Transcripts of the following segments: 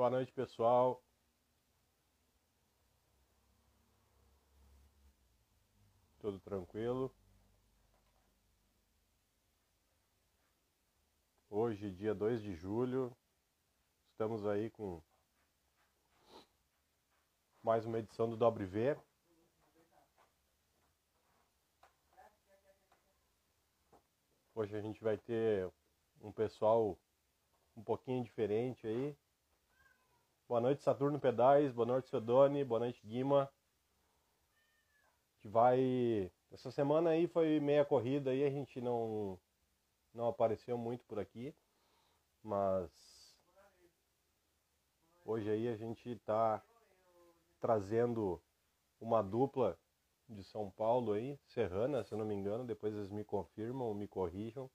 Boa noite, pessoal. Tudo tranquilo? Hoje, dia 2 de julho, estamos aí com mais uma edição do Dobre V. Hoje a gente vai ter um pessoal um pouquinho diferente aí. Boa noite, Saturno Pedais. Boa noite, Sedone. Boa noite, Guima. Que vai. Essa semana aí foi meia corrida aí, a gente não, não apareceu muito por aqui. Mas hoje aí a gente está trazendo uma dupla de São Paulo aí, Serrana, se eu não me engano, depois eles me confirmam me corrijam.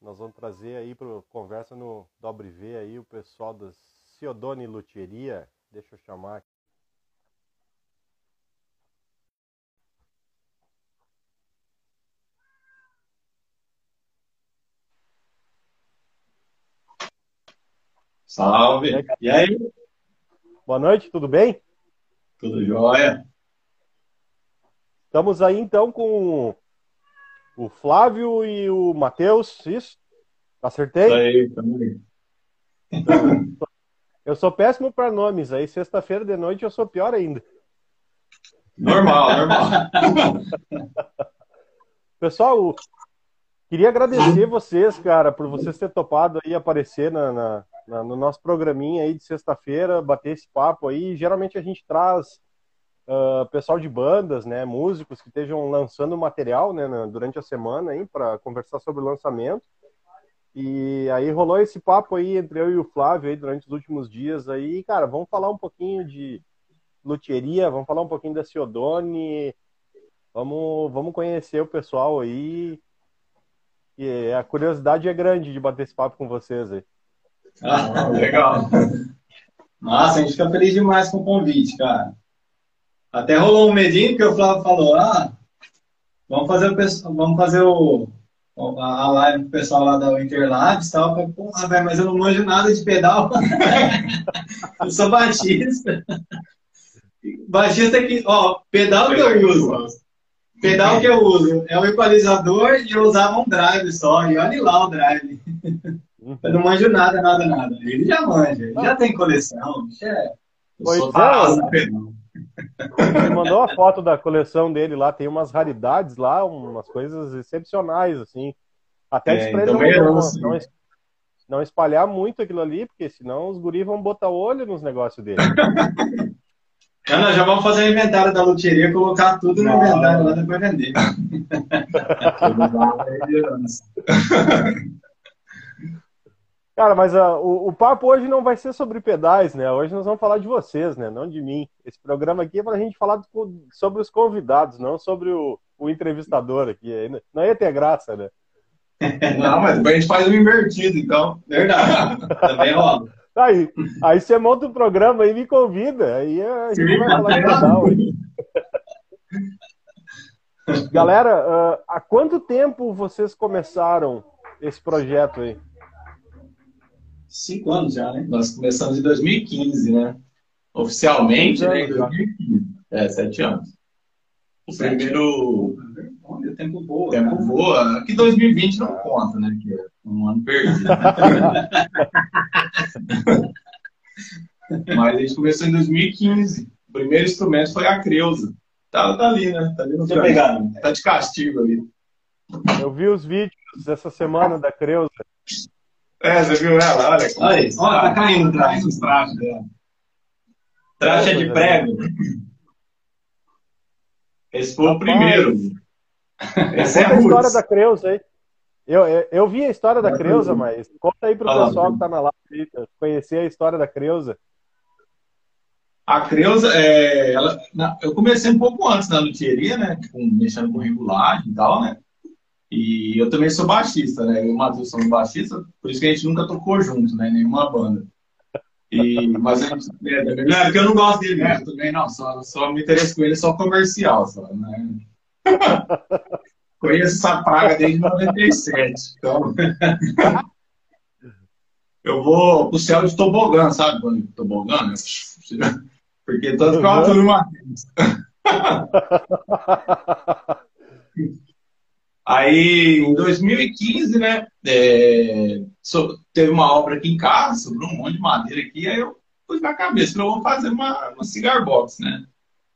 Nós vamos trazer aí para conversa no Dobre V aí o pessoal da Ciodone Luthieria, deixa eu chamar aqui. Salve! E aí? Boa noite, tudo bem? Tudo jóia? Estamos aí então com o Flávio e o Matheus, isso? Acertei? Isso aí, também. Eu sou péssimo para nomes, aí sexta-feira de noite eu sou pior ainda. Normal, normal. Pessoal, queria agradecer vocês, cara, por vocês terem topado aí aparecer na, na, na no nosso programinha aí de sexta-feira, bater esse papo aí. Geralmente a gente traz uh, pessoal de bandas, né, músicos que estejam lançando material, né, na, durante a semana aí para conversar sobre o lançamento. E aí rolou esse papo aí entre eu e o Flávio aí durante os últimos dias aí, cara, vamos falar um pouquinho de luthieria, vamos falar um pouquinho da Ciodone, vamos, vamos conhecer o pessoal aí. E a curiosidade é grande de bater esse papo com vocês aí. Ah, legal. Nossa, a gente fica feliz demais com o convite, cara. Até rolou um medinho que o Flávio falou, ah, vamos fazer o, vamos fazer o, a live pro pessoal lá da Interlabs e tal. Eu Porra, velho, mas eu não manjo nada de pedal. eu sou baixista. Baixista que, ó, pedal que eu uso. Pedal que eu uso é o equalizador e eu usava um drive só. E olha lá o drive. Eu não manjo nada, nada, nada. Ele já manja, ele já tem coleção. É, eu Pois sou é, Ele mandou a foto da coleção dele lá, tem umas raridades lá, umas coisas excepcionais, assim. Até É, então não, melhorou, não, não es- não espalhar muito aquilo ali, porque senão os guris vão botar olho nos negócios dele. Não, não, já vamos fazer o inventário da loteria, colocar tudo no inventário lá depois vender. Cara, mas ah, o, o papo hoje não vai ser sobre pedais, né? Hoje nós vamos falar de vocês, né? Não de mim. Esse programa aqui é pra gente falar do- sobre os convidados, não sobre o, o entrevistador aqui. Não ia ter graça, né? Não, mas a gente faz um invertido, então. Verdade, também rola. Tá Aí, aí você monta um programa e me convida. Aí a gente vai falar de pedal. Galera, ah, há quanto tempo vocês começaram esse projeto aí? Cinco anos já, né? Nós começamos em 2015, né? Oficialmente, né? Em Seis anos já. 2015. É, sete anos. O Sete. primeiro Olha, o tempo voa. tempo cara. voa. Aqui 2020 não conta, né? Que é um ano perdido. Mas a gente começou em 2015. O primeiro instrumento foi a Creusa. Tá, tá ali, né? Tá ali no né? Tá de castigo ali. Eu vi os vídeos essa semana da Creuza. É, você viu ela? Olha. Olha isso. Olha, tá caindo o traje. Os trajes dela. Traje é de prego. Esse foi o primeiro. Esse é a história da Creuza aí. Eu, eu, eu vi a história da Creuza, mas conta aí pro Fala, pessoal Bruno. que tá na live conhecer a história da Creuza. A Creuza, é, ela, na- eu comecei um pouco antes na luthieria, né? Com, mexendo com regulagem e tal, né? E eu também sou baixista, né? Eu e o Matheus somos baixistas, por isso que a gente nunca tocou junto, né? Nenhuma banda. E, mas a gente, é, também- Não, é porque eu não gosto dele. é, né? também não, só, só me interesso com ele só comercial, só, né? Conheço essa praga desde 97. Então, eu vou pro céu de tobogã, sabe? Quando tobogã, né? Porque tanto que eu aturo uma Aí, em 2015, né, é, so, teve uma obra aqui em casa, sobrou um monte de madeira aqui, aí eu pus na cabeça, falei, eu vou fazer uma, uma cigar box, né?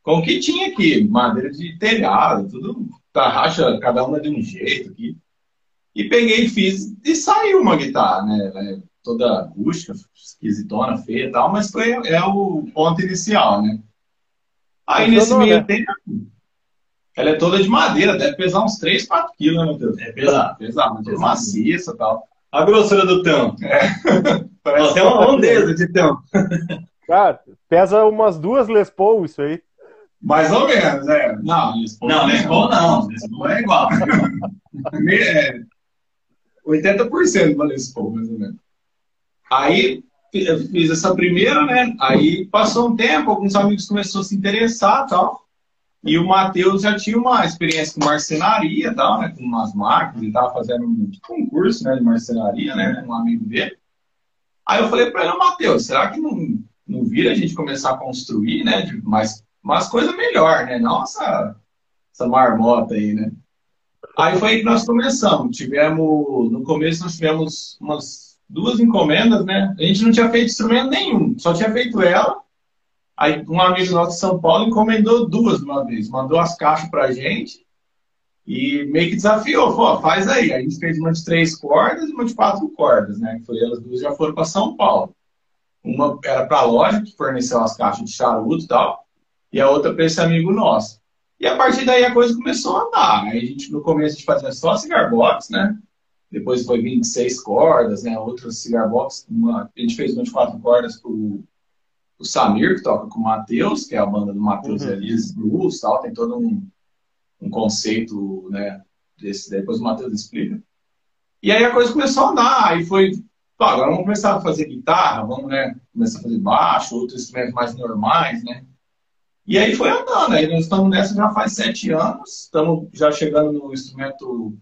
Com o que tinha aqui, madeira de telhado, tudo, tarraxa, cada uma de um jeito aqui. E peguei e fiz, e saiu uma guitarra, né? É toda rústica, esquisitona, feia e tal, mas foi é o ponto inicial, né? Aí nesse meio tempo, ela é toda de madeira, deve pesar uns 3, 4 quilos, né, Matheus? É pesado, pesado, madeira maciça e tal. A grossura do tão. É. Parece até uma rondeza de tão. Cara, pesa umas duas Les Paul isso aí. Mais ou menos, é. Não, Les Paul não. Les Paul não. Les Paul é igual. é, 80% da Les Paul, mais ou menos. Aí fiz essa primeira, né? Aí passou um tempo, alguns amigos começaram a se interessar tal. E o Matheus já tinha uma experiência com marcenaria tal, né? Com umas máquinas, ele estava fazendo um concurso né, de marcenaria, né? Com um amigo dele. Aí eu falei para ele, Matheus, será que não, não vira a gente começar a construir, né? De mais, umas coisas melhor, né? Não essa, essa marmota aí, né? Aí foi aí que nós começamos. Tivemos, no começo nós tivemos umas duas encomendas, né? A gente não tinha feito instrumento nenhum, só tinha feito ela. Aí um amigo nosso de São Paulo encomendou duas de uma vez, mandou as caixas pra gente e meio que desafiou, pô, faz aí. A gente fez uma de três cordas e uma de quatro cordas, né? Foi elas duas já foram para São Paulo. Uma era para a loja que forneceu as caixas de charuto e tal, e a outra para esse amigo nosso. E a partir daí a coisa começou a andar. Aí a gente no começo a gente fazia só cigar box, né? Depois foi 26 cordas, né? Outras cigar box, uma, a gente fez 24 cordas pro o Samir, que toca com o Matheus, que é a banda do Matheus uhum. Elise Blues, tal, tem todo um, um conceito, né, desse, depois o Matheus explica. E aí a coisa começou a andar, aí foi, pô, agora vamos começar a fazer guitarra, vamos, né, começar a fazer baixo, outros instrumentos mais normais, né. E aí foi andando, aí nós estamos nessa já faz sete anos, estamos já chegando no instrumento,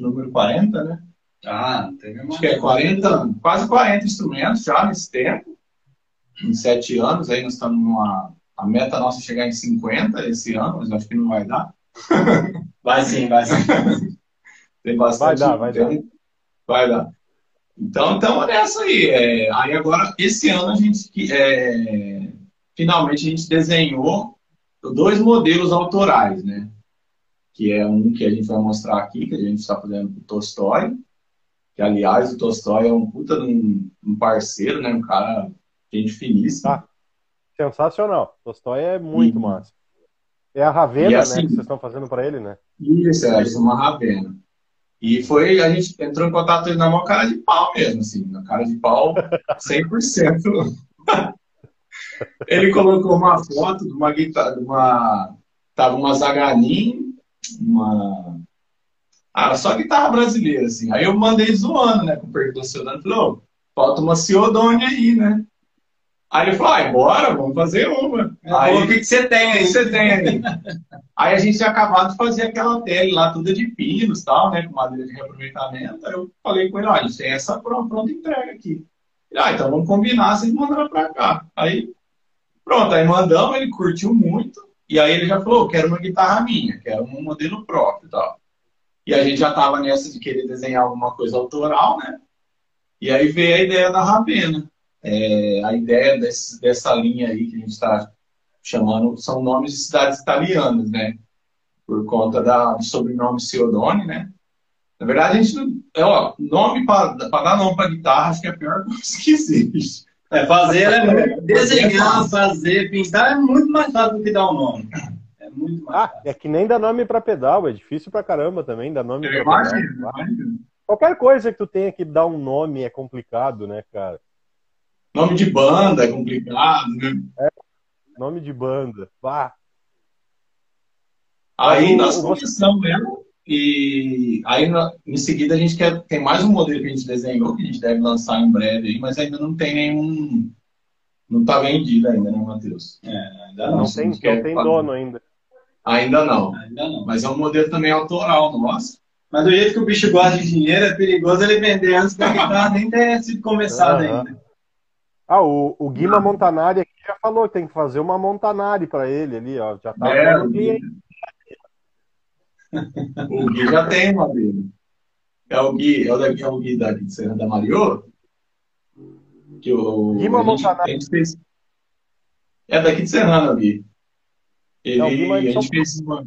número 40, né. Ah, teve uma... Acho que é 40, quase 40 instrumentos já nesse tempo em sete anos, aí nós estamos numa. A meta nossa é chegar em 50 esse ano, mas acho que não vai dar. Vai sim, vai sim. Tem bastante. Vai dar, vai dar. Vai dar. Então, então nessa aí. É, aí agora, esse ano a gente é, finalmente a gente desenhou dois modelos autorais, né? Que é um que a gente vai mostrar aqui, que a gente está fazendo com o Tolstói. Que, aliás, o Tolstói é um puta um, um parceiro, né? Um cara Gente finíssima. Ah, sensacional. Tolstói é muito uhum. massa. É a Ravena, né, assim, né, que vocês estão fazendo para ele, né? Isso, é, uma Ravena. E foi, a gente entrou em contato na maior cara de pau mesmo, assim, na cara de pau 100%. ele colocou uma foto de uma guitarra, de uma, tava uma Zaganin, uma, ah, só guitarra brasileira, assim. Aí eu mandei zoando, né, com o percussionando, falei, oh, falta uma Ciodônia aí, né? Aí ele falou, ah, bora, vamos fazer uma. Aí, o que, que você tem aí? O que você tem aí? aí a gente tinha acabado de fazer aquela tele lá, toda de pinos tal, né? Com madeira de reaproveitamento. Aí eu falei com ele, olha, a gente tem essa pronta, pronta entrega aqui. Ele, ah, então vamos combinar, vocês mandaram pra cá. Aí, pronto, aí mandamos, ele curtiu muito. E aí ele já falou, quero uma guitarra minha, quero um modelo próprio e tal. E a gente já tava nessa de querer desenhar alguma coisa autoral, né? E aí veio a ideia da Ravena. É, a ideia desse, dessa linha aí que a gente está chamando são nomes de cidades italianas, né? Por conta da, do sobrenome Ciodone, né? Na verdade, a gente não. É, ó, nome para dar nome para guitarra, acho que é a pior coisa que existe. É, fazer é desenhar, fazer, pintar é muito mais fácil do que dar um nome. É muito mais ah, é que nem dar nome para pedal, é difícil pra caramba também dar nome para pedal. Qualquer coisa que tu tenha que dar um nome é complicado, né, cara? Nome de banda é complicado, né? É, nome de banda. Vá. Aí nós começamos mesmo. E aí, em seguida, a gente quer. Tem mais um modelo que a gente desenhou, que a gente deve lançar em breve aí, mas ainda não tem nenhum. Não está vendido ainda, né, Matheus? É, ainda não. Não tem, não tem dono ainda. Ainda não. Ainda não. Mas é um modelo também autoral nosso. Mas do jeito que o bicho gosta de dinheiro, é perigoso ele vender antes da guitarra nem ter sido começado uhum. ainda. Ah, o, o Guima Montanari aqui já falou que tem que fazer uma Montanari para ele ali, ó. Já tá é, o Gui... o Gui já tem uma dele. É o Gui, é o, é o Gui daqui de Serra da Mariô? Que o, Guima Montanari. Fez... É daqui de Serrana, Gui. Ele, Não, a gente fez uma.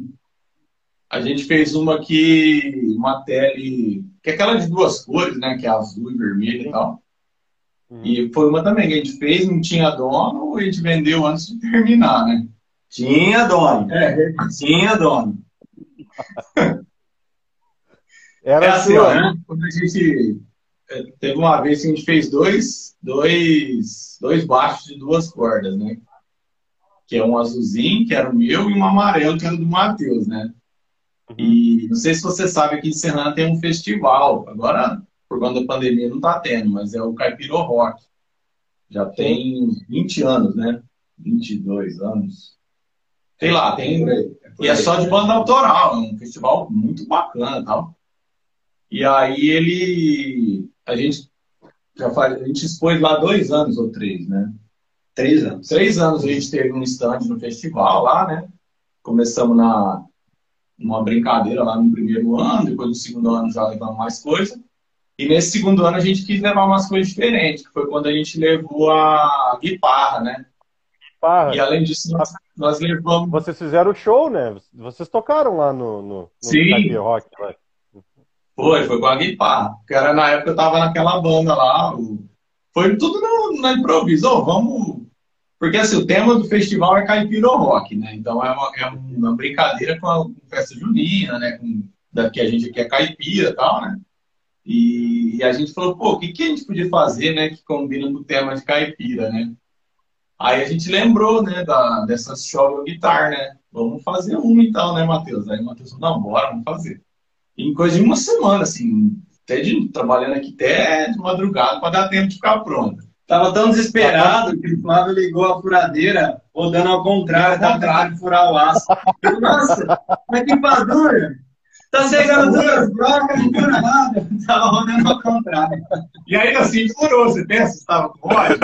A gente fez uma que. Uma tele. Que é aquela de duas cores, né? Que é azul e vermelho e tal. Uhum. E foi uma também que a gente fez, não tinha dono, a gente vendeu antes de terminar, né? Tinha dono. É, tinha dono. Era é assim, ó, né? Quando a gente. É, teve uma vez que a gente fez dois, dois, dois baixos de duas cordas, né? Que é um azulzinho, que era o meu, e um amarelo, que era do Matheus, né? Uhum. E não sei se você sabe, aqui em Serrana tem um festival. Agora por conta da pandemia não está tendo, mas é o Caipiro Rock. Já tem 20 anos, né? 22 anos. Sei lá, tem. E é só de banda autoral, é um festival muito bacana e tal. E aí ele. A gente já faz, a gente expôs lá dois anos ou três, né? Três anos. Três anos a gente teve um stand no festival lá, né? Começamos na uma brincadeira lá no primeiro ano, depois no segundo ano já levamos mais coisa. E nesse segundo ano a gente quis levar umas coisas diferentes, que foi quando a gente levou a guitarra, né? Guitarra. E além disso, nós, nós levamos. Vocês fizeram o show, né? Vocês tocaram lá no, no, no Sim. Rock. Né? Foi, foi com a guitarra. Porque era na época eu tava naquela banda lá. O... Foi tudo no, no improviso. Oh, vamos. Porque assim, o tema do festival é caipira rock, né? Então é uma, é uma brincadeira com a festa junina, né? Com, da, que a gente aqui é caipira e tal, né? E, e, a gente falou, pô, o que, que a gente podia fazer, né, que combina com o tema de caipira, né? Aí a gente lembrou, né, da, dessas show guitar, né? Vamos fazer uma então, né, Matheus? Aí o Matheus falou, não, bora, vamos fazer. E em coisa de uma semana, assim, até de, trabalhando aqui até de madrugada para dar tempo de ficar pronto. Tava tão desesperado que o Flávio ligou a furadeira rodando ao contrário, tava tentando furar o aço. Nossa, mas que padura! Tá chegando duas brocas, não fura nada. Tava rodando ao contrário. E aí assim furou, você pensa, você tava com ódio?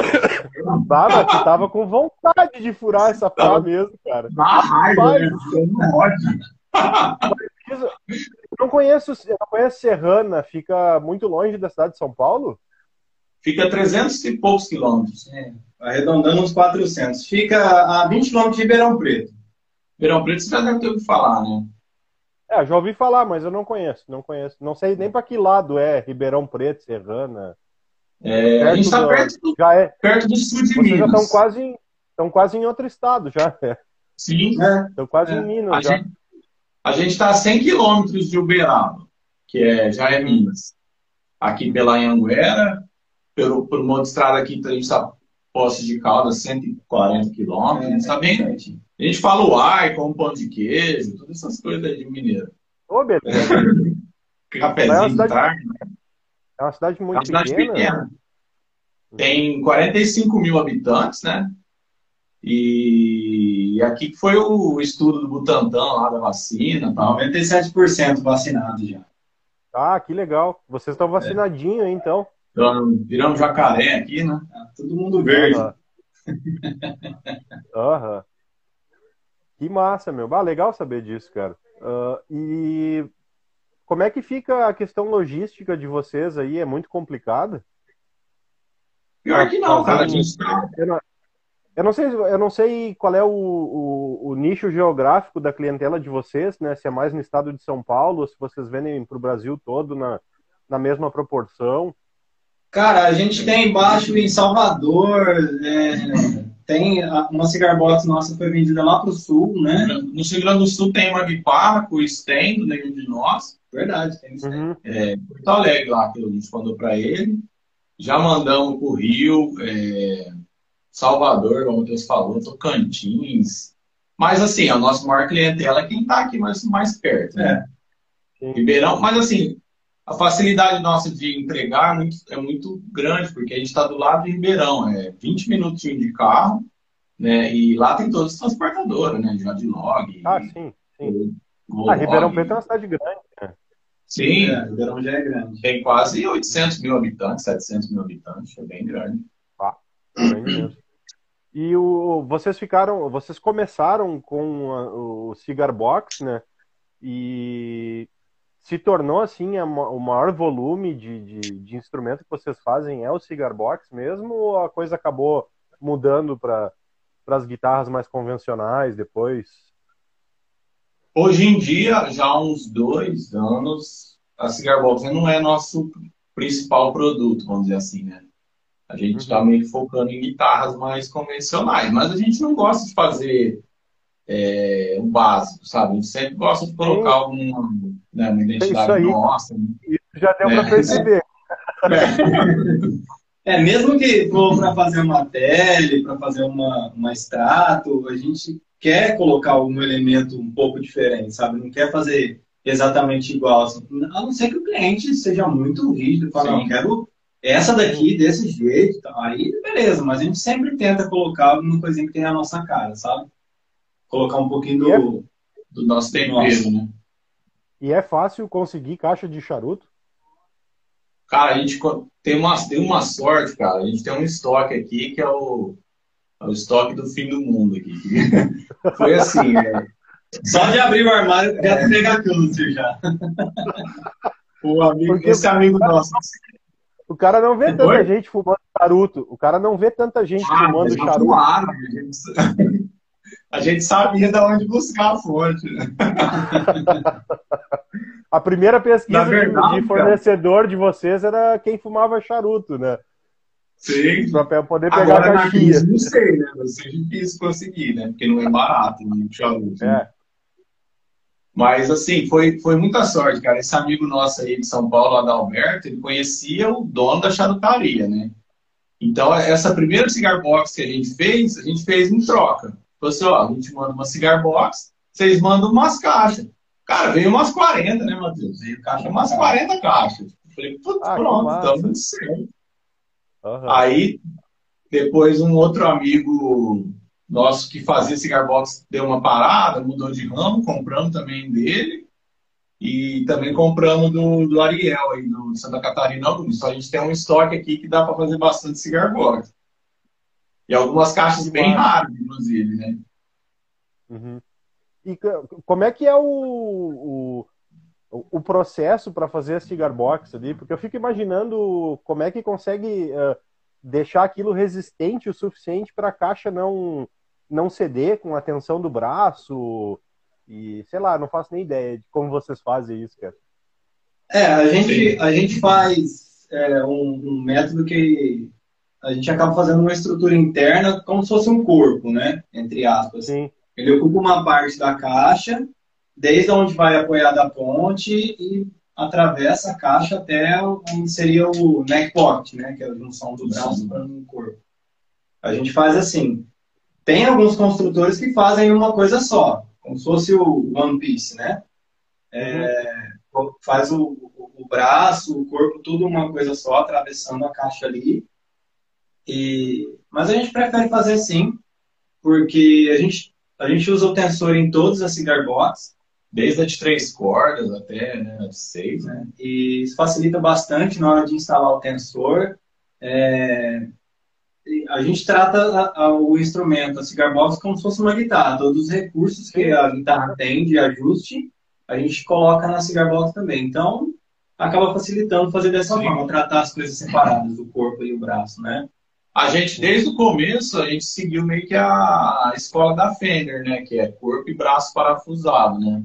Tava, tu tava com vontade de furar essa pá mesmo, cara. Na raiva, né? ódio. Eu não conheço, eu não conheço Serrana, fica muito longe da cidade de São Paulo? Fica a 300 e poucos quilômetros. É, arredondando uns 400. Fica a 20 quilômetros de Ribeirão Preto. Ribeirão Preto você já deve ter ouvido falar, né? É, já ouvi falar, mas eu não conheço, não conheço. Não sei nem para que lado é Ribeirão Preto, Serrana. É, a gente está perto, do, já é, perto do sul de Vocês Minas. já estão quase, estão quase em outro estado já. Sim. Estão quase é. em Minas a já. Gente, a gente está a 100 quilômetros de Uberaba, que é, já é Minas. Aqui pela Anhanguera, pelo, por uma outra estrada aqui, a gente está Poços de Caldas, 140 quilômetros. É, a gente está bem a gente fala o ai, com pão de queijo, todas essas coisas aí de mineiro. Ô, beleza. Cafézinho é cidade, tarde. É uma cidade muito é uma cidade pequena. pequena. Tem 45 mil habitantes, né? E aqui foi o estudo do Butantan lá da vacina. Tal. 97% vacinado já. Ah, que legal. Vocês estão vacinadinhos, é. então. Então, viramos jacaré aqui, né? Tá todo mundo verde. Aham. Uhum. Que massa, meu. Ah, legal saber disso, cara. Uh, e como é que fica a questão logística de vocês aí? É muito complicada? Pior que não, cara. Eu não, eu não sei, eu não sei qual é o, o, o, nicho geográfico da clientela de vocês, né? Se é mais no estado de São Paulo, se vocês vendem para o Brasil todo na, na mesma proporção. Cara, a gente tem embaixo em Salvador, é, tem uma cigar box nossa foi vendida lá para o sul, né? No Rio Grande do Sul tem uma guitarra com o stand nenhum de nós. Verdade, tem stand. Uhum. É, Porto Alegre lá, que a gente mandou para ele. Já mandamos para o Rio, é, Salvador, como o Matheus falou, Tocantins. Mas assim, a nossa maior clientela é quem está aqui mais, mais perto, né? É. Ribeirão, mas assim, a facilidade nossa de entregar é muito, é muito grande, porque a gente está do lado de Ribeirão, é 20 minutinhos de carro, né? E lá tem todas as transportadoras, né? Já de log. Ah, sim, sim. ah, Ribeirão Preto é uma cidade grande, né? Sim, É, Ribeirão já é grande. tem quase 800 mil habitantes, 700 mil habitantes, é bem grande. Bem mesmo. E o, vocês ficaram, vocês começaram com a- o Cigar Box, né? E se tornou assim a o maior volume de, de, de instrumento que vocês fazem é o Cigar Box mesmo, ou a coisa acabou mudando para as guitarras mais convencionais depois? Hoje em dia, já há uns dois anos, a Cigar Box não é nosso principal produto, vamos dizer assim, né? A gente está meio que focando em guitarras mais convencionais, mas a gente não gosta de fazer é, o básico, sabe? A gente sempre gosta de colocar alguma, né, uma isso identidade aí. nossa. Isso já deu É. para perceber. É, mesmo que for para fazer uma tele, para fazer uma, uma extrato, a gente quer colocar algum elemento um pouco diferente, sabe? Não quer fazer exatamente igual. assim. A não ser que o cliente seja muito rígido e fale, Sim. não, quero essa daqui desse jeito. tá? Aí, beleza, mas a gente sempre tenta colocar alguma coisinha que tenha a nossa cara, sabe? Colocar um pouquinho do. Do nosso tempero, né? E é fácil conseguir caixa de charuto? Cara, a gente tem uma, tem uma sorte, cara. A gente tem um estoque aqui que é o, é o estoque do fim do mundo aqui. Foi assim, é, Só de abrir o armário já pega câncer já. o amigo, Porque- esse amigo nosso. O cara não vê tanta gente fumando charuto. O cara não vê tanta gente Ah, fumando já charuto. fumaram, a gente, a gente sabia de onde buscar a fonte. né? A primeira pesquisa de- verdade, de, fornecedor de vocês era quem fumava charuto, né? Sim. Pra pe- poder pegar Agora a na caixinha. crise, não sei, né? Vai ser difícil conseguir, né? Porque não é barato, né? o charuto. né? É. Mas, assim, foi, foi muita sorte, cara. Esse amigo nosso aí de São Paulo, Adalberto, ele conhecia o dono da charutaria, né? Então, essa primeira cigar box que a gente fez, a gente fez em troca. Falou assim, ó, a gente manda uma cigar box, vocês mandam umas caixas. Cara, veio umas 40, né, Matheus? Veio caixa, umas 40 caixas. Eu Falei, putz, Ah, pronto, então tudo certo. Aham. Aí, depois, um outro amigo nosso que fazia cigar box deu uma parada, mudou de ramo, compramos também dele. E também compramos do, do Ariel, aí, do Santa Catarina Augusto. A gente tem um estoque aqui que dá para fazer bastante cigar box. E algumas caixas bem raras, inclusive, né? Uhum. E como é que é o, o, o processo para fazer a cigar box ali? Porque eu fico imaginando como é que consegue eh, deixar aquilo resistente o suficiente para a caixa não, não ceder com a tensão do braço. E sei lá, não faço nem ideia de como vocês fazem isso, cara. É, a gente, a gente faz é, um, um método que a gente acaba fazendo uma estrutura interna como se fosse um corpo, né? Entre aspas. Sim. Ele ocupa uma parte da caixa, desde onde vai apoiada a ponte e atravessa a caixa até onde seria o neck pocket, né? Que é a junção do braço para o corpo. A gente faz assim. Tem alguns construtores que fazem uma coisa só, como se fosse o One Piece, né? É, faz o, o, o braço, o corpo, tudo uma coisa só, atravessando a caixa ali. E, mas a gente prefere fazer assim, porque a gente, a gente usa o tensor em todas as cigar box, Desde a de três cordas até né, a de seis, né? E isso facilita bastante na hora de instalar o tensor. É, a gente trata a- a- o instrumento, a cigar box, como se fosse uma guitarra. Todos os recursos que a guitarra tem de ajuste, a gente coloca na cigar box também. Então, acaba facilitando fazer dessa Sim. forma, tratar as coisas separadas, o corpo e o braço, né? A gente, desde o começo, a gente seguiu meio que a, escola da Fender, né? Que é corpo e braço parafusado, né?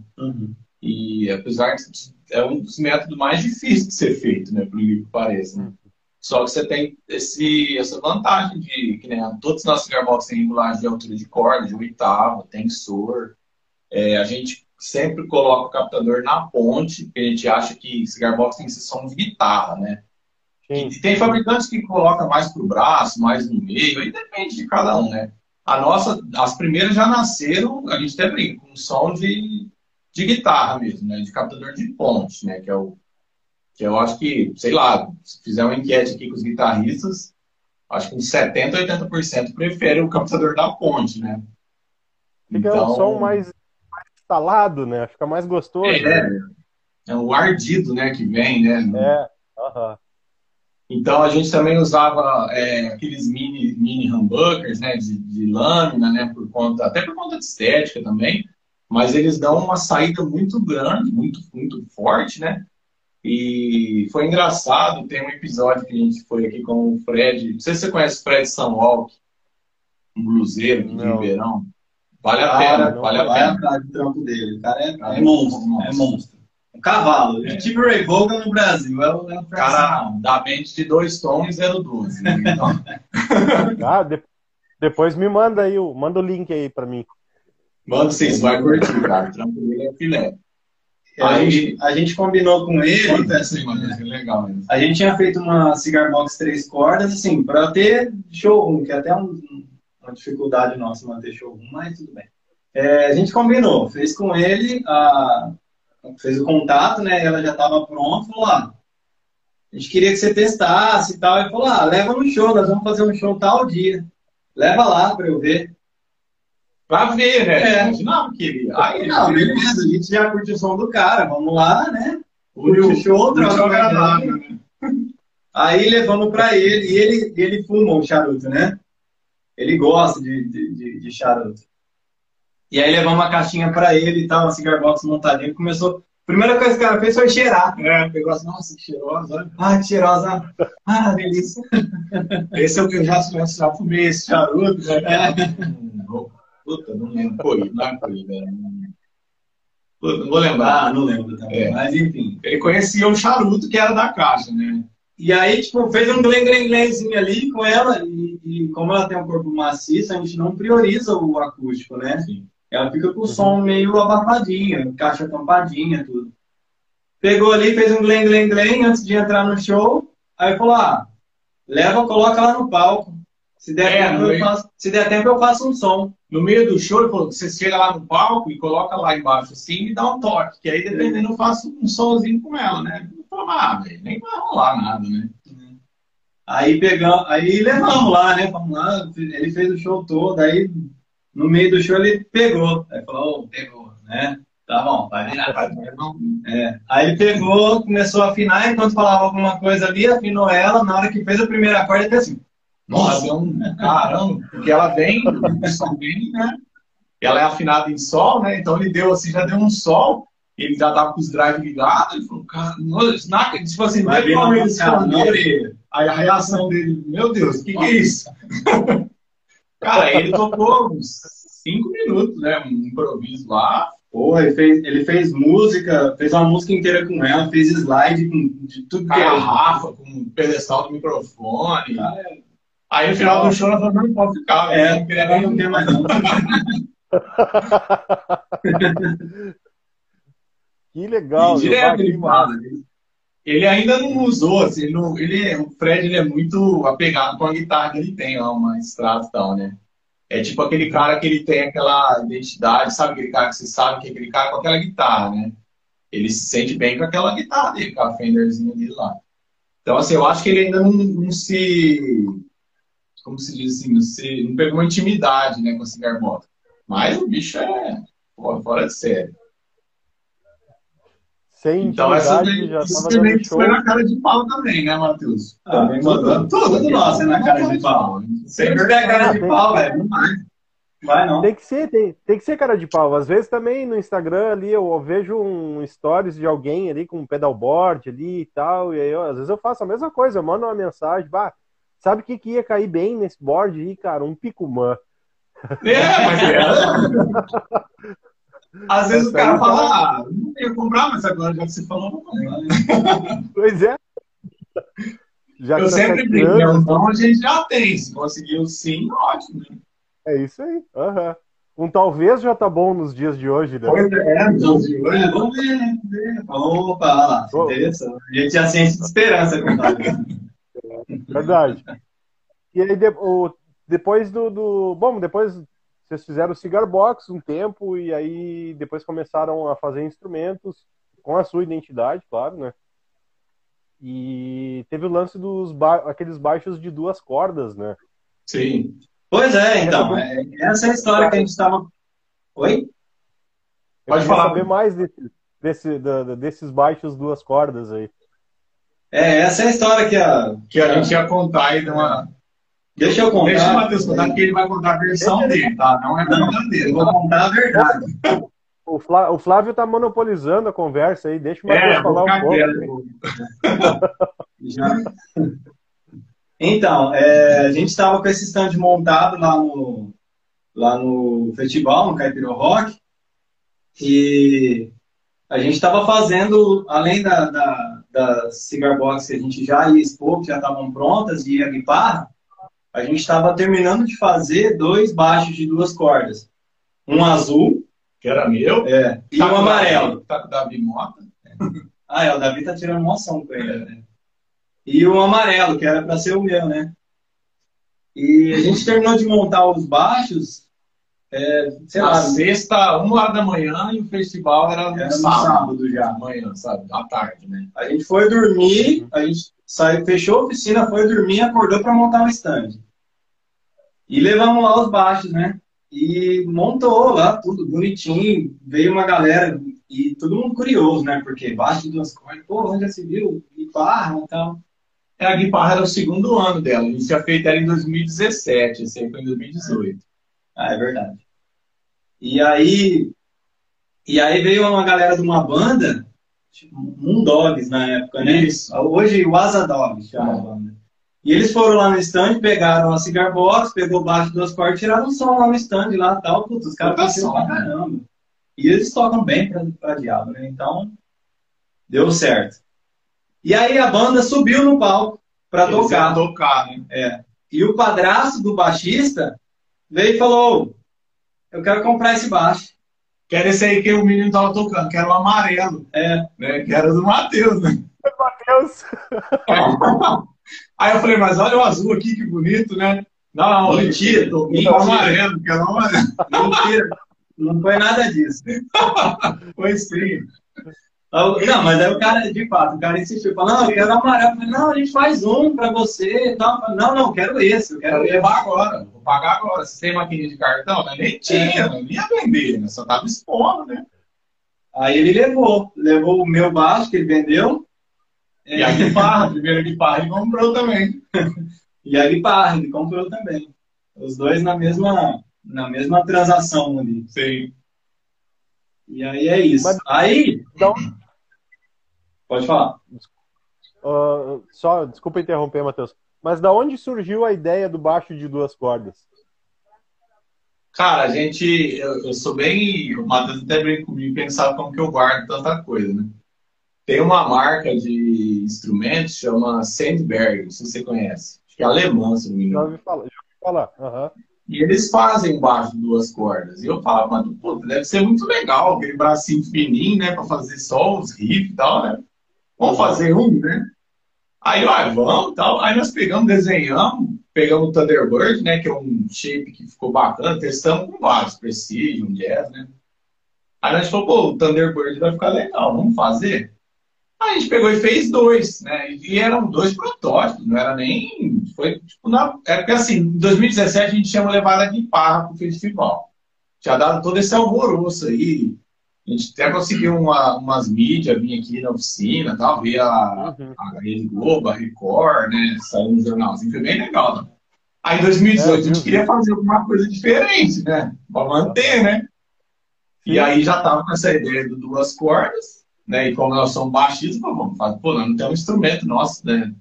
E apesar de é um dos métodos mais difíceis de ser feito, né? Por que pareça, né? Só que você tem esse, essa vantagem de que né, todos os nossos cigarbox têm regulagem de altura de corda, de oitava, tensor. É, a gente sempre coloca o captador na ponte, porque a gente acha que cigarbox tem que ser som de guitarra, né? Sim. E tem fabricantes que colocam mais pro braço, mais no meio, aí depende de cada um, né? A nossa, as primeiras já nasceram, a gente até brinca, com som de, de guitarra mesmo, né? De captador de ponte, né? Que é o que eu acho que, sei lá, se fizer uma enquete aqui com os guitarristas, acho que uns 70, 80% prefere o captador da ponte, né? Fica um som mais, mais instalado, né? Fica mais gostoso. É, é o ardido, né, que vem, né? É, aham. Então a gente também usava é, aqueles mini, mini humbuckers, né, de, de, lâmina, né, por conta, até por conta de estética também, mas eles dão uma saída muito grande, muito, muito forte, né? E foi engraçado, tem um episódio que a gente foi aqui com o Fred, não sei se você conhece o Fred Sunwalk, um bluseiro aqui de Ribeirão. Vale a pena, não, vale a vai pena. atrás do trampo dele. O cara é, é monstro, é monstro. Um cavalo. É. Tipo Ray Vaughan no Brasil. É o, é o Cara, da mente de dois tons e 012. Né? Então, Ah, de- depois me manda aí, o- manda o link aí pra mim. mano, vocês vão curtir, cara. O dele é filé. a, Aí- gente, a gente combinou com ele. Mano. É legal mesmo. A gente tinha feito uma cigar box três cordas, assim, para ter showroom, que é até um- uma dificuldade nossa manter showroom, mas tudo bem. É, a gente combinou, fez com ele, a- fez o contato, né? Ela já estava pronta, falou: ah, a gente queria que você testasse e tal. Ele falou: ah, leva no show, nós vamos fazer um show tal dia. Leva lá para eu ver. Pra ver, né? É. Imaginava que ele. Aí, Não, beleza, a gente já curte o som do cara, vamos lá, né? o Curte o show, troca ideia. agradável, né? Aí levamos pra ele, e ele, ele fuma o charuto, né? Ele gosta de, de, de- de charuto. E aí levamos uma caixinha pra ele e tal, uma cigar box montadinha. Começou. A primeira coisa que o cara fez foi cheirar. É, pegou assim, nossa, que cheirosa. olha. Ah, que cheirosa. Ah, delícia. Esse é o que eu já, já, já fumei esse charuto. Né? É. Puta, não lembro. Poi, não é Poi, né? Puta, não vou lembrar. Ah, não lembro também. É. Mas enfim. Ele conhecia o charuto que era da caixa, né? E aí, tipo, fez um glen glen glenzinho ali com ela. E, e como ela tem um corpo maciço, a gente não prioriza o acústico, né? Sim. Ela fica com o som meio abafadinha, caixa tampadinha, tudo. Pegou ali, fez um glen, glen, glen antes de entrar no show. Aí falou: ah, leva, coloca lá no palco. Se der, É, tempo, eu faço, se der tempo, eu faço um som. No meio do show, ele falou você chega lá no palco e coloca lá embaixo assim e dá um toque. Que aí, dependendo, eu faço um somzinho com ela, né? Eu falei, ah, velho, nem vai rolar nada, né? Aí pegamos, aí levamos lá, né? Vamos lá, ele fez o show todo, aí no meio do show ele pegou. Aí falou, "Ô, pegou, né? Tá bom, vai virar, vai virar. É. Aí ele pegou, começou a afinar, enquanto falava alguma coisa ali, afinou ela, na hora que fez a primeira acorde, ele fez assim. Nossa, é um caramba, porque ela vem, o vem, né? Ela é afinada em sol, né? Então ele deu assim, já deu um sol, ele já tava com os drive ligados, ele falou, cara, nossa, na, tipo assim, Vai vir escondeu. orelha. Aí a reação dele, meu Deus, o que, que é isso? Cara, ele tocou uns cinco minutos, né? Um improviso lá. Porra, ele fez, ele fez música, fez uma música inteira com ela, fez slide com de tudo que a é. garrafa, com o pedestal do microfone. Cara, Aí no final do show ela falou, não pode ficar. É, não queria nem tem mais não. Que legal. E direto ele que fala. Ele ainda não usou, assim, ele não- ele, o Fred ele é muito apegado com a guitarra que ele tem lá, uma Strato e tal, né? É tipo aquele cara que ele tem aquela identidade, sabe aquele cara que você sabe que é aquele cara com aquela guitarra, né? Ele se sente bem com aquela guitarra dele, com a Fenderzinha dele lá. Então, assim, eu acho que ele ainda não, não se. Como se diz assim? Não, se, não pegou uma intimidade, né, com a Cigar Box. Mas o bicho é pô, fora de série. Sem Então, essa intimidade, já isso também foi na cara de pau também, né, Matheus? Ah, bem mandando. Tudo nosso é na cara de pau. Sempre der cara de tem- pau, velho. Não vai. Vai não. Tem que ser, tem, tem que ser cara de pau. Às vezes também no Instagram ali eu vejo um stories de alguém ali com um pedalboard ali e tal, e aí eu- às vezes eu faço a mesma coisa, eu mando uma mensagem, bah, sabe o que, que ia cair bem nesse board aí, cara? Um picumã. É, mas é. Às vezes o cara fala, ah, não ia comprar, mas agora já que você falou, vou comprar. Pois é. Já Eu tá sempre brinco, anos, então a gente já tem. Se conseguiu sim, ótimo. né? É isso aí. aham. Um talvez já tá bom nos dias de hoje, né? Pois é, então, de hoje. É, vamos ver, né? Vamos ver. Opa, olha lá. Interessante. A gente tinha ciência de esperança com Verdade. E aí, de- o- depois do, do. Bom, depois vocês fizeram Cigar Box um tempo, e aí depois começaram a fazer instrumentos com a sua identidade, claro, né? E teve o lance dos ba... aqueles baixos de duas cordas, né? Sim. Pois é, então. é- Essa é a história que a gente estava. Oi? Pode falar. saber mais desse, desse, da, desses baixos duas cordas aí. É, essa é a história que a, que a gente ia contar aí de uma. Deixa eu contar. Deixa o Matheus contar que ele vai contar a versão dele, tá? Não é verdadeiro. Eu vou contar a verdade. O, Flá, o Flávio tá monopolizando a conversa aí, deixa o Matheus É, falar um pouco. Então, é, a gente estava com esse stand montado lá no, lá no festival, no Caipira Rock, e a gente estava fazendo, além da, da, da cigar box que a gente já ia expor, que já estavam prontas, e a guitarra, a gente estava terminando de fazer dois baixos de duas cordas. Um azul Que era meu. é, e Tá um amarelo. Tá com o Davi Mota. Ah, é, o Davi tá tirando moção com ele, né? E o amarelo, que era para ser o meu, né? E a gente terminou de montar os baixos, é, sei Na lá, sexta, uma hora da manhã, e o festival era no era sábado. sábado já. À manhã, sabe? À tarde, né? A gente foi dormir, a gente saiu, fechou a oficina, foi dormir, acordou para montar o stand. E levamos lá os baixos, né? E montou lá tudo bonitinho. Veio uma galera e todo mundo curioso, né? Porque baixo de duas cordas, pô, onde já se viu? Guitarra e tal. É, A guitarra era o segundo ano dela. A gente tinha feito ela em 2017, esse aí foi em 2018. Ah, é verdade. E aí, e aí veio uma galera de uma banda, tipo, Moondogs na época, né? Isso. Hoje o Asa Dogs chama a banda. E eles foram lá no stand, pegaram a cigar box, pegou baixo duas cordas, tiraram um som lá no stand lá tal. Putz, os caras som, pra caramba. E eles tocam bem pra, pra diabo, né? Então, deu certo. E aí a banda subiu no palco pra Eles tocar. tocar, né? E o padrasto do baixista veio e falou: Eu quero comprar esse baixo. Que era esse aí que o menino tava tocando, que era o amarelo, É, né? Que era do Matheus, né? Matheus, Aí eu falei, mas olha o azul aqui, que bonito, né? Não, não, Mentira, mentira. o amarelo, que era o amarelo. mentira. Não foi nada disso. Foi sim. Não, mas aí o cara, de fato, o cara insistiu, falou, não, eu quero amarelo. Eu falei, não, a gente faz um pra você e Não, não, eu quero esse, eu Quero esse. levar agora, vou pagar agora. Se tem maquininha de cartão, né? nem tinha, não ia vender, né? Só tava expondo, né? Aí ele levou, levou o meu baixo que ele vendeu. E a guitarra, a primeira guitarra ele comprou também. E a guitarra, ele comprou também. Os dois na mesma, na mesma transação ali. Sim. E aí é isso. Mas- Aí, então, pode falar. ah, só, desculpa interromper, Matheus. Mas da onde surgiu a ideia do baixo de duas cordas? Cara, a gente. Eu, eu sou bem. O Matheus até veio comigo pensar como que eu guardo tanta coisa, né? Tem uma marca de instrumentos chama Sandberg, não sei se você conhece. Acho que é alemã, se não me Já engano. ouvi falar. Já ouvi falar. aham. E eles fazem baixo de duas cordas. E eu falava, mas pô, deve ser muito legal, aquele bracinho fininho, né? Pra fazer só os riffs e tal, né? Vamos fazer um, né? Aí, ó, vamos e tal. Aí nós pegamos, desenhamos, pegamos o Thunderbird, né? Que é um shape que ficou bacana, testamos com vários, Precision, Jazz, né? Aí nós falou, pô, o Thunderbird vai ficar legal, vamos fazer? Aí a gente pegou e fez dois, né? E eram dois protótipos, não era nem. Foi tipo na. Era porque assim, em 2017 a gente tinha levado a guitarra pro festival. Tinha dado todo esse alvoroço aí. A gente até conseguiu uma, umas mídias, vir aqui na oficina, tal, ver a, Uhum. a Rede Globo, a Record, né? Saiu no jornalzinho, foi bem legal. Né? Aí em 2018 É, a gente queria fazer alguma coisa diferente, né? Pra manter, né? E aí já tava com essa ideia do duas cordas, né? E como nós somos baixistas, vamos fazer, pô, não temos um instrumento nosso, né?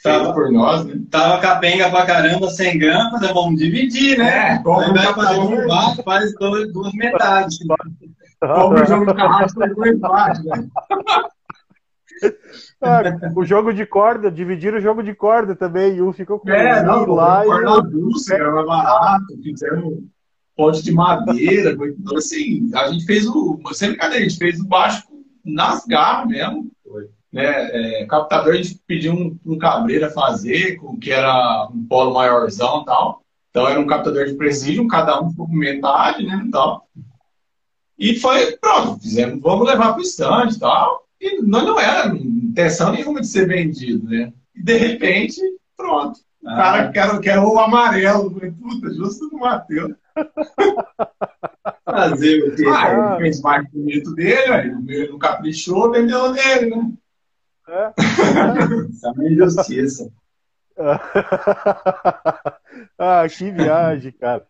Feito Tá. por nós, né? Tava capenga pra caramba, 100 gramas, né? vamos dividir, né? É, um invés de fazer um baixo, faz dois, duas metades. Compra o jogo de carrasco e dois baixos, né? Ah, o jogo de corda, dividir o jogo de corda também. E um ficou com É, um não, lá e corda o- avulsa, era mais barato, fizemos ponte de madeira, foi tudo assim, a gente fez o, sem brincadeira, a gente fez o baixo nas garras mesmo, Foi. né, é, captador a gente pediu um, um cabreira fazer, com, que era um polo maiorzão e tal, então era um captador de presídio, cada um ficou com metade, né, e tal, e foi, pronto, fizemos, vamos levar pro stand e tal, e nós não era intenção nenhuma de ser vendido, né, e de repente, pronto, o Ah. cara quer, quer o amarelo. Falei, puta, justo do Matheus. Fazer o quê? Ah, ele fez mais bonito dele, aí ele não caprichou, vendeu dele, né? É. Isso é uma injustiça. ah, que viagem, cara.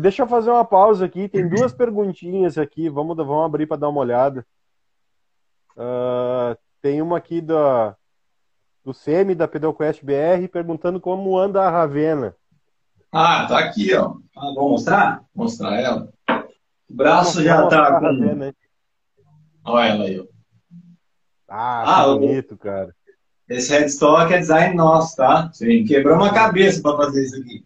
Deixa eu fazer uma pausa aqui. Tem duas perguntinhas aqui. Vamos, vamos abrir para dar uma olhada. Ah, tem uma aqui da, do Semi, da Pedalquest BR, perguntando como anda a Ravena. Ah, tá aqui, ó. Ah, vou mostrar? Mostrar ela. O braço já tá com. Ravena? Olha ela aí, ó. Ah, Ah, o- bonito, cara. Esse headstock é design nosso, tá? Sim. Quebrou uma cabeça pra fazer isso aqui.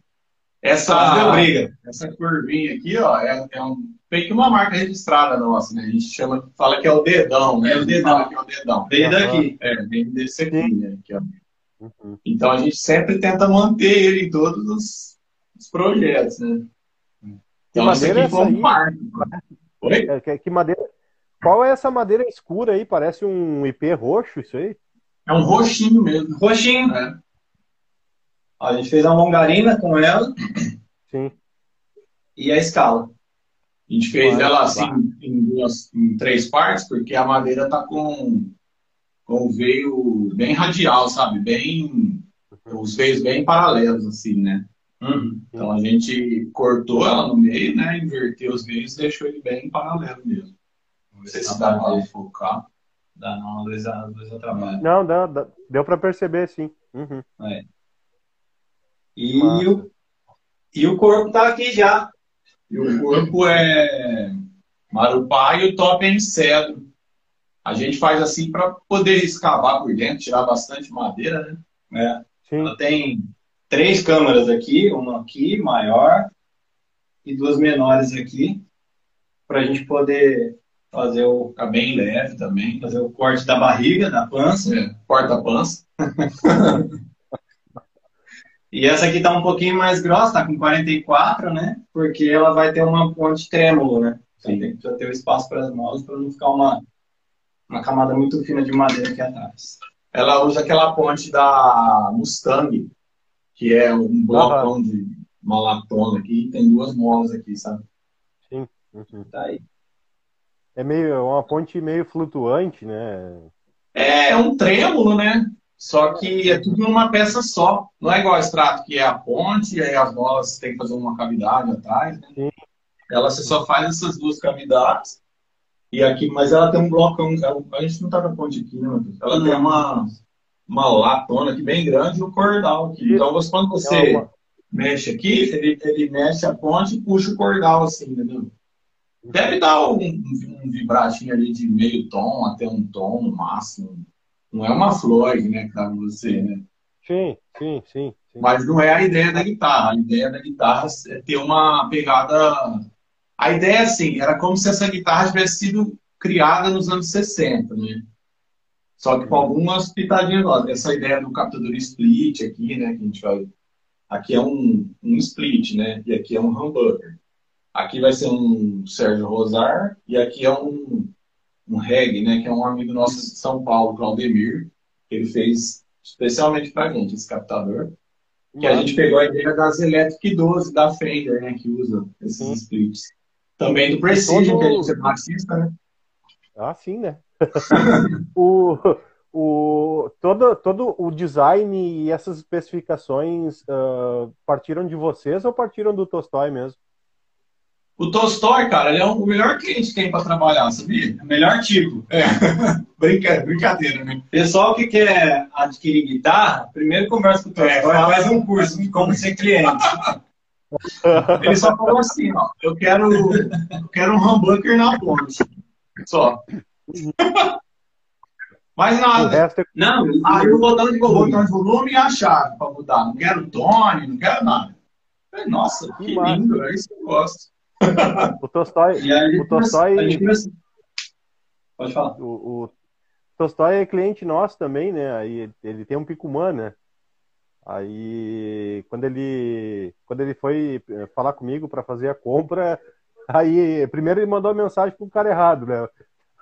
Essa, deu briga. essa curvinha aqui, ó, é, é um, meio que uma marca registrada nossa, né? A gente chama, fala que é o dedão, né? É o dedão. Que é o dedão. Aham. daqui. É, vem desse aqui, né? Aqui, ó. Uhum. Então a gente sempre tenta manter ele em todos os, os projetos, né? Então essa madeira é aqui foi essa um marco. Oi? É, que, que madeira. Qual é essa madeira escura aí? Parece um IP roxo, isso aí? É um roxinho mesmo. Roxinho. né? Ó, a gente fez uma longarina com ela Sim. e a escala. A gente fez ela assim em, duas, em três partes, porque a madeira tá com, com o veio bem radial, sabe? Bem. Os veios bem paralelos, assim, né? Uhum. Então a gente cortou ela no meio, né? Inverteu os veios e deixou ele bem paralelo mesmo. Não sei se dá pra focar. Dá não, a Luísa, a Luísa trabalha. Não, dá, dá- deu para perceber, sim. Uhum. E Massa. o, e o corpo tá aqui já. E o corpo é marupá e o top é em cedro. A gente faz assim para poder escavar por dentro, tirar bastante madeira, né? É. Ela tem três câmeras aqui, uma aqui maior e duas menores aqui, para a gente poder fazer o, Fica bem leve também. fazer o corte da barriga, da pança. É, Porta-pança. E essa aqui tá um pouquinho mais grossa, tá com 44, né? Porque ela vai ter uma ponte trêmulo, né? Então Sim. tem que ter o espaço para as molas para não ficar uma, uma camada muito fina de madeira aqui atrás. Ela usa aquela ponte da Mustang, que é um blocão de uma latona aqui, tem duas molas aqui, sabe? Uhum. Tá aí. É meio uma ponte meio flutuante, né? É um trêmulo, né? Só que é tudo numa peça só. Não é igual a extrato, que é a ponte, e aí as molas tem que fazer uma cavidade atrás, né? Ela você só faz essas duas cavidades. E aqui, mas ela tem um blocão. A gente não tá com a ponte aqui, né, Matheus? Ela tem uma, uma latona aqui bem grande e o cordal aqui. Então, você, quando você uma- mexe aqui, ele, ele mexe a ponte e puxa o cordal assim, entendeu? Deve dar um, um vibratinho ali de meio tom até um tom no máximo. Não é uma Floyd, né, que dá pra você, né? Sim, sim, sim. sim. Mas não é a ideia da guitarra. A ideia da guitarra é ter uma pegada. A ideia, assim, era como se essa guitarra tivesse sido criada nos anos 60, né? Só que com algumas pitadinhas novas. Essa ideia do captador split aqui, né? Que a gente vai. Aqui é um, um split, né? E aqui é um humbucker. Aqui vai ser um Sérgio Rosar e aqui é um, um reggae, né? Que é um amigo nosso de São Paulo, Claudemir. que Ele fez especialmente pra gente esse captador. Que a gente pegou a ideia das Electric 12 da Fender, né? Que usa esses Sim. splits. Também do Precision, Todo- que é baixista, né? Ah, sim, né? o, o, todo, todo o design e essas especificações ah, partiram de vocês ou partiram do Tolstói mesmo? O Tolstói, cara, ele é o melhor cliente que tem pra trabalhar, sabia? O melhor tipo. É. Brinca- Brincadeira, né? Pessoal que quer adquirir guitarra, primeiro conversa com o É, Tolstói, fala- faz um curso de como ser cliente. Ele só falou assim, ó, eu quero, eu quero um humbucker na ponte. Só. Mais nada. é Não, Aí o botão de volume, botão de volume e a chave pra mudar. Não quero tone, não quero nada. Falei, Nossa, que lindo, é isso que eu gosto. O Tolstói. O Tolstói- Pode falar. O, o Tolstói é cliente nosso também, né? Aí ele tem um Picumã, né? Aí quando ele quando ele foi eh, falar comigo para fazer a compra, aí primeiro ele mandou a mensagem pro cara errado, né?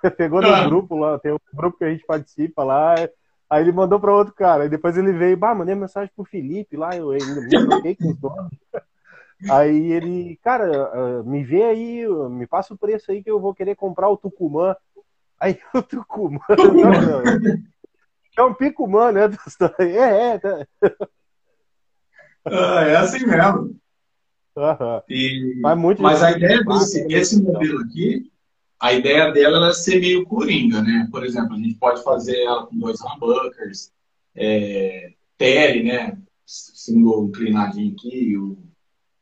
Pegou no grupo lá, tem um grupo que a gente participa lá, aí ele mandou para outro cara, aí depois ele veio, bah, mandei mensagem pro Felipe lá, eu ainda me troquei com os donos. Aí ele, cara, uh, me vê aí, me passa o preço aí que eu vou querer comprar o Tucumã. Aí o Tucumã, é um Picumã, né? É, é. Tá. Ah, é assim mesmo. Uhum. E, mas, mas a ideia desse esse modelo aqui, a ideia dela é ser meio coringa, né? Por exemplo, a gente pode fazer ela com dois humbuckers, é, tele, né? Single inclinadinho aqui, o,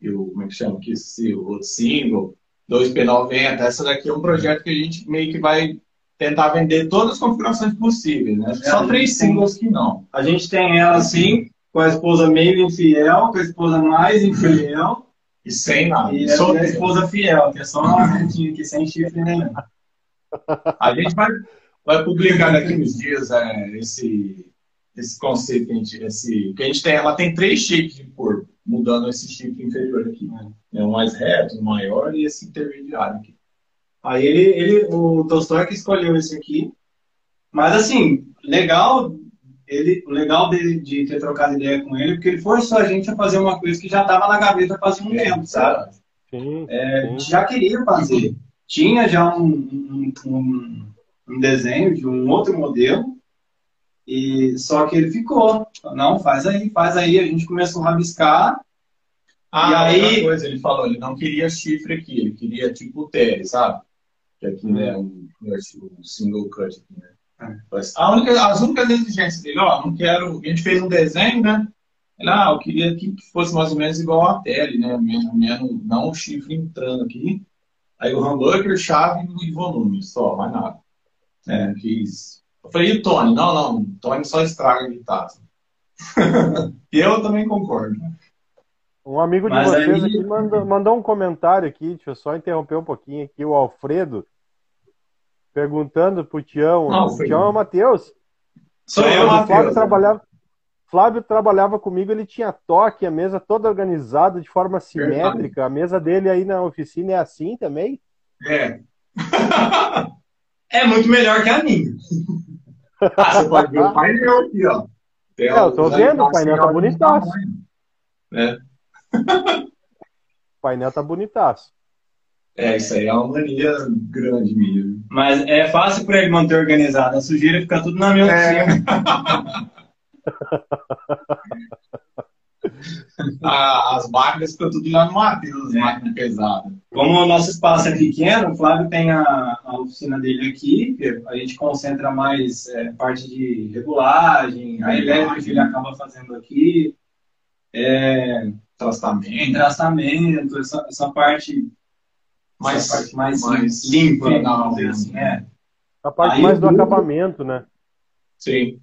o, como é que chama aqui? O outro single, 2P90. Essa daqui é um projeto que a gente meio que vai tentar vender todas as configurações possíveis, né? Só três singles que não. A gente tem ela assim, com a esposa meio infiel, com a esposa mais infiel. E sem nada. E Só a esposa fiel, que é só uma retinha aqui, sem chifre nenhum. A gente vai, vai publicar daqui uns dias é, esse, esse conceito que a gente, esse, que a gente tem. Ela tem três shapes de corpo, mudando esse chifre inferior aqui. É um mais reto, maior e esse intermediário aqui. Aí ele, ele o Tolstói que escolheu esse aqui. Mas assim, legal ele, o legal de, de ter trocado ideia com ele, porque ele forçou a gente a fazer uma coisa que já estava na gaveta fazia um tempo, sabe? Sim, é, sim. A gente já queria fazer. Tinha já um, um, um, um, desenho de um outro modelo, e só que ele ficou. Não, faz aí, faz aí. A gente começou a rabiscar. Ah, e aí... coisa, ele falou, ele não queria chifre aqui, ele queria tipo Terry, sabe? Que aqui, né, um, um single cut aqui, né? A única, as únicas exigências dele, ó, não quero. A gente fez um desenho, né? ah, eu queria que fosse mais ou menos igual a tele, né? Menos, menos, não o chifre entrando aqui. Aí o humbucker, chave e volume, só, mais nada. É, quis. Eu falei, e o Tony? Não, não, o Tony só estraga de taça. e eu também concordo. Um amigo de Mas vocês aí... aqui mandou, mandou um comentário aqui, deixa eu só interromper um pouquinho aqui, o Alfredo perguntando pro Tião. Não, o Tião é o Matheus. Sou eu, Matheus. Flávio trabalhava, Flávio trabalhava comigo, ele tinha toque, a mesa toda organizada de forma simétrica. Verdade. A mesa dele aí na oficina é assim também? É. é muito melhor que a minha. ah, você pode ver o painel aqui, ó. Tem é, eu tô vendo, o painel tá bonitaço. É. o painel tá bonitaço. É, isso aí é uma mania grande mesmo. Mas é fácil para ele manter organizado. A sujeira fica tudo na minha é. As máquinas ficam tudo lá no Matheus, é. máquina pesada. Como o nosso espaço é pequeno, o Flávio tem a, a oficina dele aqui, a gente concentra mais é, parte de regulagem, a elétrica ele acaba fazendo aqui. É, traçamento. Traçamento, essa, essa parte mais, parte mais, mais limpa, não, assim, é. A parte Aí mais do acabamento, né? Sim.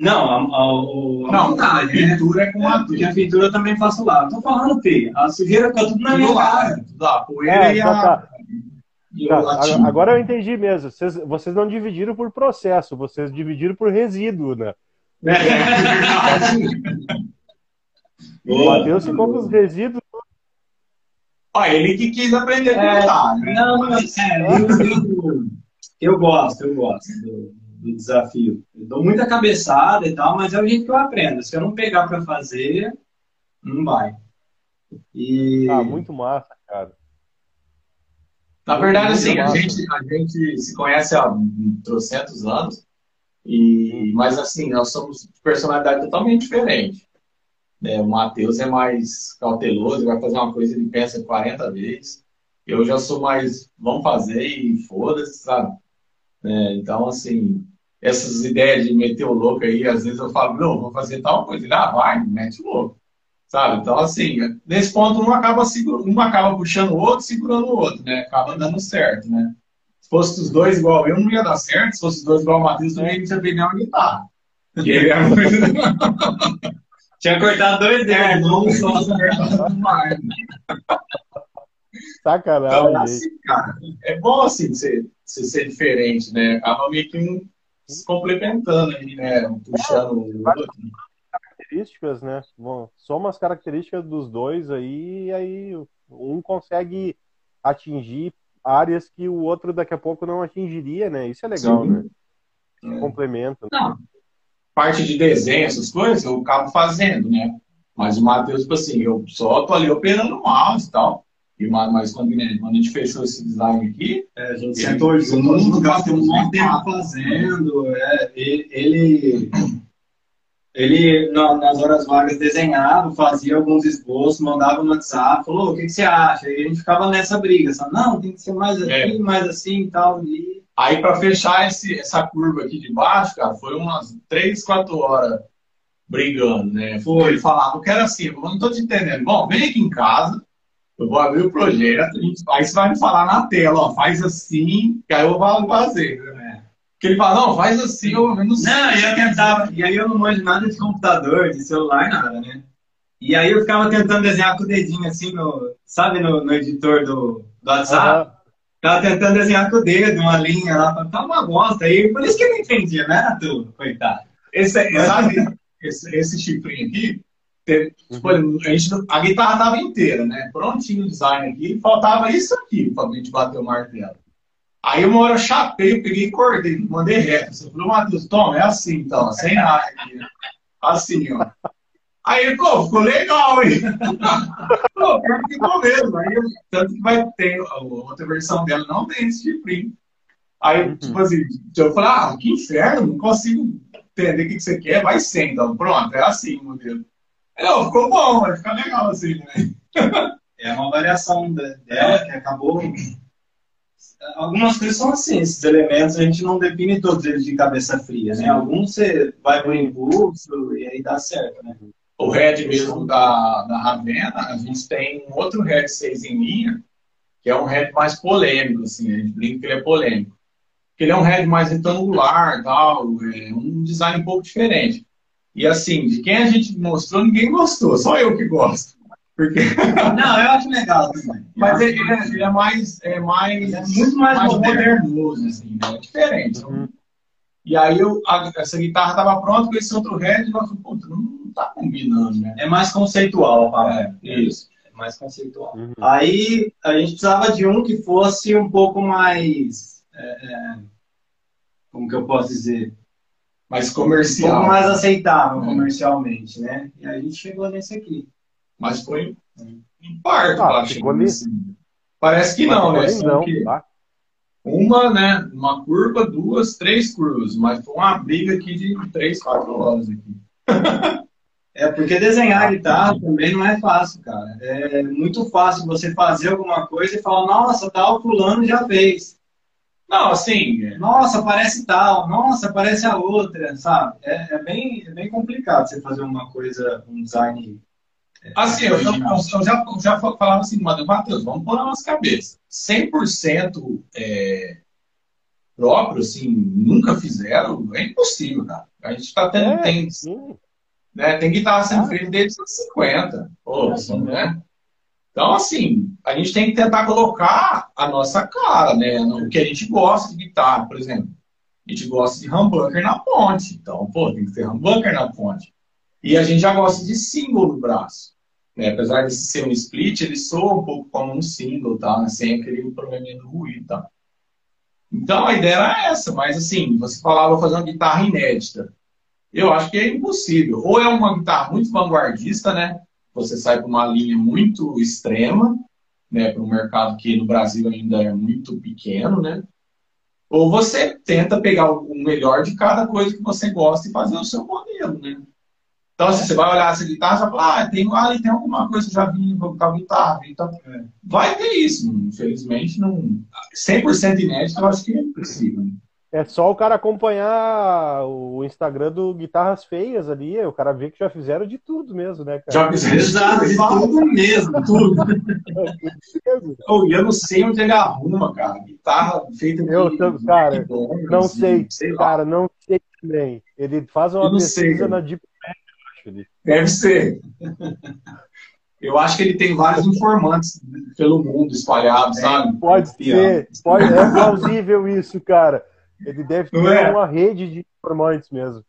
Não, a, a, a, não, a pintura é com a Porque a pintura eu também faço lá. Tô falando, P. A sujeira fica tudo na minha casa. a poeira é, e a. Tá. Tá. Agora eu entendi mesmo. Vocês, vocês não dividiram por processo, vocês dividiram por resíduo, né? É. o Matheus ficou com os resíduos Ó, ele que quis aprender a pintar. É, né? Não, mas é, eu, eu, gosto, eu gosto do, desafio. Eu dou muita cabeçada e tal, mas é o jeito que eu aprendo. Se eu não pegar para fazer, não vai. E... Ah, muito massa, cara. Na verdade, assim, a gente, a gente se conhece há trocentos anos, e, mas assim, nós somos de personalidade totalmente diferente. É, o Matheus é mais cauteloso, vai fazer uma coisa, ele pensa 40 vezes. Eu já sou mais, vamos fazer e foda-se, sabe? É, então, assim, essas ideias de meter o louco aí, às vezes eu falo, não, vou fazer tal coisa. Ele, ah, vai, mete o louco. Sabe? Então, assim, nesse ponto, um acaba, segura, um acaba puxando o outro, segurando o outro, né? Acaba dando certo, né? Se fosse os dois igual eu, não ia dar certo. Se fosse os dois igual o Matheus, também não. Porque ele é muito... Tinha cortado dois dedos, é, não só. Sacanagem. Então, assim, cara, é bom assim você, você ser diferente, né? Acaba meio que um se complementando aí, né? Um puxando o outro. Características, né? Bom, soma as características dos dois aí, e aí um consegue atingir áreas que o outro daqui a pouco não atingiria, né? Isso é legal, Sim. né? É. Complemento. Não, parte de desenho, essas coisas, eu acabo fazendo, né? Mas o Matheus, tipo assim, eu só tô ali operando o mouse e tal. E, mas quando, né, quando a gente fechou esse design aqui, é, a gente sentou junto, gastou um tempo fazendo. É, ele, ele nas horas vagas desenhava, fazia alguns esboços, mandava no WhatsApp, falou, o que, que você acha? E a gente ficava nessa briga, sabe? não, tem que ser mais assim, é. mais assim e tal. E... Aí, para fechar esse, essa curva aqui de baixo, cara, foi umas 3, 4 horas brigando, né? Foi, ele falava que era assim, eu não tô te entendendo. Bom, vem aqui em casa, eu vou abrir o projeto, aí você vai me falar na tela, ó, faz assim, que aí eu vou fazer. Né? Porque ele fala, não, faz assim, eu não sei. Não, e eu tentava, e aí eu não manjo nada de computador, de celular, nada, né? E aí eu ficava tentando desenhar com o dedinho, assim, no, sabe, no, no editor do, do WhatsApp? Uhum. Ficava tentando desenhar com o dedo, uma linha lá, tá uma bosta. Aí, por isso que eu não entendia, né, tu, coitado. Esse, sabe, esse, esse chifrinho aqui, Tipo, a, gente, a guitarra estava inteira, né? Prontinho o design aqui, faltava isso aqui para a gente bater o martelo. Aí uma hora eu chapei, eu peguei e cortei, mandei reto. Você falou, Matheus, toma, é assim então, sem nada aqui. Né? Assim, ó. Aí ele, pô, ficou legal, hein? pô, ficou mesmo. Aí, tanto que vai ter, a outra versão dela não tem esse chifrinho. Aí, uhum. tipo assim, eu falei, ah, que inferno, não consigo entender o que, você quer, vai ser então. Pronto, é assim o modelo. Não, ficou bom, vai ficar legal assim, né? É uma variação dela que acabou. Algumas coisas são assim, esses elementos a gente não define todos eles de cabeça fria, né? Alguns você vai por impulso e aí dá certo, né? O Red mesmo da, da Ravena, a gente tem um outro Red 6 em linha, que é um Red mais polêmico, assim, a gente brinca que ele é polêmico. Porque ele é um Red mais retangular, tal, é um design um pouco diferente. E assim, de quem a gente mostrou, ninguém gostou, só eu que gosto. Porque... Não, eu acho legal também. Mas ele, é, ele, é, mais, é mais. É muito mais, mais modernoso, assim, né? É diferente. Uhum. E aí eu, a, essa guitarra estava pronta com esse outro head e nós falamos, não tá combinando, né? É mais conceitual, cara. É, isso. É mais conceitual. Uhum. Aí a gente precisava de um que fosse um pouco mais. É, é como que eu posso dizer? Mais comercial. Um pouco mais aceitável é. comercialmente, né? E aí a gente chegou nesse aqui. Mas foi um parto, ah, acho. Assim. Parece que mas não, né? Não, que tá? Uma, né? Uma curva, duas, três curvas. Mas foi uma briga aqui de três, quatro horas aqui. É porque desenhar guitarra também não é fácil, cara. É muito fácil você fazer alguma coisa e falar, nossa, tal fulano já fez. Não, assim. Nossa, parece tal, nossa, parece a outra, sabe? É, é, bem, é bem complicado você fazer uma coisa, um design. É, assim, eu já, eu já, já falava assim, Matheus, vamos pôr na nossa cabeça. 100% é, próprio, assim, nunca fizeram, é impossível, cara. A gente tá tendo. É, tem, né, tem guitarra sendo ah. feita desde os 50. Pô, assim, né? Então, assim, a gente tem que tentar colocar a nossa cara, né? No que a gente gosta de guitarra, por exemplo. A gente gosta de humbucker na ponte. Então, pô, tem que ter humbucker na ponte. E a gente já gosta de single no braço. Né? Apesar de ser um split, ele soa um pouco como um single, tá? Sem aquele probleminha do ruído, tá? Então, a ideia era essa. Mas, assim, você falava fazer uma guitarra inédita. Eu acho que é impossível. Ou é uma guitarra muito vanguardista, né? Você sai para uma linha muito extrema, né, para um mercado que no Brasil ainda é muito pequeno, né? Ou você tenta pegar o melhor de cada coisa que você gosta e fazer o seu modelo, né? Então, assim, você vai olhar essa guitarra e vai falar, ah, tem, ah, tem alguma coisa que já vi com tal guitarra. Então, é. vai ter isso. Infelizmente, não... 100% inédito eu acho que é impossível. É só o cara acompanhar o Instagram do Guitarras Feias ali, o cara vê que já fizeram de tudo mesmo, né, cara? Já fizeram exato, de tudo mesmo, tudo. oh, eu não sei onde ele arruma, cara. Guitarra feita eu, de, cara, bom, não assim, sei, sei cara, não sei também. Ele faz uma pesquisa sei. na Deep Web, Deve ser. Eu acho que ele tem vários informantes pelo mundo espalhados, é, sabe? Pode ser, pode, é plausível isso, cara. Ele deve ter é? uma rede de informantes mesmo.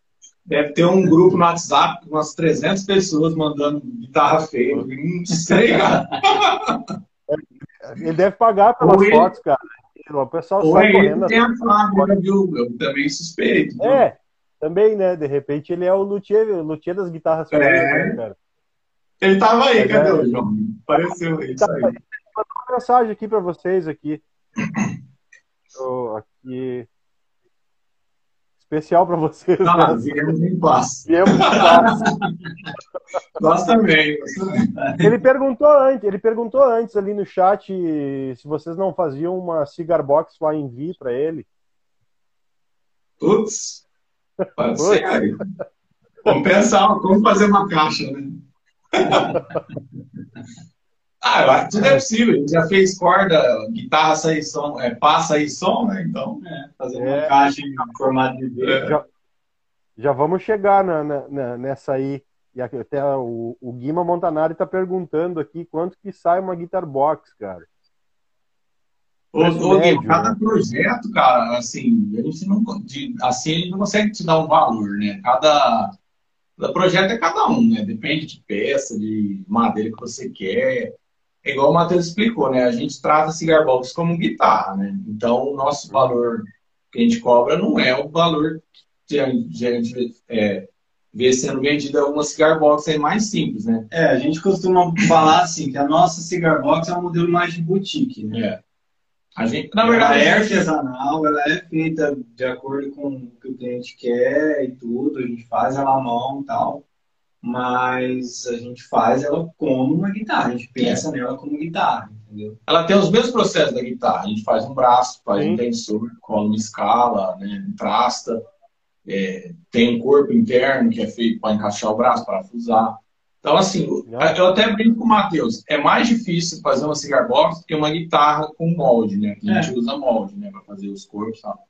Deve ter um grupo no WhatsApp com umas 300 pessoas mandando guitarra feia. Não sei, cara. Ele deve pagar pelas Ou fotos, ele... cara. O pessoal Ou sai correndo. Tem a fábrica, viu? Eu também suspeito. Viu? É, também, né? De repente ele é o luthier, o luthier das guitarras feias, é. né, cara? Ele tava aí, cadê é, o João? Apareceu aí, tá, aí. Mandou uma mensagem aqui para vocês aqui. aqui. Especial para vocês. Ah, né? viemos em paz. Viemos em paz. Nós também. Ele perguntou antes, ele perguntou antes ali no chat se vocês não faziam uma cigar box lá em Vi para ele. Putz, pode ser. Vamos pensar como fazer uma caixa, né? ah, eu acho que tudo é possível. Gente já fez corda, guitarra sair som, é, passa aí som, né? Então, é, fazer uma é, caixa em formato de V. É. Já, já, vamos chegar na, na, nessa aí. E até o, o Guima Montanari está perguntando aqui quanto que sai uma guitar box, cara. Ô, ô médio, cada né? projeto, cara, assim, a gente não, de, assim, a gente não consegue te dar um valor, né? Cada, cada projeto é cada um, né? Depende de peça, de madeira que você quer. É igual o Matheus explicou, né? A gente trata cigar box como guitarra, né? Então, o nosso valor que a gente cobra não é o valor que a gente é, vê sendo vendida uma cigar box é mais simples, né? É, a gente costuma falar assim, que a nossa cigar box é um modelo mais de boutique, né? É. A gente, na verdade, ela é artesanal, ela é feita de acordo com o que o cliente quer e tudo, a gente faz ela à mão e tal, mas a gente faz ela como uma guitarra, a gente pensa é. nela como guitarra, entendeu? Ela tem os mesmos processos da guitarra, a gente faz um braço, faz Sim. um tensor, cola uma escala, né, trasta, é, tem um corpo interno que é feito para encaixar o braço, para fusar. Então, assim, eu até brinco com o Matheus, é mais difícil fazer uma cigar box do que uma guitarra com molde, né? Que a gente é. usa molde, né? Para fazer os corpos e tal.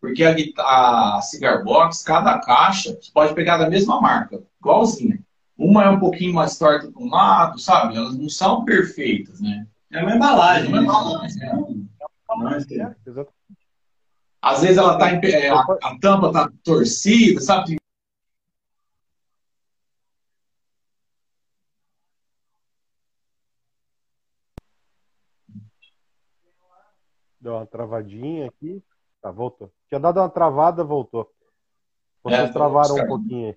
Porque a, a cigar box, cada caixa, você pode pegar da mesma marca, igualzinha. Uma é um pouquinho mais torta para um lado, sabe? Elas não são perfeitas, né? É uma embalagem. É uma embalagem, né? É. Às vezes ela tá em, a, a tampa tá torcida, sabe? Deu uma travadinha aqui. Tá, voltou. Tinha dado uma travada, voltou. Vocês é, travaram um pouquinho.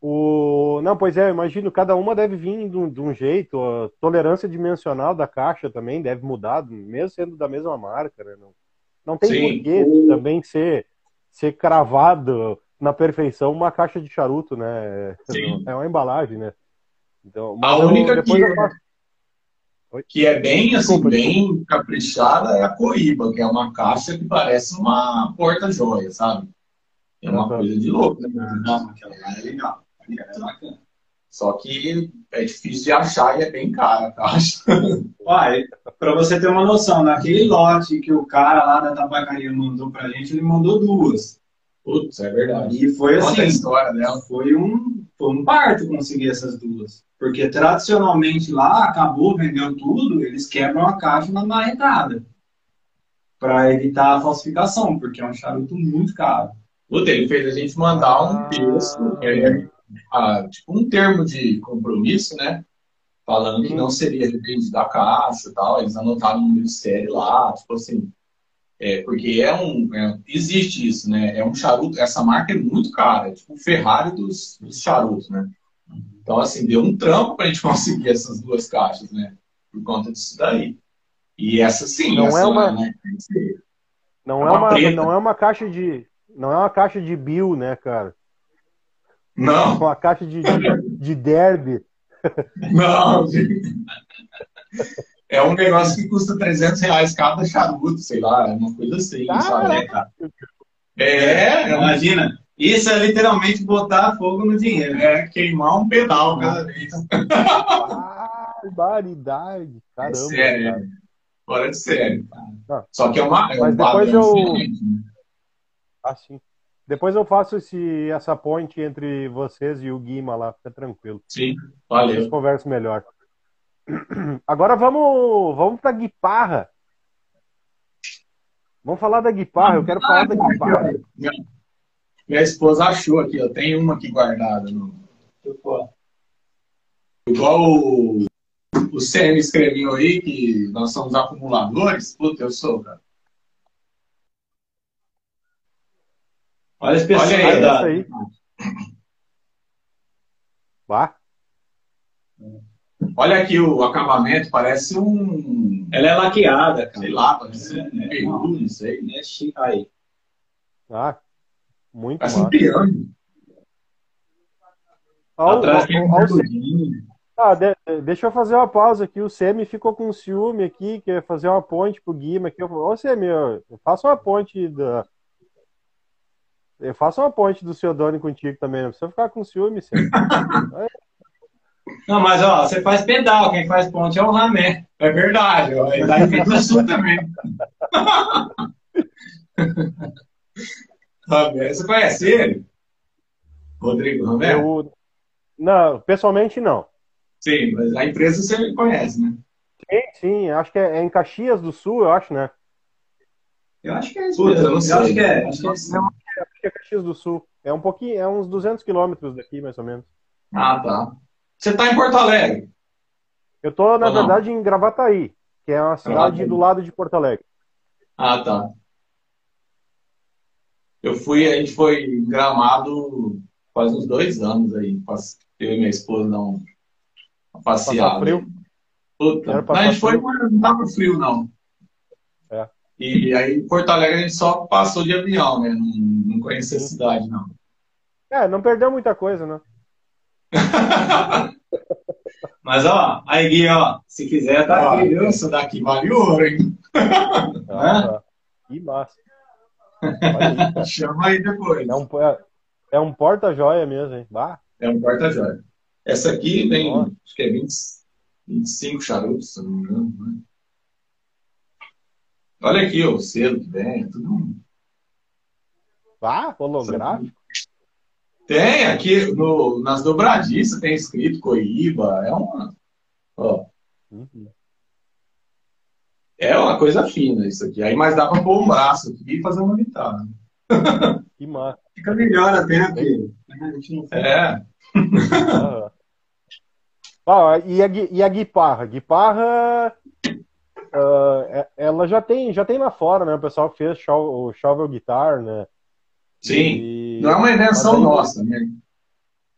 O... Não, pois é, eu imagino, cada uma deve vir de um, de um, jeito. A tolerância dimensional da caixa também deve mudar, mesmo sendo da mesma marca, né? Não, não tem porquê também ser, ser cravado na perfeição uma caixa de charuto, né? Sim. É uma embalagem, né? Então, a única eu, que... Faço que é bem assim, bem caprichada, é a Coíba, que é uma caixa que parece uma porta-joia, sabe? É uma coisa de louco, né? Não, aquela lá é legal. É bacana. Só que é difícil de achar e é bem cara a caixa. Uai, pra você ter uma noção, naquele lote que o cara lá da tabacaria mandou pra gente, ele mandou duas. Putz, é verdade. E foi assim. a história dela. Foi um, foi um parto conseguir essas duas. Porque tradicionalmente lá, acabou, vendeu tudo, eles quebram a caixa na marretada. Para evitar a falsificação, porque é um charuto muito caro. Puta, ele fez a gente mandar um ah. texto, é, ah, tipo um termo de compromisso, né? Falando que não seria revendido da caixa e tal. Eles anotaram no ministério lá, tipo assim. É, porque é um. É, existe isso, né? É um charuto. Essa marca é muito cara, é tipo o Ferrari dos, dos charutos, né? Então, assim, deu um trampo para a gente conseguir essas duas caixas, né? Por conta disso daí. E essa sim, não essa, é uma, né? não é, é uma, não é uma caixa de, não é uma caixa de Bill, né, cara? Não. É uma caixa de, de, de derby. Não. É um negócio que custa 300 reais cada charuto, sei lá, é uma coisa assim, sabe? É, imagina. Isso é literalmente botar fogo no dinheiro. É queimar um pedal cada vez. Barbaridade. Caramba. É sério. Cara. Fora de sério. Ah, Só que é uma. É mas um depois eu. Assim. Depois eu faço esse, essa ponte entre vocês e o Guima lá, fica tranquilo. Sim, valeu. Vocês conversam melhor. Agora vamos, vamos pra guitarra. Vamos falar da guitarra, eu quero falar da guitarra. Minha esposa achou aqui, eu tenho uma aqui guardada. No... Igual o, o CM escreveu aí, que nós somos acumuladores. Puta, eu sou, cara. Olha a especialidade. Olha aí. Vá. Olha aqui o acabamento, parece um. Ela é laqueada, cara. Sei lá, parece É, um é, peru, não sei. É Aí. Ah, muito Parece um triângulo. Atrás verdinho. Ah, de- deixa eu fazer uma pausa aqui. O Semi ficou com ciúme aqui, quer fazer uma ponte pro Guima aqui. Eu- Ô, Semi, eu eu faço uma ponte da. Eu faço uma ponte do Ciodone contigo também, não precisa ficar com ciúme, Semi. Não, mas ó, você faz pedal, quem faz ponte é o Ramé. É verdade, ó, ele tá em do Sul também. Você conhece ele? Rodrigo Ramé? Eu... Não, pessoalmente não. Sim, mas a empresa você conhece, né? Sim, sim, acho que é, é em Caxias do Sul, eu acho, né? Eu acho que é isso Puta, eu não sei. acho que é. Acho que é. Acho que é Caxias do Sul. É um pouquinho, é uns 200 quilômetros daqui, mais ou menos. Ah, tá. Você tá em Porto Alegre? Eu tô, na Ou não? verdade, em Gravataí, que é uma cidade Gravataí. do lado de Porto Alegre. Ah, tá. Eu fui, a gente foi em Gramado faz uns dois anos aí. Eu e minha esposa dar um- uma passeada. Passar frio? Puta, passar a gente foi, mas não tava frio, não. É. E aí, em Porto Alegre, a gente só passou de avião, né? Não, não conhecia a cidade, não. É, não perdeu muita coisa, né? Mas ó, aí Gui, ó, se quiser tá Ah, aqui, viu? essa daqui vale ouro, hein? Ah, tá. Que massa. Aí. Chama aí depois. É um, é, é um porta-joia mesmo, hein? Bah, É um porta-joia. Essa aqui tem, Ó. acho que é 20, 25 charutos, se eu não me engano. Né? Olha aqui ó, o selo que vem, é tudo. bah holográfico. Tem aqui no, nas dobradiças, tem escrito Coíba, é uma. Ó, Uhum. É uma coisa fina isso aqui. Aí, mas dá pra pôr um braço aqui e fazer uma guitarra. Que massa. Fica melhor até, né, porque a gente não É. Ah, e, a, e a guitarra? Guitarra, ah, é- ela já tem, já tem lá fora, né? O pessoal fez o Shovel Guitar, né? sim. E- Não é uma invenção aí- nossa, né?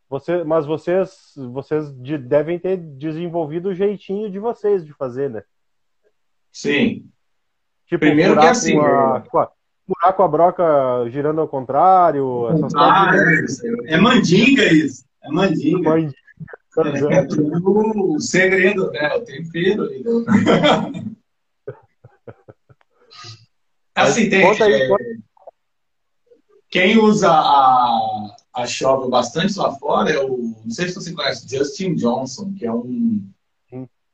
Você, mas vocês, vocês de- devem ter desenvolvido o jeitinho de vocês de fazer, né? Sim. Tipo, Primeiro que assim, com a, com a- furar com a broca girando ao contrário, essas Ah, coisas. é, é mandinga isso. É mandinga. Mãe- É tudo o segredo, né? O tempero ali. né? Assim, tem. Conta aí, é, conta. Quem usa a, a Shovel bastante lá fora é o. Não sei se você conhece, Justin Johnson, que é um.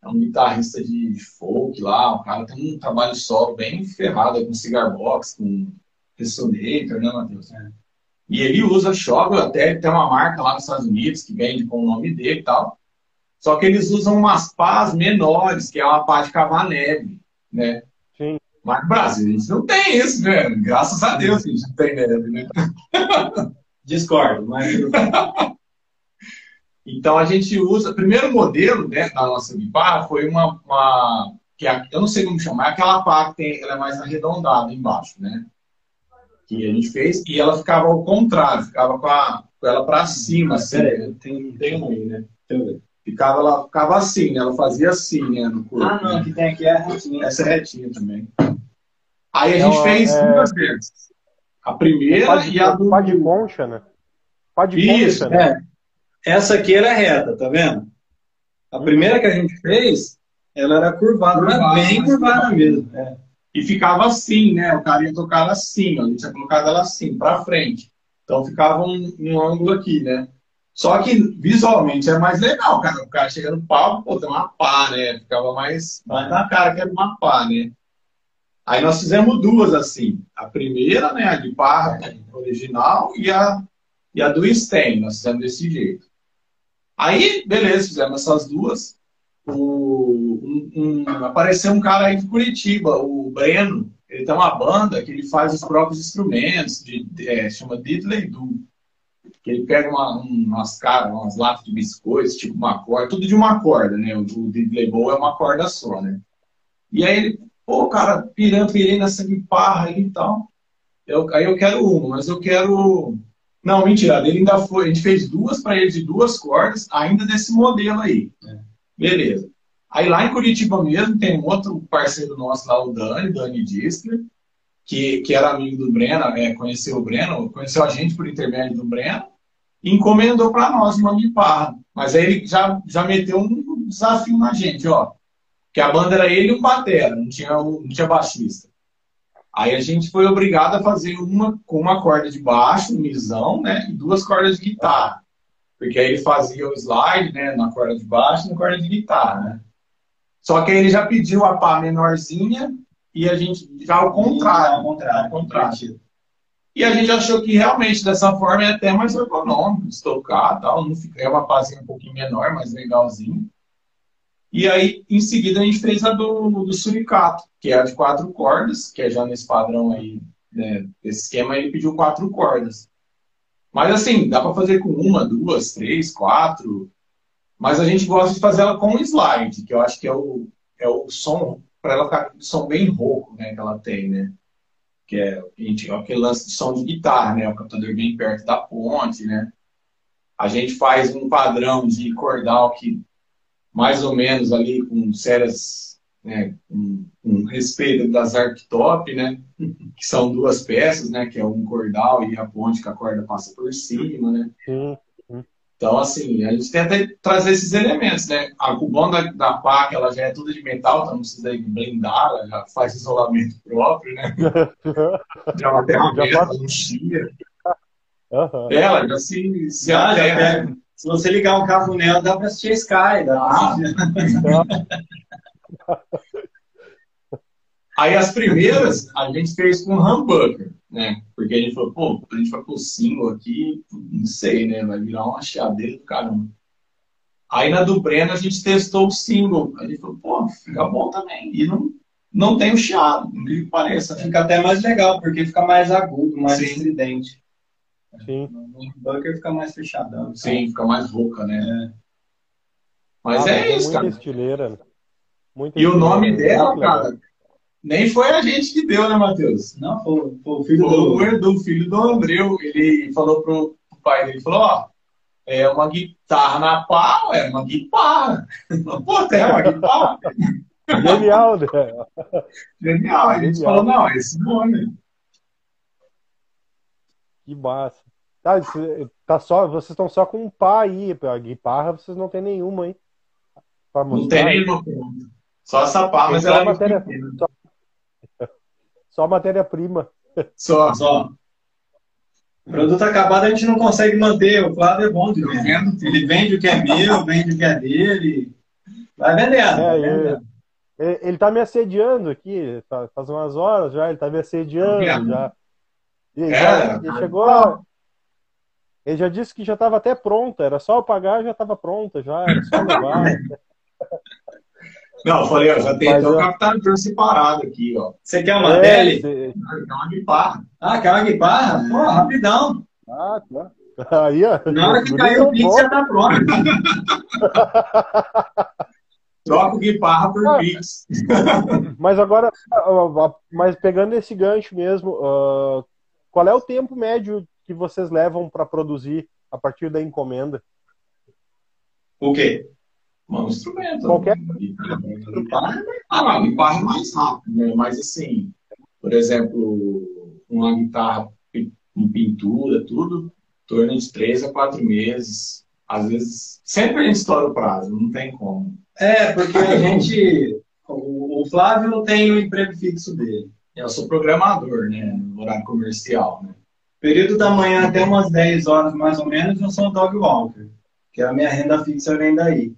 É um guitarrista de folk lá. O cara tem um trabalho solo bem ferrado com cigar box, com Resonator, né, Matheus? E ele usa Shovel, até tem uma marca lá nos Estados Unidos que vende com o nome dele e tal. Só que eles usam umas pás menores, que é uma pá de cavar neve, né? Sim. Mas no Brasil a gente não tem isso, velho. Graças a Deus que a gente não tem neve, né? Discordo, mas Então a gente usa. O primeiro modelo né, da nossa guitarra foi uma. uma que é- eu não sei como chamar, é aquela pá que tem, ela é mais arredondada embaixo, né? Que a gente fez, e ela ficava ao contrário, ficava com, a, com ela para cima, assim. Peraí, tem, tem um aí, né? Deixa eu ver. Ficava, ela ficava assim, né? Ela fazia assim, né? No corpo, Ah, não, né? que tem aqui é a retinha. Essa é retinha também. Aí a É gente fez é- duas vezes. A primeira de, e a do. pá de concha, né? Pá de Isso, concha, né? É. Essa aqui era reta, tá vendo? A primeira que a gente fez, ela era curvada, Curvada, bem curvada mesmo. É. E ficava assim, né? O cara ia tocar assim, ó. A gente tinha colocado ela assim, pra frente. Então ficava um, um ângulo aqui, né? Só que visualmente é mais legal, cara. O cara chega no palco, pô, tem uma pá, né? Ficava mais, mais na cara que era uma pá, né? Aí nós fizemos duas assim. A primeira, né? A de pá original e a, e a do Sten. Nós fizemos desse jeito. Aí, beleza, fizemos essas duas. O, um- um- apareceu um cara aí de Curitiba, o Breno. Ele tem uma banda que ele faz os próprios instrumentos, de, é, chama Didgeridoo. Que ele pega uma, um- umas caras, umas latas de biscoitos, tipo uma corda, tudo de uma corda, né? O, o Didgeridoo é uma corda só, né? E aí ele, pô, cara, pirando, pirei nessa guitarra aí e tal. Eu, aí eu quero uma, mas eu quero. Não, mentira, dele ainda foi. A gente fez duas para ele de duas cordas, ainda desse modelo aí. Beleza. Aí lá em Curitiba mesmo tem um outro parceiro nosso lá, o Dani, Dani Distler, que, que era amigo do Breno, é, conheceu o Breno, conheceu a gente por intermédio do Breno, e encomendou para nós uma guitarra. Mas aí ele já, já meteu um desafio na gente, ó. Que a banda era ele e um batera, não tinha, não tinha baixista. Aí a gente foi obrigado a fazer uma com uma corda de baixo, um misão, né? E duas cordas de guitarra. Porque aí ele fazia o slide, né? Na corda de baixo e na corda de guitarra, né? Só que aí ele já pediu a pá menorzinha e a gente já ao contrário. Ao contrário. Ao contrário. E a gente achou que realmente dessa forma é até mais econômico de tocar, tal. Não fica, é uma pazinha um pouquinho menor, mas legalzinho. E aí, em seguida, a gente fez a do, do suricato, que é a de quatro cordas, que é já nesse padrão aí, né, desse esquema, ele pediu quatro cordas. Mas assim, dá para fazer com uma, duas, três, quatro. Mas a gente gosta de fazer ela com slide, que eu acho que é o, é o som, para ela ficar um som bem rouco, né, que ela tem, né? que é gente, aquele lance de som de guitarra, né? O captador bem perto da ponte, né? A gente faz um padrão de cordal que mais ou menos ali com sérias, né? Com, com respeito das arctop, né? Que são duas peças, né? Que é um cordal e a ponte que a corda passa por cima, né? Então, assim, a gente tenta trazer esses elementos, né? A, bom da, da PAC, ela já é tudo de metal, então não precisa blindar, ela já faz isolamento próprio, né? já é uma ferramenta, não chia. Uhum. Ela já se, se ah, já Se você ligar um cabo nela, dá para assistir Sky. Dá ah. Aí as primeiras a gente fez com humbucker né? Porque a gente falou, pô, a gente vai pro single aqui, não sei, né? Vai virar uma chiadeira do caramba. Aí na do Breno a gente testou o single. A gente falou, pô, fica bom também. E não, não tem o chiado, não que pareça. Fica até mais legal, porque fica mais agudo, mais Sim. estridente. Sim. O bunker fica mais fechadão. Sim, então. fica mais rouca, né? É. Mas ah, é mas isso, cara. Estileira. Muita e o nome dela, cara, nem foi a gente que deu, né, Matheus? Não, foi, foi o filho foi do... O Edu, filho do Andreu. Ele falou pro, pro pai dele, falou, ó, é uma guitarra na pau, é uma guitarra. Pô, tem uma guitarra. Genial, né? Genial. A gente Genial. falou, não, é esse nome. Que massa. Tá, tá só, vocês estão só com um pá aí. A guitarra vocês não tem nenhuma aí. Não tem nenhuma. Só essa pá, mas ela é matéria, só, só matéria-prima. Só. Só. Produto acabado a gente não consegue manter. O Flávio é bom de vendo. Ele vende o que é meu, vende o que é dele. Vai vendendo. É, ele, ele tá me assediando aqui, tá, faz umas horas já, ele tá me assediando já. Ele, é, já, ele chegou. Ele já disse que já estava até pronta, era só eu pagar já estava pronta, já, era só levar. Não, eu falei, ó, já tem até o captador separado aqui, ó. Você quer uma é, tele? Você... Quer uma guitarra. Ah, quer uma guitarra? Pô, rapidão. Ah, tá. Aí, ó. Na hora que cair o Pix, já tá pronto. Troca o guitarra por ah, Pix. Mas agora, mas pegando esse gancho mesmo, uh, qual é o tempo médio que vocês levam para produzir a partir da encomenda? O quê? um instrumento. Qualquer. Ah, não, guitarra é mais rápido, né? Mas assim, por exemplo, uma guitarra com pintura, tudo, em torno de três a quatro meses. Às vezes, sempre a gente estoura o prazo, não tem como. É, porque a gente. O, Flávio tem o emprego fixo dele. Eu sou programador, né? No horário comercial, né? Período da manhã até umas 10 horas mais ou menos, eu sou dog walker, que é a minha renda fixa vem daí.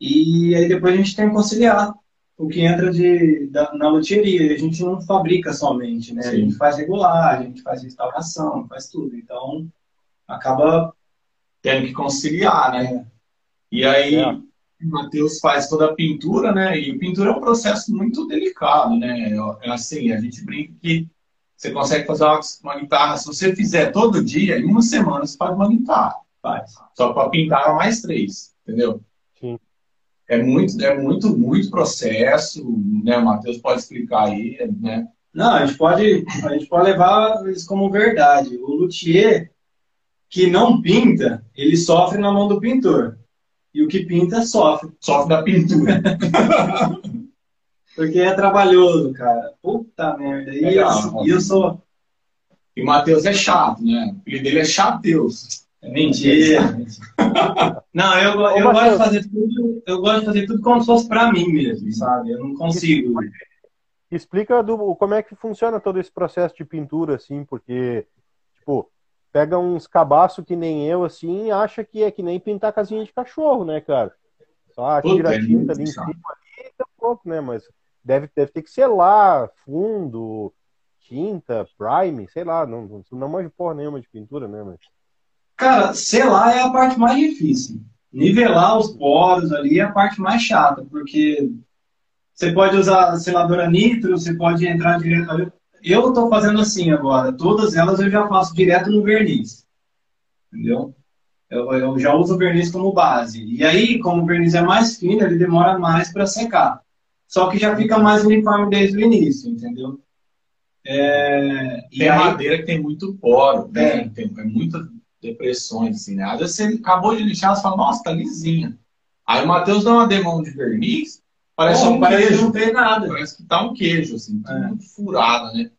E aí depois a gente tem que conciliar o que entra de, da, na loteria. A gente não fabrica somente, né? Sim. A gente faz regular, a gente faz instalação, faz tudo. Então, acaba... Tendo que conciliar, né? E aí, é. o Matheus faz toda a pintura, né? E pintura é um processo muito delicado, né? É assim, a gente brinca que você consegue fazer uma, uma guitarra, se você fizer todo dia, em uma semana você faz uma guitarra. Faz. Só para pintar mais três, entendeu? é muito, é muito, muito processo, né? O Matheus pode explicar aí, né? Não, a gente pode, a gente pode levar isso como verdade. O luthier que não pinta, ele sofre na mão do pintor. E o que pinta sofre. Sofre da pintura. Porque é trabalhoso, cara. Puta merda. E, eu, eu sou. E o Matheus é chato, né? O filho dele é chateus. É mentira. não, eu, eu gosto de fazer tudo. Eu gosto de fazer tudo como se fosse pra mim mesmo, sabe? Eu não consigo. Explica do, como é que funciona todo esse processo de pintura, assim, porque, tipo, pega uns cabaços que nem eu, assim, e acha que é que nem pintar casinha de cachorro, né, cara? Só tira a é tinta ali em cima ali e pouco, né? Mas deve, deve ter que selar fundo, tinta, prime, sei lá, não, não, não manjo porra nenhuma de pintura, né? Mas... Cara, selar é a parte mais difícil. Nivelar os poros ali é a parte mais chata, porque você pode usar seladora nitro, você pode entrar direto. Eu estou fazendo assim agora, todas elas eu já faço direto no verniz. Entendeu? Eu, eu já uso o verniz como base. E aí, como o verniz é mais fino, ele demora mais para secar. Só que já fica mais uniforme desde o início, entendeu? É, tem aí... madeira que tem muito poro, né? É. Tem, tem muitas depressões, assim, né? Às vezes você acabou de lixar, você fala, nossa, tá lisinha. Aí o Matheus dá uma demão de verniz, parece oh, um parece queijo. não tem nada. Parece que tá um queijo, assim, é. muito furado, né?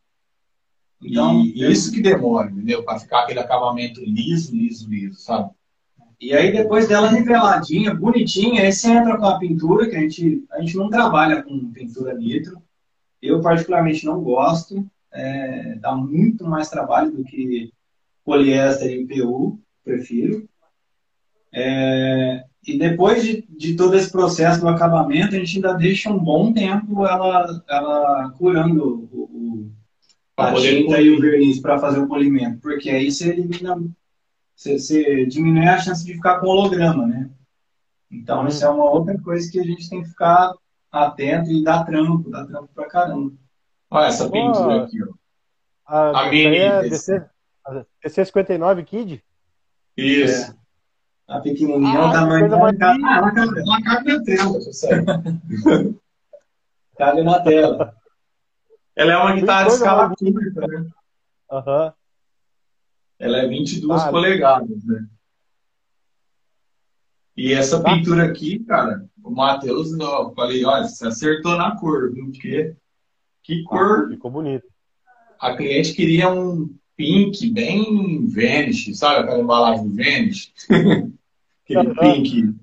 Então, e isso que demora, entendeu? Para ficar aquele acabamento liso, liso, liso, sabe? E aí, depois dela niveladinha, bonitinha, aí você entra com a pintura, que a gente, a gente não trabalha com pintura nitro. Eu, particularmente, não gosto. É, dá muito mais trabalho do que poliéster e PU, prefiro. É, e depois de, de, todo esse processo do acabamento, a gente ainda deixa um bom tempo ela, ela curando o, o a tinta e o verniz para fazer o polimento, porque aí você elimina você, você diminui a chance de ficar com holograma, né? Então, hum. isso é uma outra coisa que a gente tem que ficar atento e dar trampo, dar trampo pra caramba. Olha essa pintura aqui, ó. A, a mini. É DC, DC 59 Kid? Isso. É. A pequenininha, ah, tamanho da mais... Ela cabe na tela, Cabe na tela. Ela é uma guitarra de escala curta, né? Aham. Uhum. Ela é 22 ah, polegadas, né? E essa tá. pintura aqui, cara, o Matheus, eu falei, olha, você acertou na cor, viu? Porque que ah, cor. Ah, ficou bonito. A cliente queria um pink bem Vanish, sabe aquela embalagem do Vanish? Aquele pink.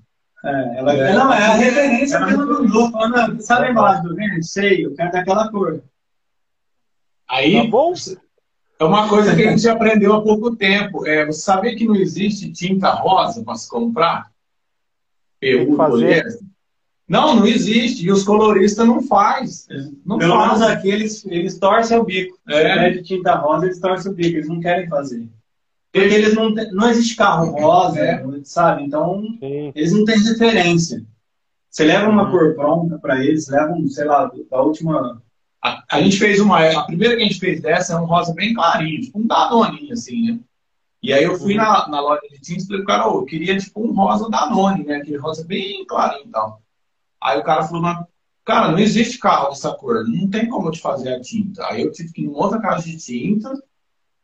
É, ela, é. Não, é a referência que ela mandou, falando, sabe a embalagem do Vanish? Sei, eu quero daquela cor. Aí, tá bom? É uma coisa que a gente aprendeu há pouco tempo. É, você sabia que não existe tinta rosa para se comprar? PU, poliéster? Não, não existe. E os coloristas não faz. Não Pelo menos aqui eles, eles torcem o bico. É. Se de tinta rosa, eles torcem o bico. Eles não querem fazer. Porque eles não, não existe carro rosa, é. sabe? Então, Sim. eles não têm referência. Você leva uma uhum. cor pronta para eles, leva, um, sei lá, da última a, a, gente fez uma. A primeira que a gente fez dessa é um rosa bem clarinho, tipo um Danone, assim, né? E aí eu fui uhum. na, na loja de tinta e falei, cara, eu queria tipo um rosa Danone, né? Aquele rosa bem clarinho e tal. Aí o cara falou, cara, não existe carro dessa cor, não tem como eu te fazer a tinta. Aí eu tive que ir em outra casa de tinta.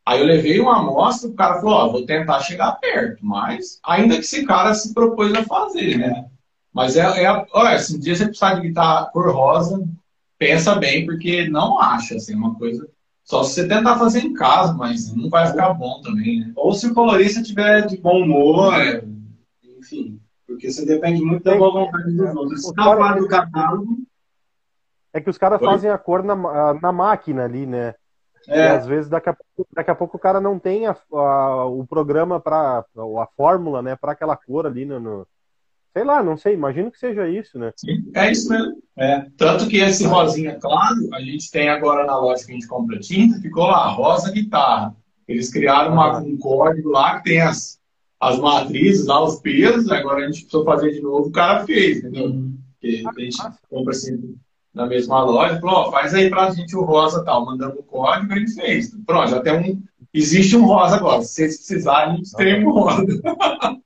Aí eu levei uma amostra, o cara falou, ó, vou tentar chegar perto, mas ainda que esse cara se propôs a fazer, né? Mas é, é olha, se um dia você precisar de guitarra cor rosa, pensa bem, porque não acha, assim, uma coisa. Só se você tentar fazer em casa, mas não vai ficar bom também, né? Ou se o colorista tiver de bom humor, é. enfim. Porque você depende muito da boa vontade dos outros. Se tá fora do catálogo. É que os caras fazem a cor na, na máquina ali, né? É. E às vezes daqui a, pouco, daqui a pouco o cara não tem a, a o programa para a fórmula, né, para aquela cor ali no, no, Sei lá, não sei, imagino que seja isso, né? Sim, é isso mesmo. É. Tanto que esse rosinha claro, a gente tem agora na loja que a gente compra tinta, ficou lá, rosa guitarra. Eles criaram uma, um código lá que tem as, as matrizes, lá os pesos, agora a gente precisou fazer de novo, o cara fez, entendeu? Uhum. a gente compra assim na mesma loja, falou, ó, faz aí pra gente o rosa tal, mandando o código, gente fez. Pronto, já tem um. Existe um rosa agora. Se vocês precisarem, a gente tem um rosa.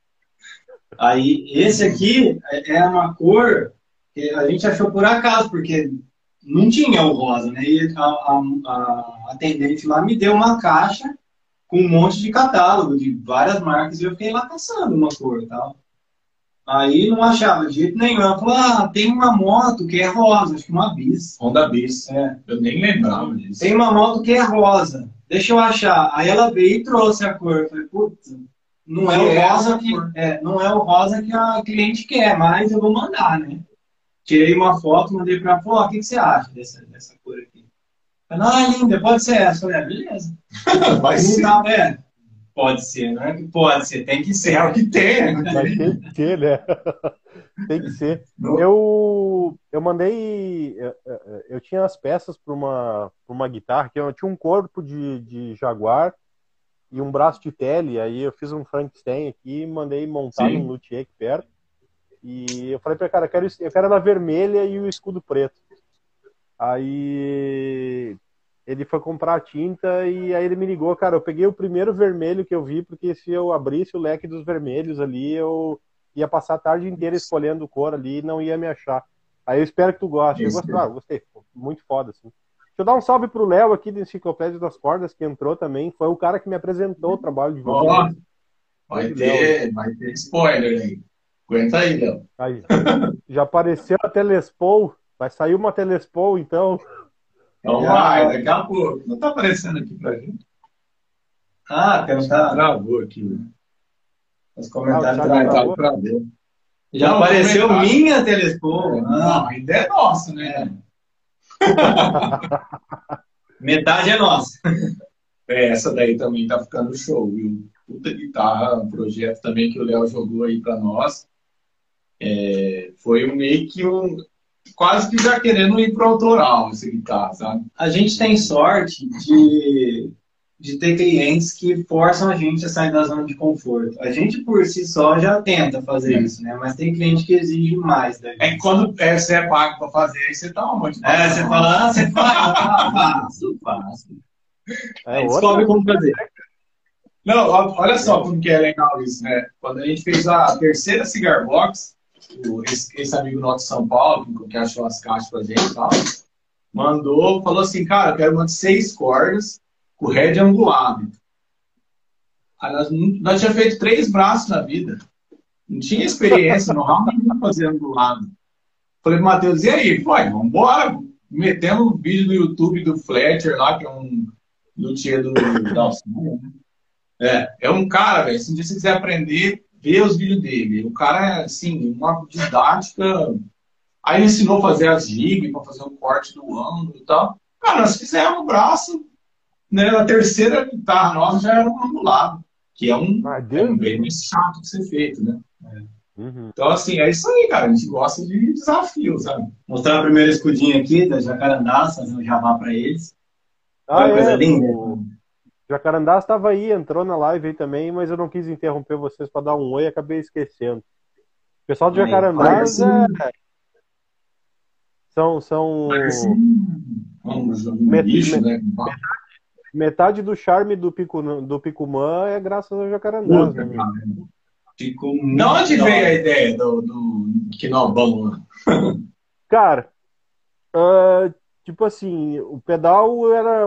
Aí, esse aqui é, é uma cor que a gente achou por acaso, porque não tinha o rosa, né? E a, a, a atendente lá me deu uma caixa com um monte de catálogo de várias marcas e eu fiquei lá caçando uma cor e tal. Aí não achava de jeito nenhum. Ela falou: ah, tem uma moto que é rosa, acho que uma bis. Honda Bis. É. Eu nem lembrava disso. Tem uma moto que é rosa. Deixa eu achar. Aí ela veio e trouxe a cor. Eu falei, putz, não é o é rosa que. É, não é o rosa que a cliente quer, mas eu vou mandar, né? Tirei uma foto, mandei pra ela, ó, o que, que você acha dessa, dessa cor aqui? Ela, ah, linda, pode ser essa. Eu falei, ah, beleza. Vai ser. tá, é, pode ser, não é que pode ser, tem que ser. É o que tem, né? Mas tem que ser, né? tem que ser. Não. Eu, eu mandei. Eu, eu- eu tinha as peças para uma, pra uma guitarra, que eu tinha um corpo de, de jaguar e um braço de tele. Aí eu fiz um Frankenstein aqui, mandei montar Sim. num luthier aqui perto. E eu falei para cara, eu quero, eu quero ela vermelha e o escudo preto. Aí ele foi comprar a tinta e aí ele me ligou, cara, eu peguei o primeiro vermelho que eu vi, porque se eu abrisse o leque dos vermelhos ali, eu ia passar a tarde inteira escolhendo cor ali e não ia me achar. Aí eu espero que tu goste. Eu Isso. gostei, ah, gostei, muito foda, assim. Deixa eu dar um salve pro Léo aqui da Enciclopédia das Cordas, que entrou também. Foi o cara que me apresentou o trabalho de vocês. Ó, vai ter, vai ter spoiler aí. Aguenta aí, Léo. Aí, já apareceu a Telespol. Vai sair uma Telespol, então. Então Já. vai, daqui a pouco. Não tá aparecendo aqui pra gente. Ah, tem tá, Travou aqui, né? os comentários Ah, o pra- ver. Já Não, apareceu minha telespo. Não, ainda é nosso, né? metade é nossa. É, essa daí também tá ficando show, viu? Puta guitarra, um projeto também que o Léo jogou aí pra nós. É, foi um meio que um. Quase que já querendo ir pro autoral essa guitarra, sabe? A gente tem sorte de, de ter clientes que forçam a gente a sair da zona de conforto. A gente, por si só, já tenta fazer É. isso, né? Mas tem cliente que exige mais da gente. É que quando é, você é pago pra fazer, aí você dá uma motivação. É, você fala, ah, você faz? Ah, faço, faço. É descobre como fazer. Não, olha só como que é legal isso, né? Quando a gente fez a terceira Cigar Box, esse, esse amigo nosso de São Paulo, que, que achou as caixas pra gente e tal, mandou, falou assim, cara, eu quero uma de seis cordas, com head angulado. Aí nós, tínhamos feito três braços na vida. Não tinha experiência, não nenhum fazer angulado. Falei pro Matheus, e aí? Foi, vambora. Metemos um vídeo no YouTube do Fletcher lá, que é um luthier do, da né? É, é um cara, velho, se um dia você quiser aprender, vê os vídeos dele. O cara é, assim, uma didática. Aí ele ensinou a fazer as gigas para fazer o corte do ângulo e tal. Cara, nós fizemos o braço, né? Na terceira guitarra nossa já era um angulado, que é um, Ah, é um bem mais chato de ser feito, né? Uhum. Então, assim, é isso aí, cara. A gente gosta de desafio, sabe? Mostrar o primeiro escudinho aqui da Jacarandá, fazer um jabá pra eles. Ah, Olha que coisa é, linda. o Jacarandá estava aí, entrou na live aí também, mas eu não quis interromper vocês para dar um oi acabei esquecendo. O pessoal do Aí, Jacarandá parece é... são, são um, Met- bicho, met- né? Metade do charme do, Picu, do Picumã é graças ao Jacarandá. Né? De muito onde veio a ideia do, do Quinobão lá? Cara, ah, tipo assim, o pedal era.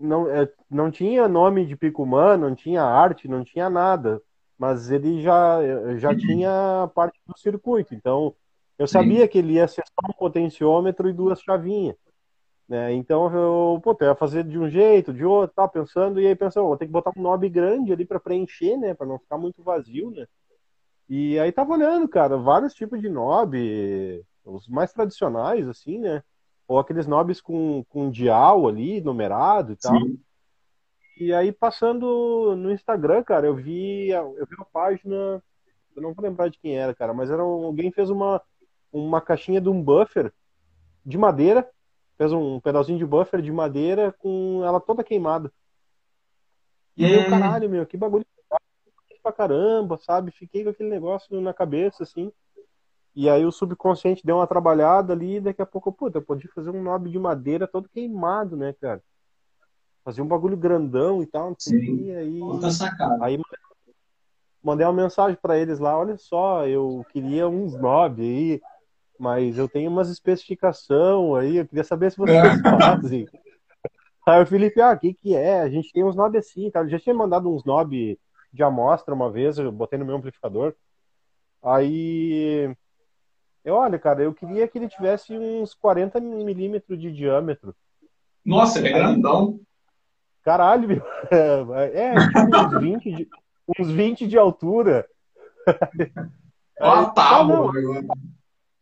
Não, é, não tinha nome de Picumã, não tinha arte, não tinha nada. Mas ele já, já tinha parte do circuito. Então, eu Sim. sabia que ele ia ser só um potenciômetro e duas chavinhas. Né? Então, eu, pô, eu ia fazer de um jeito, de outro, tá pensando, e aí pensando, vou ter que botar um knob grande ali para preencher, né? Para não ficar muito vazio, né? E aí tava olhando, cara, vários tipos de knob, os mais tradicionais, assim, né? Ou aqueles knobs com, com dial ali, numerado e tal. Sim. E aí, passando no Instagram, cara, eu vi, eu vi uma página, eu não vou lembrar de quem era, cara, mas era alguém fez uma, uma caixinha de um buffer de madeira, fez um pedalzinho de buffer de madeira com ela toda queimada. E aí, eu, Hum. caralho, meu, que bagulho pra caramba, sabe? Fiquei com aquele negócio na cabeça, assim. E aí o subconsciente deu uma trabalhada ali, e daqui a pouco, puta, eu podia fazer um knob de madeira todo queimado, né, cara? Fazer um bagulho grandão e tal, não sei Sim. quê, aí... Aí mandei- uma mensagem pra eles lá, olha só, eu queria uns knob aí, mas eu tenho umas especificação aí, eu queria saber se vocês fazem. Aí o Felipe, ah, o que que é? A gente tem uns knob assim, tá? Eu já tinha mandado uns knob de amostra uma vez, eu botei no meu amplificador. Aí, eu, olha, cara, eu queria que ele tivesse uns 40 milímetros de diâmetro. Nossa, ele é grandão. Caralho, meu. É, tipo uns 20 de, uns 20 de altura. Ó, tá, Ah.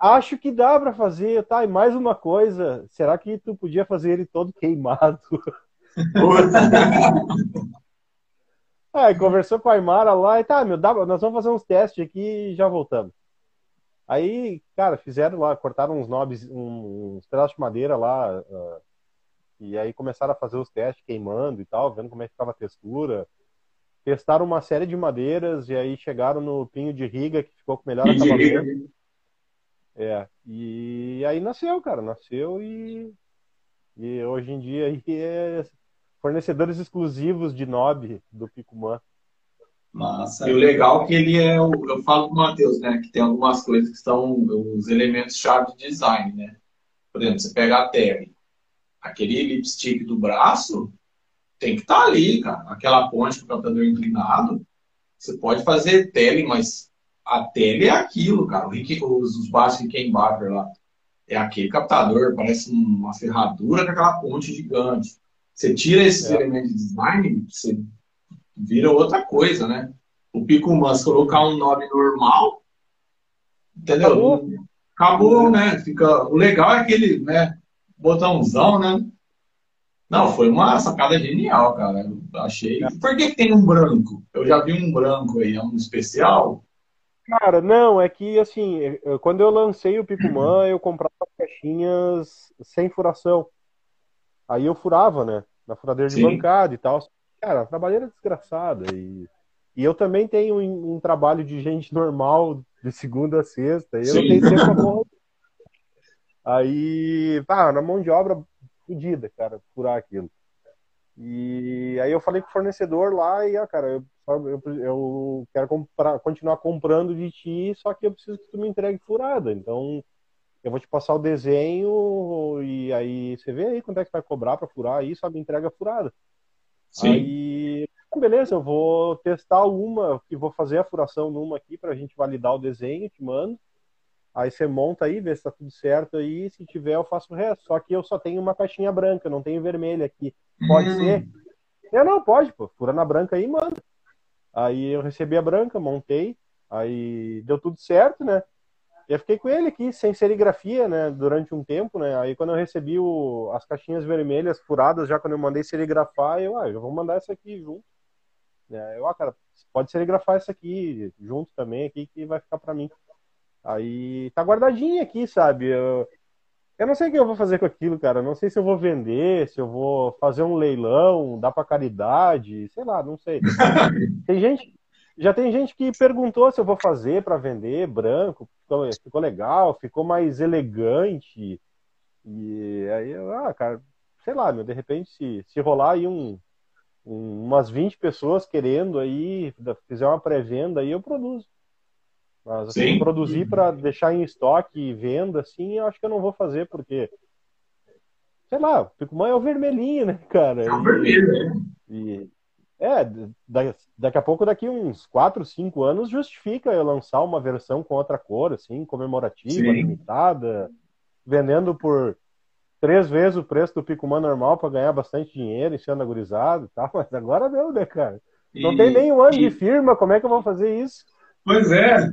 Acho que dá pra fazer, tá? E mais uma coisa, será que tu podia fazer ele todo queimado? Aí conversou com a Aymara lá e tá, meu, dá, nós vamos fazer uns testes aqui e já voltamos. Aí, cara, fizeram lá, cortaram uns nobres, uns pedaços de madeira lá, ah, e aí começaram a fazer os testes queimando e tal, vendo como é que ficava a textura. Testaram uma série de madeiras e aí chegaram no pinho de riga que ficou com melhor acabamento. É, e aí nasceu, cara, nasceu e, e hoje em dia aí é fornecedores exclusivos de Nob do Picumã. Massa. E o legal é que ele é, o- eu falo pro Matheus, né, que tem algumas coisas que são os elementos chave de design, né? Por exemplo, você pega a tele, aquele lipstick do braço tem que estar ali, cara. Aquela ponte com o captador inclinado, você pode fazer tele, mas a tele é aquilo, cara. Os, os baixos Rickenbacker lá, é aquele captador, parece uma ferradura com aquela ponte gigante. Você tira esses É. elementos de design, você vira outra coisa, né? O Pico Mas colocar um knob normal, entendeu? Acabou. Acabou, né? Fica... O legal é aquele, né? Botãozão, né? Não, foi uma sacada genial, cara. Eu achei. Por que, que tem um branco? Eu já vi um branco aí, é um especial. Cara, não, é que assim, eu- quando eu lancei o Picumã, eu comprava caixinhas sem furação. Aí eu furava, né? Na furadeira de Sim. bancada e tal. Cara, a trabalheira é desgraçada. E, e eu também tenho um, um trabalho de gente normal de segunda a sexta. E eu não Sim. tenho tempo porra. Aí, pá, na mão de obra fodida, cara, furar aquilo. E aí eu falei com o fornecedor lá e, ah, cara, eu, eu, eu quero comprar, continuar comprando de ti, só que eu preciso que tu me entregue furada. Então, eu vou te passar o desenho e aí você vê aí quanto é que vai cobrar pra furar aí, só me entrega furada. Sim. Aí, então, beleza, eu vou testar uma, que vou fazer a furação numa aqui pra gente validar o desenho, te mando. Aí você monta aí, vê se tá tudo certo aí, se tiver eu faço o resto. Só que eu só tenho uma caixinha branca, não tenho vermelha aqui. Pode Hum. ser? Eu não, pode, pô. Fura na branca aí e manda. Aí eu recebi a branca, montei, aí deu tudo certo, né? E eu fiquei com ele aqui, sem serigrafia, né, durante um tempo, né? Aí quando eu recebi o, as caixinhas vermelhas furadas, já quando eu mandei serigrafar, eu, ah, eu vou mandar essa aqui junto. É, eu, ah, cara, pode serigrafar essa aqui junto também, aqui, que vai ficar pra mim. Aí tá guardadinha aqui, sabe? Eu, eu não sei o que eu vou fazer com aquilo, cara. Eu Não sei se eu vou vender, se eu vou fazer um leilão, dar pra caridade, sei lá, não sei. Tem gente, já tem gente que perguntou se eu vou fazer pra vender branco, ficou, ficou legal, ficou mais elegante. E aí, eu, ah, cara, sei lá, meu, de repente se, se rolar aí um, um- umas 20 pessoas querendo aí, fizer uma pré-venda aí, eu produzo. Mas assim, Sim. produzir para deixar em estoque e venda, assim, eu acho que eu não vou fazer, porque. Sei lá, o Picumã é o vermelhinho, né, cara? É o E- vermelho, né? e, é, da- daqui a pouco, daqui uns 4, 5 anos, justifica eu lançar uma versão com outra cor, assim, comemorativa, Sim. limitada, vendendo por três vezes o preço do Picumã normal para ganhar bastante dinheiro, enchendo a gurizada e tal, mas agora não, né, cara? Não E- tem nem um ano e- de firma, como é que eu vou fazer isso? Pois é.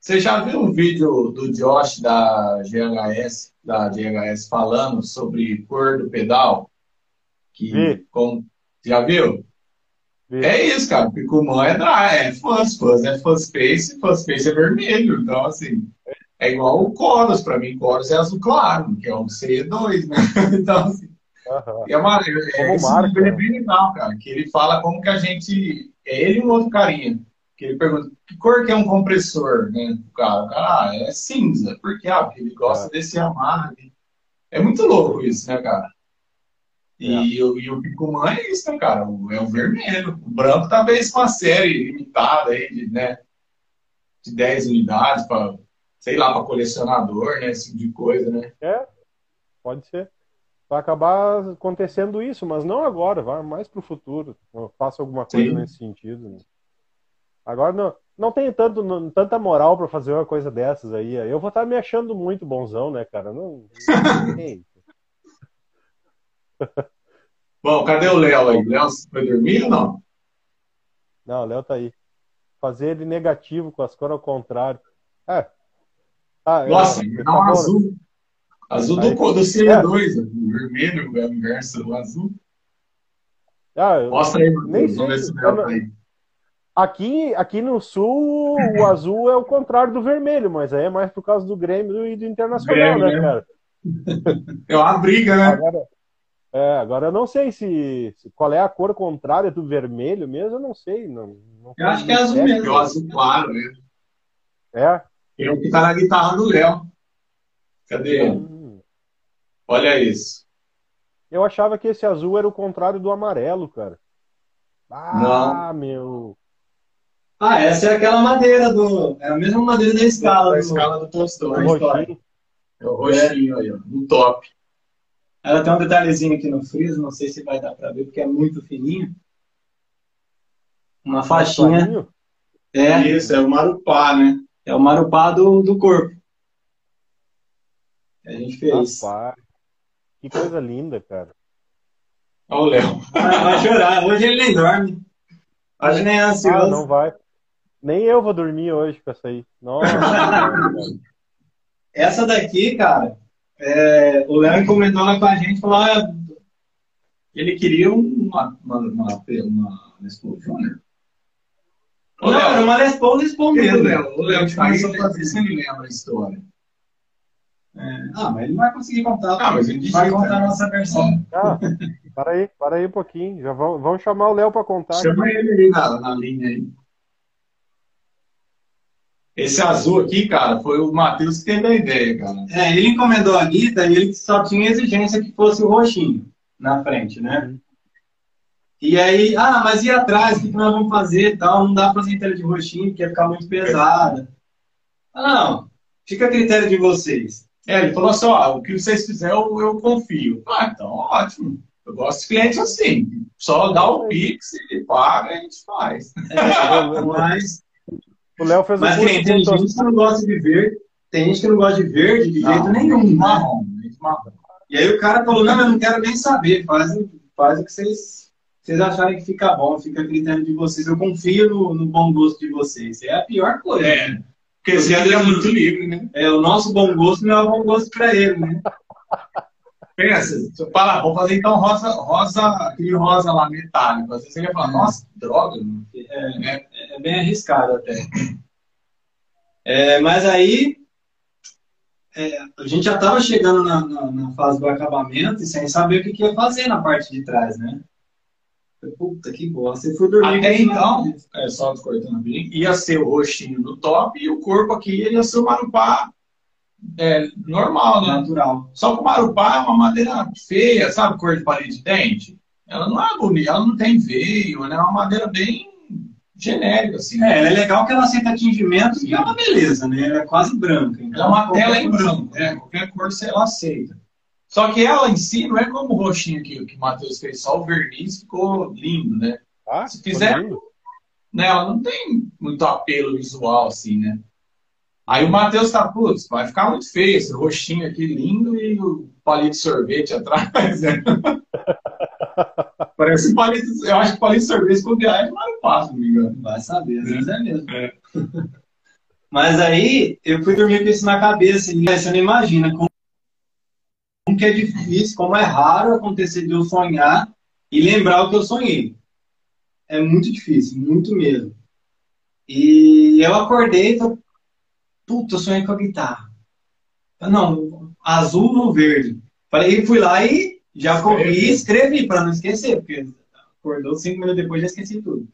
Você já viu um vídeo do Josh da GHS, da GHS falando sobre cor do pedal? Que, Vi. com- já viu? Vi. É isso, cara. Picumã é dry, é fuzz é fuzz face, fuzz face é vermelho. Então, assim, é igual o Chorus. Pra mim, Chorus é azul claro, que é o C2, né? Então, assim, e é uma, é, marca, é né? bem legal, cara. Que ele fala como que a gente. É ele e um outro carinha. Que ele pergunta que cor que é um compressor, né? O cara, o cara, ah, é cinza. Por quê? Ah, porque ele gosta É. desse amarre. É muito louco isso, né, cara? E, o- e o Picumã é isso, né, cara? O- É o vermelho. O branco talvez uma série limitada aí de, né, de 10 unidades para, sei lá, para colecionador, né? Esse tipo de coisa, né? É, pode ser. Vai acabar acontecendo isso, mas não agora, vai mais pro futuro. Eu faço alguma coisa Sim. nesse sentido. né? Agora não. não tenho tanto, não, tanta moral para fazer uma coisa dessas aí. Eu vou estar me achando muito bonzão, né, cara? Não. Bom, cadê o Léo aí? Léo foi dormir ou não? Não, o Léo tá aí. Fazer ele negativo com as cores ao contrário. É. Ah, Nossa, é, tá um azul. Azul do, do CE2, é. o vermelho versus o azul. Ah, Mostra aí, nem sei, tá aí. Aqui, aqui no sul, o azul é o contrário do vermelho, mas aí é mais por causa do Grêmio e do Internacional, Grêmio, né, né, cara? É uma briga, né? Agora, é, agora eu não sei se, se, qual é a cor contrária do vermelho mesmo, eu não sei. Não, não eu acho que é azul mesmo. É o azul claro mesmo. É? É o que tá na guitarra do Léo. Cadê? Hum. Olha isso. Eu achava que esse azul era o contrário do amarelo, cara. Ah, não. meu. Ah, essa é aquela madeira do. É a mesma madeira da escala. Da escala do Tolstói. É o roxinho aí, ó. No top. Ela tem um detalhezinho aqui no friso, não sei se vai dar para ver, porque é muito fininho. Uma faixinha. É. Isso, é o marupá, né? É o marupá do, do corpo. A gente fez. Rapaz, que coisa linda, cara. Olha o Léo. Vai, vai chorar. Hoje ele nem dorme. Hoje nem é ansioso. Ah, não vai. Nem eu vou dormir hoje com essa aí. Nossa. essa daqui, cara, é, o Léo encomendou lá com a gente falou: ah, ele queria uma, uma, uma, uma Les Paul Júnior. Não, Léo, era uma Les Paul, Les Paul mesmo. O Léo começou a fazer, você me lembra a história. É, ah, mas ele não vai conseguir contar. Ah, mas a gente vai contar a nossa versão. Ah, para aí, para aí um pouquinho. Já vão, vão chamar o Léo para contar. Chama aqui. ele aí na, na linha aí. Esse azul aqui, cara, foi o Matheus que teve a ideia, cara. É, ele encomendou a guita e ele só tinha exigência que fosse o roxinho na frente, né? E aí, ah, mas e atrás? O que nós vamos fazer tal? Não dá pra fazer inteira de roxinho, porque ia ficar muito pesada. Ah, não, fica a critério de vocês. É, ele falou assim, ó, o que vocês fizerem eu, eu confio. Ah, então ótimo. Eu gosto de cliente assim. Só dá o Pix, ele paga e a gente faz. É, mas o Léo fez Mas tem, tem gente que não gosta de verde, tem gente que não gosta de verde de jeito nenhum. Marrom, marrom. E aí o cara falou, não, eu não quero nem saber, faz, faz o que vocês, vocês acharem que fica bom, fica a critério de vocês. Eu confio no, no bom gosto de vocês. É a pior coisa. É. Né? Porque esse é muito livre, né? É, o nosso bom gosto não é o bom gosto para ele, né? Pensa, fala, vou fazer então rosa, rosa, aquele rosa lá metálico. Às vezes você ia falar, nossa, droga. É, é, é bem arriscado até. É, mas aí é, a gente já estava chegando na, na, na, fase do acabamento e sem saber o que, que, ia fazer na parte de trás, né? Puta que bosta, você foi dormir. Até então, é, só cortando bem, ia ser o roxinho no top e o corpo aqui ia ser o marupá é, normal, né? Natural. Só que o marupá é uma madeira feia, sabe? Cor de palito de dente. Ela não é bonita, ela não tem veio, ela é uma madeira bem genérica, assim. É, ela é legal que ela aceita atingimentos e é uma beleza, né? Ela é quase branca. Então, é uma tela em branco, né? Qualquer cor ela aceita. Só que ela em si não é como o roxinho que, que o Matheus fez, só o verniz ficou lindo, né? Ah, Se fizer, né, ela não tem muito apelo visual, assim, né? Aí o Matheus tá, putz, vai ficar muito feio esse roxinho aqui lindo e o palito de sorvete atrás. Né? Parece palito, eu acho que palito de sorvete com viagem não é fácil, não me engano. Vai saber, às vezes é mesmo. É. Mas aí eu fui dormir com isso na cabeça e você não imagina como, como que é difícil, como é raro acontecer de eu sonhar e lembrar o que eu sonhei. É muito difícil, muito mesmo. E eu acordei e falei, Puta, eu sonhei com a guitarra. Não, azul ou verde. Falei, fui lá e já corri e escrevi para não esquecer, porque acordou cinco minutos depois já esqueci tudo.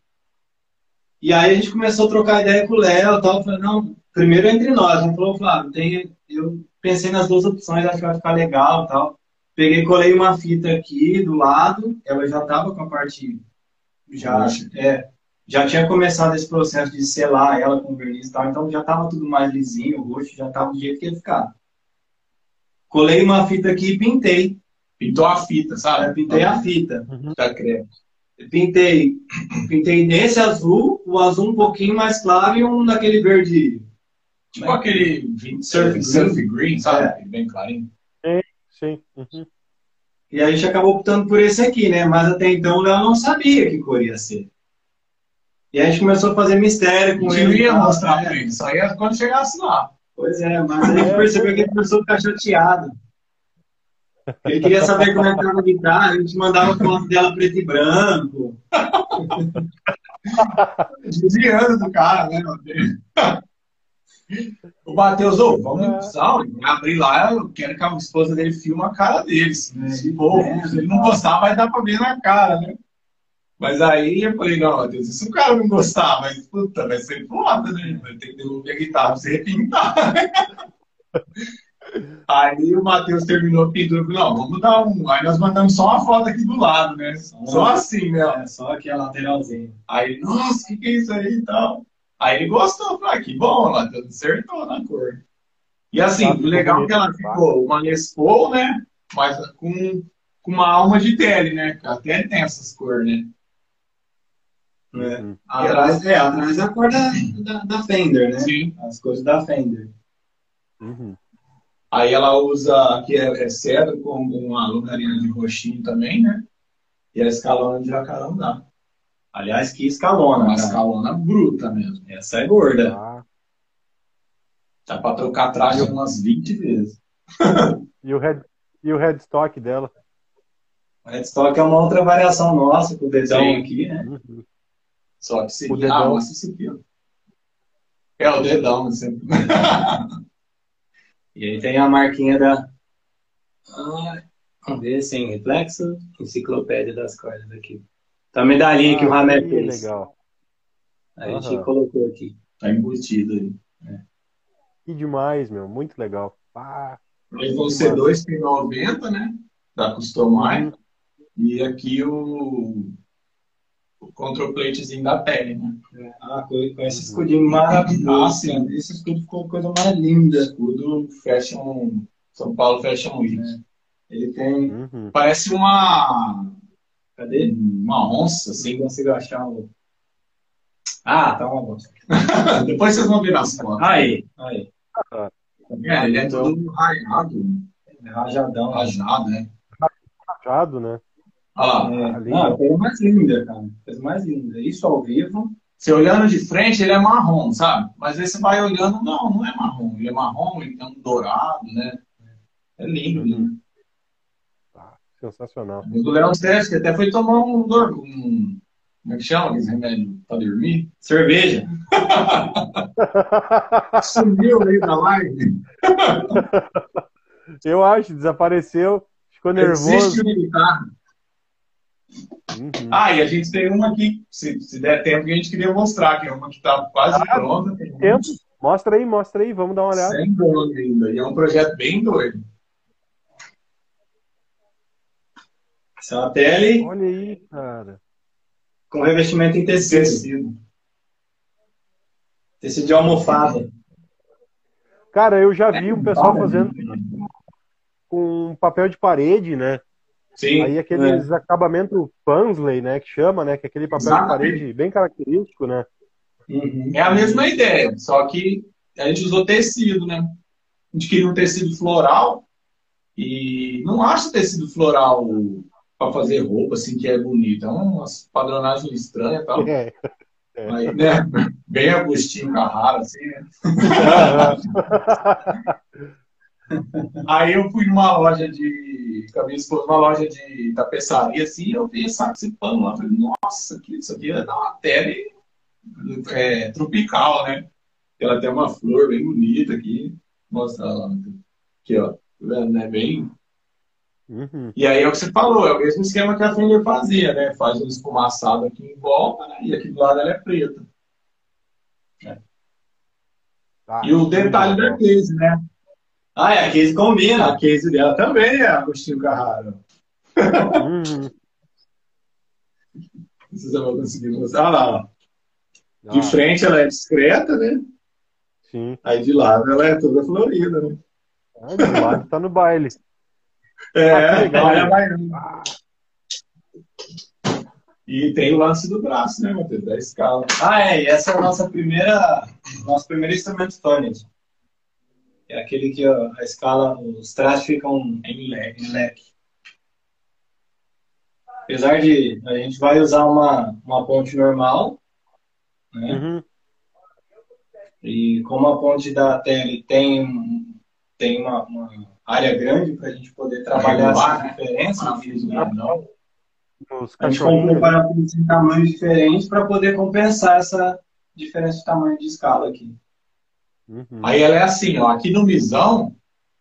E aí a gente começou a trocar ideia com o Léo e tal. Falei, não, primeiro entre nós. Ele falou, Flávio, tem, eu pensei nas duas opções, acho que vai ficar legal e tal. Peguei colei uma fita aqui do lado, ela já tava com a parte já, é, já tinha começado esse processo de selar ela com verniz e tal, então já estava tudo mais lisinho, o roxo já estava do jeito que ia ficar. Colei uma fita aqui e pintei. Pintou a fita, sabe? É, pintei a fita. Uhum. Tá creme. Pintei, pintei nesse azul, o azul um pouquinho mais claro e um daquele verde. Tipo aquele surf, surf green, sabe? É. Bem clarinho. Sim. Uhum. E a gente acabou optando por esse aqui, né? Mas até então o Léo não sabia que cor ia ser. E a gente começou a fazer mistério com ele. Não ia mostrar pra ele, só ia quando chegasse lá. Pois é, mas a gente percebeu que ele começou a ficar chateado. Ele queria saber como é que era a guitarra, a gente mandava foto dela preto e branco. Desviando do cara, né, O Matheus, ô, vamos é. abrir lá, eu quero que a esposa dele filme a cara dele. Se, pô, é, se ele não gostar, vai dar pra ver na cara, né? Mas aí eu falei, não, Matheus, se o cara não gostar, mas puta, vai ser foda, né? Vai ter que devolver a guitarra pra você repintar. Aí o Matheus terminou a pintura e falou, não, vamos dar um. Aí nós mandamos só uma foto aqui do lado, né? Só, só assim, né? É, só aqui a lateralzinha. Aí, nossa, o que, que é isso aí e tal? Aí ele gostou, falou, ah, que bom, Matheus, acertou na cor. E assim, o legal é que ela ficou uma Les Paul, né? Mas com, com uma alma de tele, né? A tele tem essas cores, né? É. Uhum. Atrás, é, atrás é a cor da, da, da Fender, né? Sim. As cores da Fender. Uhum. Aí ela usa, aqui é, é cedro com uma longarina de roxinho também, né? E a escalona de jacarandá. Aliás, que escalona. Uma cara. escalona bruta mesmo. Essa é gorda. Ah. Dá pra trocar traje umas 20 vezes. e, o head, e o headstock dela? O headstock é uma outra variação nossa, com o dedão Sim. aqui, né? Uhum. Só que se o dedão. Ah, ó. É o dedão, sempre. E aí tem a marquinha da. Ah, vamos ver, sem reflexo, enciclopédia das cordas aqui. Tá a medalhinha ah, que o Ramé fez. legal. Aí uhum. a gente colocou aqui. Tá embutido aí. É. Que demais, meu. Muito legal. Ah, aí vão ser dois tem 90, né? Da Customar. Uhum. E aqui o o control platezinho da pele, né? É, ah, com esse escudinho maravilhoso. Ah, esse escudo ficou coisa mais linda. Escudo Fashion, São Paulo Fashion Week. É. Ele tem. Uhum. Parece uma. Cadê? Uma onça, assim. Não consigo achar um. Ah, tá uma onça. Depois vocês vão ver nas fotos. Aí, aí. É, ele é todo raiado. É rajadão. Rajado, né? Rajado, né? Olha lá. É, ah, coisa mais linda, cara. Coisa mais linda. Isso ao vivo. Você olhando de frente, ele é marrom, sabe? Mas aí você vai olhando, não, não é marrom. Ele é marrom, ele tem um dourado, né? É lindo, uhum. lindo. Ah, sensacional. O Léo Sérgio, que até foi tomar um, um como é que chama esse remédio para dormir? Cerveja. Sumiu aí da live. Eu acho, desapareceu, ficou nervoso. Existe militar. Uhum. Ah, e a gente tem uma aqui, se, se der tempo, que a gente queria mostrar, que é uma que está quase ah, pronta. Tempo. Mostra aí, mostra aí, vamos dar uma olhada. Sem dono ainda, e é um projeto bem doido. Essa é uma pele. Olha aí, cara. Com revestimento em tecido. Tecido, tecido de almofada. Cara, eu já vi um pessoal fazendo com papel de parede, né? Sim, Aí aqueles é. acabamento Pansley, né, que chama, né, que é aquele papel Exatamente. de parede bem característico, né? Uhum. É a mesma ideia, só que a gente usou tecido, né? A gente queria um tecido floral e não acha tecido floral para fazer roupa assim que é bonito, é uma padronagem estranha e tal. É. É. Mas, né, bem Agostinho Carrara, assim, né? Aí eu fui numa loja de. Com a minha esposa, numa loja de tapeçaria, assim, eu vi saco esse pano lá. Falei, nossa, que isso aqui é uma pele é, tropical, né? Ela tem uma flor bem bonita aqui. Mostra lá. Aqui, ó. Tá vendo, né? Bem. Uhum. E aí é o que você falou, é o mesmo esquema que a Fender fazia, né? Faz um esfumaçado aqui em volta, né? E aqui do lado ela é preta. É. Ah, e o detalhe da case, né? Ah, é, a case combina. A case dela também é Agostinho Carraro. Hum. Não sei se eu vou conseguir mostrar. Ah lá. De ah. frente ela é discreta, né? Sim. Aí de lado ela é toda florida, né? Ah, de lado tá no baile. É, ah, legal, olha a baiana. E tem o lance do braço, né, Matheus? Da escala. Ah, é, e essa é a nossa primeira, nosso primeiro instrumento Tony. É aquele que a escala, os traços ficam em leque. Em leque. Apesar de a gente vai usar uma, uma ponte normal, né? Uhum. E como a ponte da tele tem, tem uma, uma área grande para a gente poder trabalhar Regular, essa né? diferença, Não. Os a gente comprou parafusos em tamanhos diferentes para poder compensar essa diferença de tamanho de escala aqui. Uhum. Aí ela é assim, ó, aqui no misão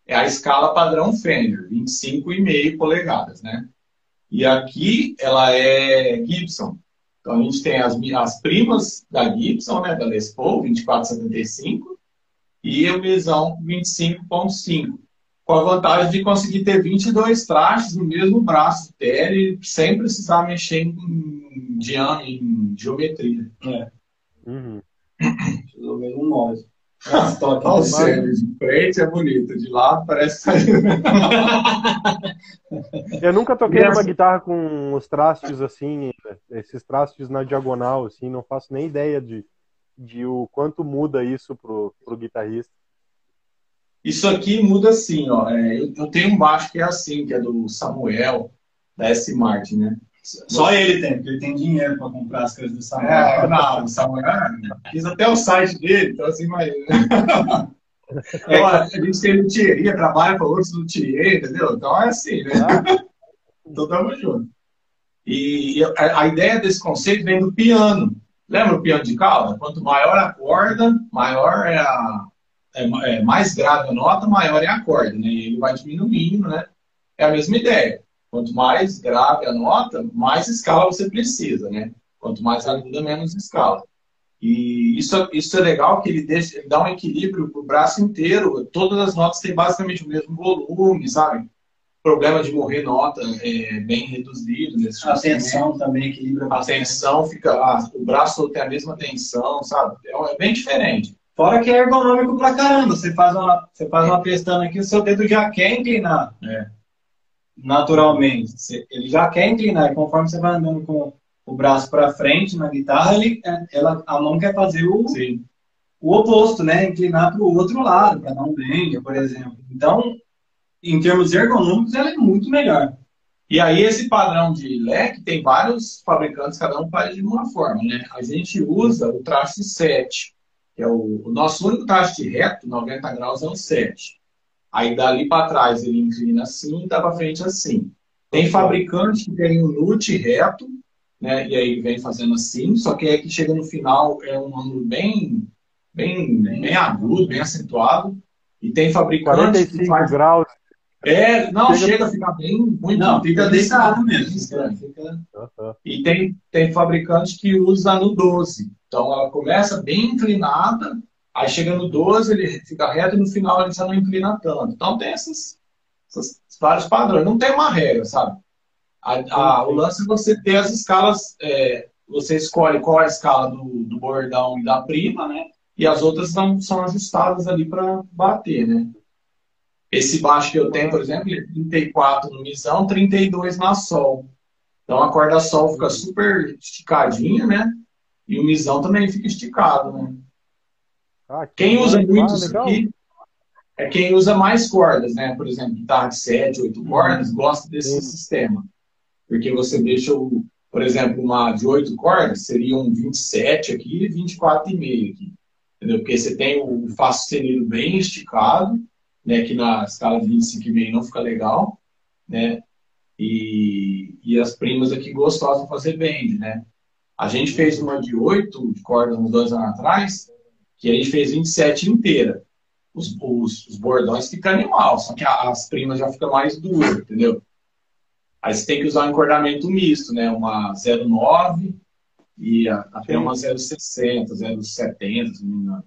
é a escala padrão Fender, 25,5 polegadas, né? E aqui ela é Gibson. Então a gente tem as, as primas da Gibson, né, da Les Paul, 2475, e o misão 25.5. Com a vantagem de conseguir ter 22 trastes no mesmo braço tele, sem precisar mexer em, dia- em geometria. É, Uhum. o mesmo molde. Esse toque Olha o de- céu, de frente é bonito, de lado parece que saiu. Eu nunca toquei numa essa- guitarra com os trastes assim, esses trastes na diagonal, assim, não faço nem ideia de, de o quanto muda isso pro, pro guitarrista. Isso aqui muda assim, ó. É, eu, eu tenho um baixo que é assim, que é do Samuel, da S. Martin, né? Só ele tem, porque ele tem dinheiro para comprar as coisas do Samuel. É, não, o Samuel, fiz até o site dele, então assim, mas... Então, a gente tem luthieria, trabalha para outros luthier, entendeu? Então é assim, né? Então tamo junto. E a, a ideia desse conceito vem do piano. Lembra o piano de cauda? Quanto maior a corda, maior é a. É, é mais grave a nota, maior é a corda, né? E ele vai diminuindo, né? É a mesma ideia. Quanto mais grave a nota, mais escala você precisa, né? Quanto mais aguda, menos escala. E isso, isso é legal que ele, deixa, ele dá um equilíbrio para o braço inteiro. Todas as notas têm basicamente o mesmo volume, sabe? Problema de morrer nota é bem reduzido nesse A tensão também equilibra A tensão fica. ah, o braço tem a mesma tensão, sabe? É, é bem diferente. Fora que é ergonômico pra caramba. Você faz uma, você faz uma pestana aqui, o seu dedo já quer inclinar. É. Naturalmente. Ele já quer inclinar. E conforme você vai andando com o braço para frente na guitarra, ele, é, ela, a mão quer fazer o, Sim. o oposto, né? Inclinar para o outro lado, para dar um bend, por exemplo. Então, em termos ergonômicos, ela é muito melhor. E aí, esse padrão de leque tem vários fabricantes, cada um faz de uma forma, né? A gente usa o traste 7, que é o, o nosso único traste reto, 90 graus, é o 7. Aí dali para trás ele inclina assim, dá para frente assim. Tem fabricante que tem o nut reto, né? E aí vem fazendo assim, só que aí que chega no final é um ângulo bem, bem, bem agudo, bem acentuado. E tem fabricante que 45 faz graus. é, não, Chega- chega, a ficar bem, muito Não, fica deitado mesmo. estranho, fica- Aham. E tem, tem fabricante que usa no 12. Então ela começa bem inclinada, aí chega no 12, ele fica reto e no final ele já não inclina tanto. Então tem esses, esses vários padrões. Não tem uma regra, sabe? A- a- o lance é você ter as escalas, é, você escolhe qual é a escala do, do bordão e da prima, né? E as outras são, são ajustadas ali para bater, né? Esse baixo que eu tenho, por exemplo, é 34 no misão, 32 na sol. Então a corda sol fica super esticadinha, né? E o misão também fica esticado, né? Ah, que Quem usa legal. muito isso legal. aqui é quem usa mais cordas, né? Por exemplo, guitarra de 7, 8 cordas, gosta desse Sim. sistema. Porque você deixa, o, por exemplo, uma de 8 cordas, seria um 27 aqui e 24,5 aqui. Entendeu? Porque você tem o Fá sustenido bem esticado, né? Que na escala de 25,5 não fica legal, né? E, e as primas aqui gostosas de fazer bend, né? A gente fez uma de 8 cordas uns dois anos atrás, que a gente fez 27 inteira. Os, os, os bordões ficam animal, só que a- as primas já ficam mais duras, entendeu? Aí você tem que usar um encordamento misto, né? Uma 09 e a- até uma 060, 070, se não me engano.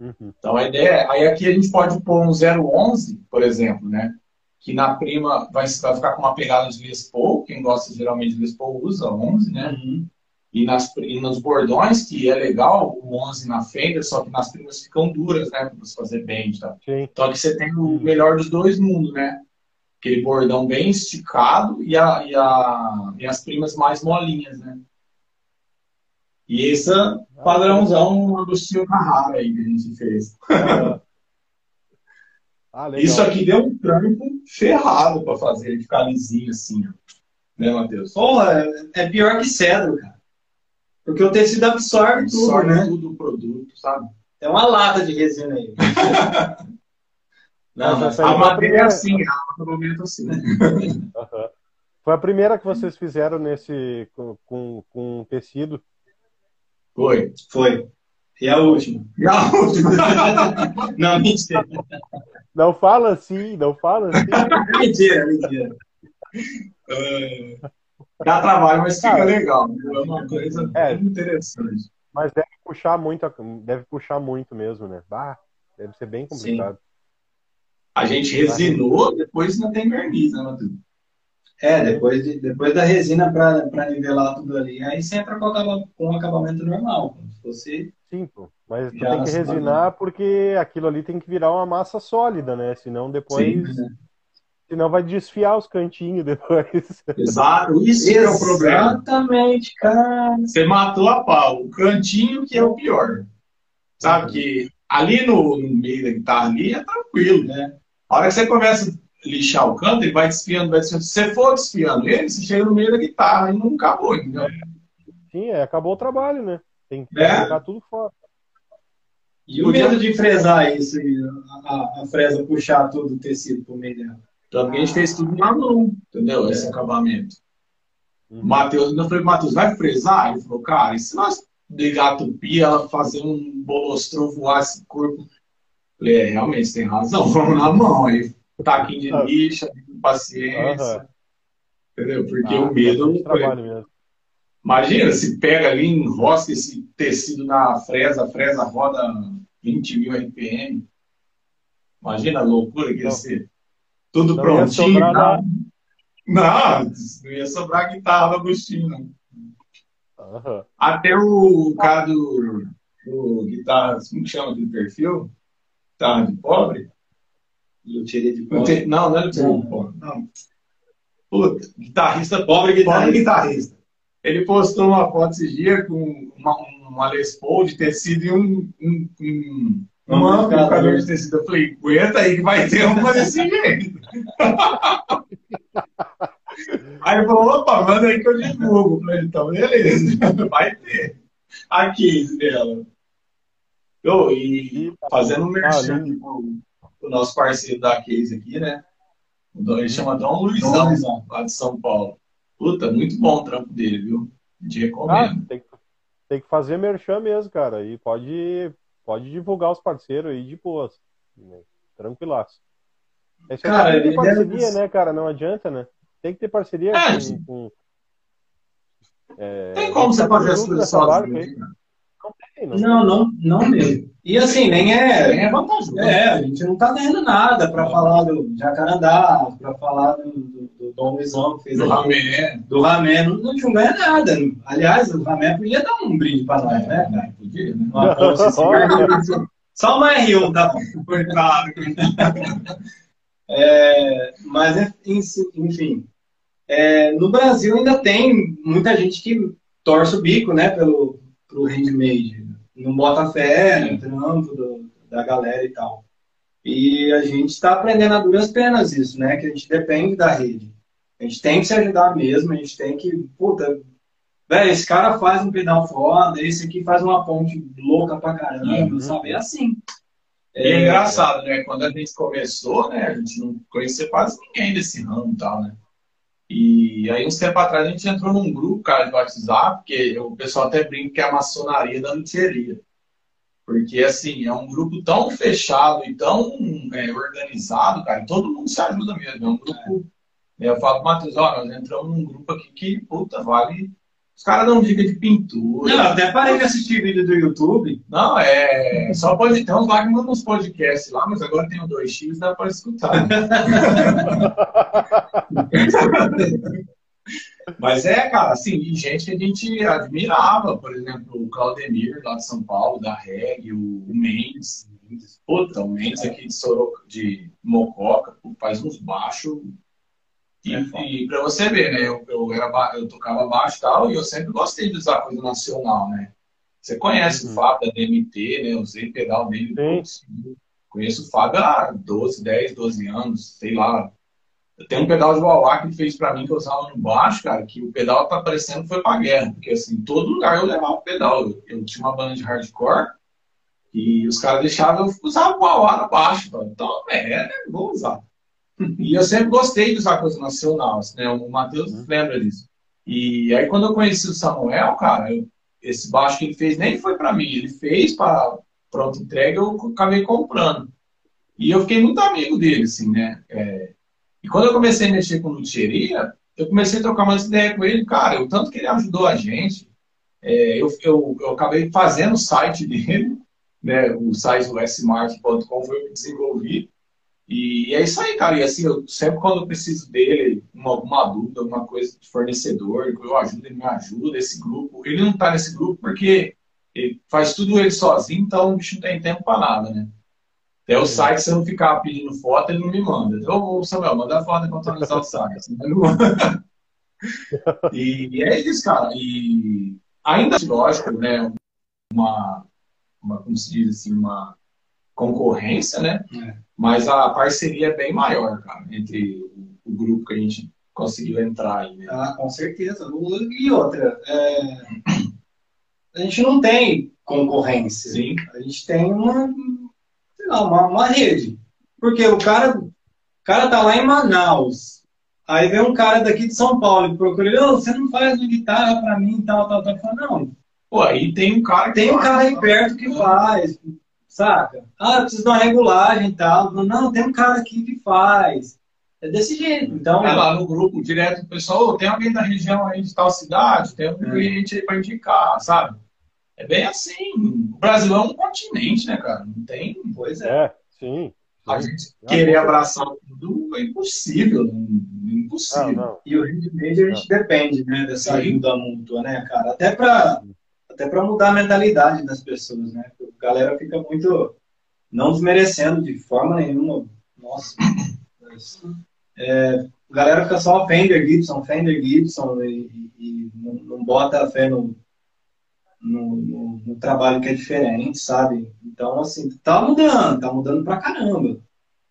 Uhum. Então a ideia é, aí aqui a gente pode pôr um 011, por exemplo, né? Que na prima vai, vai ficar com uma pegada de Les Paul, quem gosta geralmente de Les Paul usa 11, né? Uhum. E, nas, e nos bordões, que é legal, o 11 na Fender, só que nas primas ficam duras, né? Pra você fazer bend, tá? Sim. Então aqui você tem o melhor dos dois mundos, né? aquele bordão bem esticado e, a, e, a, e as primas mais molinhas, né? E esse padrãozão Agostinho Carrara aí que a gente fez. Ah, Isso aqui deu um trampo ferrado para fazer, ele ficar lisinho assim, ó. né, Matheus? Porra, é pior que cedro, cara. Porque o tecido absorve, absorve tudo, né? tudo o produto, sabe? É uma lata de resina aí. Não, mas a madeira é assim, a momento assim. Uhum. Foi a primeira que vocês fizeram nesse com, com, com tecido? Foi. Foi. E a última? E a última? não, mentira. Não fala assim, não fala assim. mentira, mentira. Uh, dá trabalho, mas fica legal. É uma coisa é, muito interessante. Mas deve puxar muito, deve puxar muito mesmo, né? Bah, deve ser bem complicado. Sim. A gente resinou, depois não tem verniz, né, Matheus? É, depois, de, depois da resina para nivelar tudo ali, aí você entra com, com um acabamento normal, como se fosse... Sim, pô. mas tu tem que resinar porque aquilo ali tem que virar uma massa sólida, né? Senão depois... Sim, né? Senão vai desfiar os cantinhos depois. Exato, isso Exatamente, é o problema. Exatamente, cara. Você matou a pau. O cantinho que é o pior. Sabe uhum. que ali no, no meio da guitarra ali é tranquilo, né? A hora que você começa a lixar o canto, ele vai desfiando, vai desfiando. Se você for desfiando ele, você chega no meio da guitarra e não acabou, entendeu? Sim, é, acabou o trabalho, né? Tem que é. jogar tudo fora. E o medo de fresar isso, a, a, fresa puxar todo o tecido pro meio dela. Tanto que a gente fez tudo na mão, entendeu? É. Esse acabamento. Uhum. Matheus, eu falei, Matheus, vai fresar? Ele falou, cara, e se nós ligar a tupi, ela fazer um bolostrão voar esse corpo? Falei, é, realmente, você tem razão, vamos na mão. Aí, taquinho de ah. lixa, paciência. Uhum. Entendeu? Porque ah, o medo. Imagina, se pega ali, enrosca esse tecido na fresa, a fresa roda 20 mil RPM. Imagina a loucura que ia ser. Tudo não prontinho. Ia não. não, não ia sobrar guitarra do Agostinho. Uhum. Até o cara do, do guitarra, como que chama aquele perfil? Guitarra de pobre? Luteria de pobre? Não, não é luteria de pobre. Não. Puta, guitarrista pobre, guitarrista. pobre guitarrista. Ele postou uma foto esse dia com uma, uma Les Paul de tecido e um, um, um, um amplificador de tecido. Eu falei, aguenta aí que vai ter uma desse jeito. Aí ele falou, opa, manda aí que eu divulgo. Eu falei, então, beleza, vai ter. A case dela. Oh, e fazendo um merchan ah, pro, nosso parceiro da case aqui, né? Ele chama Dom Luizão, lá de São Paulo. Puta, muito bom o trampo dele, viu? Te recomendo. Ah, tem, tem, que fazer merchan mesmo, cara. E pode, pode divulgar os parceiros aí de boas. Né? Tranquilaço. Esse é cara, é parceria, deve... né, cara? Não adianta, né? Tem que ter parceria é, com. com é, tem como você fazer as coisas sozinho. Tem, não. Não, não, não mesmo. E assim, nem é. Nem é vantajoso. É, a gente não tá ganhando nada para falar do Jacarandá, para falar do, do, do, Dom Luizão que fez do Ramé. Do Ramé, não, não, não ganha nada. Aliás, o Ramé podia dar um brinde para nós, né? É, podia, né? Uma assim, Só uma R1, tá? Coitado. É, mas, enfim, é, no Brasil ainda tem muita gente que torce o bico, né, pelo pro handmade. Não bota fé no trampo do, da galera e tal. E a gente está aprendendo a duras penas isso, né, que a gente depende da rede. A gente tem que se ajudar mesmo, a gente tem que, puta, velho, esse cara faz um pedal foda, esse aqui faz uma ponte louca pra caramba, uhum. sabe? É assim. E é, é engraçado, né? Quando a gente começou, né? A gente não conhecia quase ninguém desse ramo e tal, né? E aí, uns tempo atrás, a gente entrou num grupo, cara, de WhatsApp, que o pessoal até brinca que é a maçonaria da luthieria. Porque, assim, é um grupo tão fechado e tão é, organizado, cara, todo mundo se ajuda mesmo. É um grupo. É. Eu falo, Matheus, ó, nós entramos num grupo aqui que, puta, vale os caras dão dica de pintura. Não, até parei de assistir vídeo do YouTube. Não, é. Só pode. Tem uns lá que mandam uns podcasts lá, mas agora tem o 2x, dá pra escutar. mas é, cara, assim, gente que a gente admirava, por exemplo, o Claudemir, lá de São Paulo, da Reg, o Mendes. Puta, o Mendes aqui de Soroca, de Mococa, faz uns baixos E, é e para você ver, né? Eu, eu, era, eu tocava baixo e tal, e eu sempre gostei de usar coisa nacional, né? Você conhece uhum. o Fábio da DMT, né? Eu usei pedal dele. Conheço o Fábio há 12, 10, 12 anos, sei lá. Tem um pedal de Wauá que ele fez para mim que eu usava no baixo, cara, que o pedal tá parecendo que foi pra guerra. Porque assim, todo lugar eu levava o pedal. Eu, eu tinha uma banda de hardcore e os caras deixavam eu usar o Wauá no baixo. Então, é, vou usar. E eu sempre gostei de usar coisa nacional, né? O Matheus uhum. lembra disso. E aí, quando eu conheci o Samuel, cara, eu, esse baixo que ele fez nem foi para mim, ele fez para pronto entrega, eu acabei comprando. E eu fiquei muito amigo dele, assim, né? É... E quando eu comecei a mexer com luthieria, eu comecei a trocar umas ideias com ele, cara, o tanto que ele ajudou a gente, é, eu, eu, eu acabei fazendo o site dele, né? O site do smart.com foi o que desenvolvi. E é isso aí, cara. E assim, eu sempre quando eu preciso dele, uma, alguma dúvida, alguma coisa de fornecedor, eu ajudo, ele me ajuda. Esse grupo, ele não tá nesse grupo porque ele faz tudo ele sozinho, então o bicho não tem tempo para nada, né? Até o site, se eu não ficar pedindo foto, ele não me manda. Ô, Samuel, manda foto para atualizar o site. Assim, e é isso, cara. E ainda, lógico, né? Uma, uma como se diz assim, uma concorrência, né? É. Mas a parceria é bem maior, cara, entre o, grupo que a gente conseguiu entrar aí. Né? Ah, com certeza. E outra, é... a gente não tem concorrência. Sim. A gente tem uma, sei lá, uma, uma rede. Porque o cara, o cara tá lá em Manaus. Aí vem um cara daqui de São Paulo e procura ele, oh, você não faz uma guitarra pra mim, tal, tal, tal. Eu falo, não. Pô, aí tem um cara Tem um cara aí perto que faz saca? Ah, preciso de uma regulagem e tal. Não, tem um cara aqui que faz. É desse jeito. Então, é lá no grupo direto, o pessoal, tem alguém da região aí de tal cidade, tem um é. cliente aí para indicar, sabe? É bem assim. O Brasil é um continente, né, cara? Não tem. Pois é. é sim. A gente querer abraçar tudo é impossível. É impossível. Não. E o rendimento a gente depende, né, dessa ajuda mútua, né, cara? Até para até para mudar a mentalidade das pessoas, né? A galera fica muito não desmerecendo de forma nenhuma. Nossa, é, a galera fica só Fender Gibson, Fender Gibson e, e não, não, bota fé no, no, no, no, trabalho que é diferente, sabe? Então, assim, tá mudando, tá mudando pra caramba.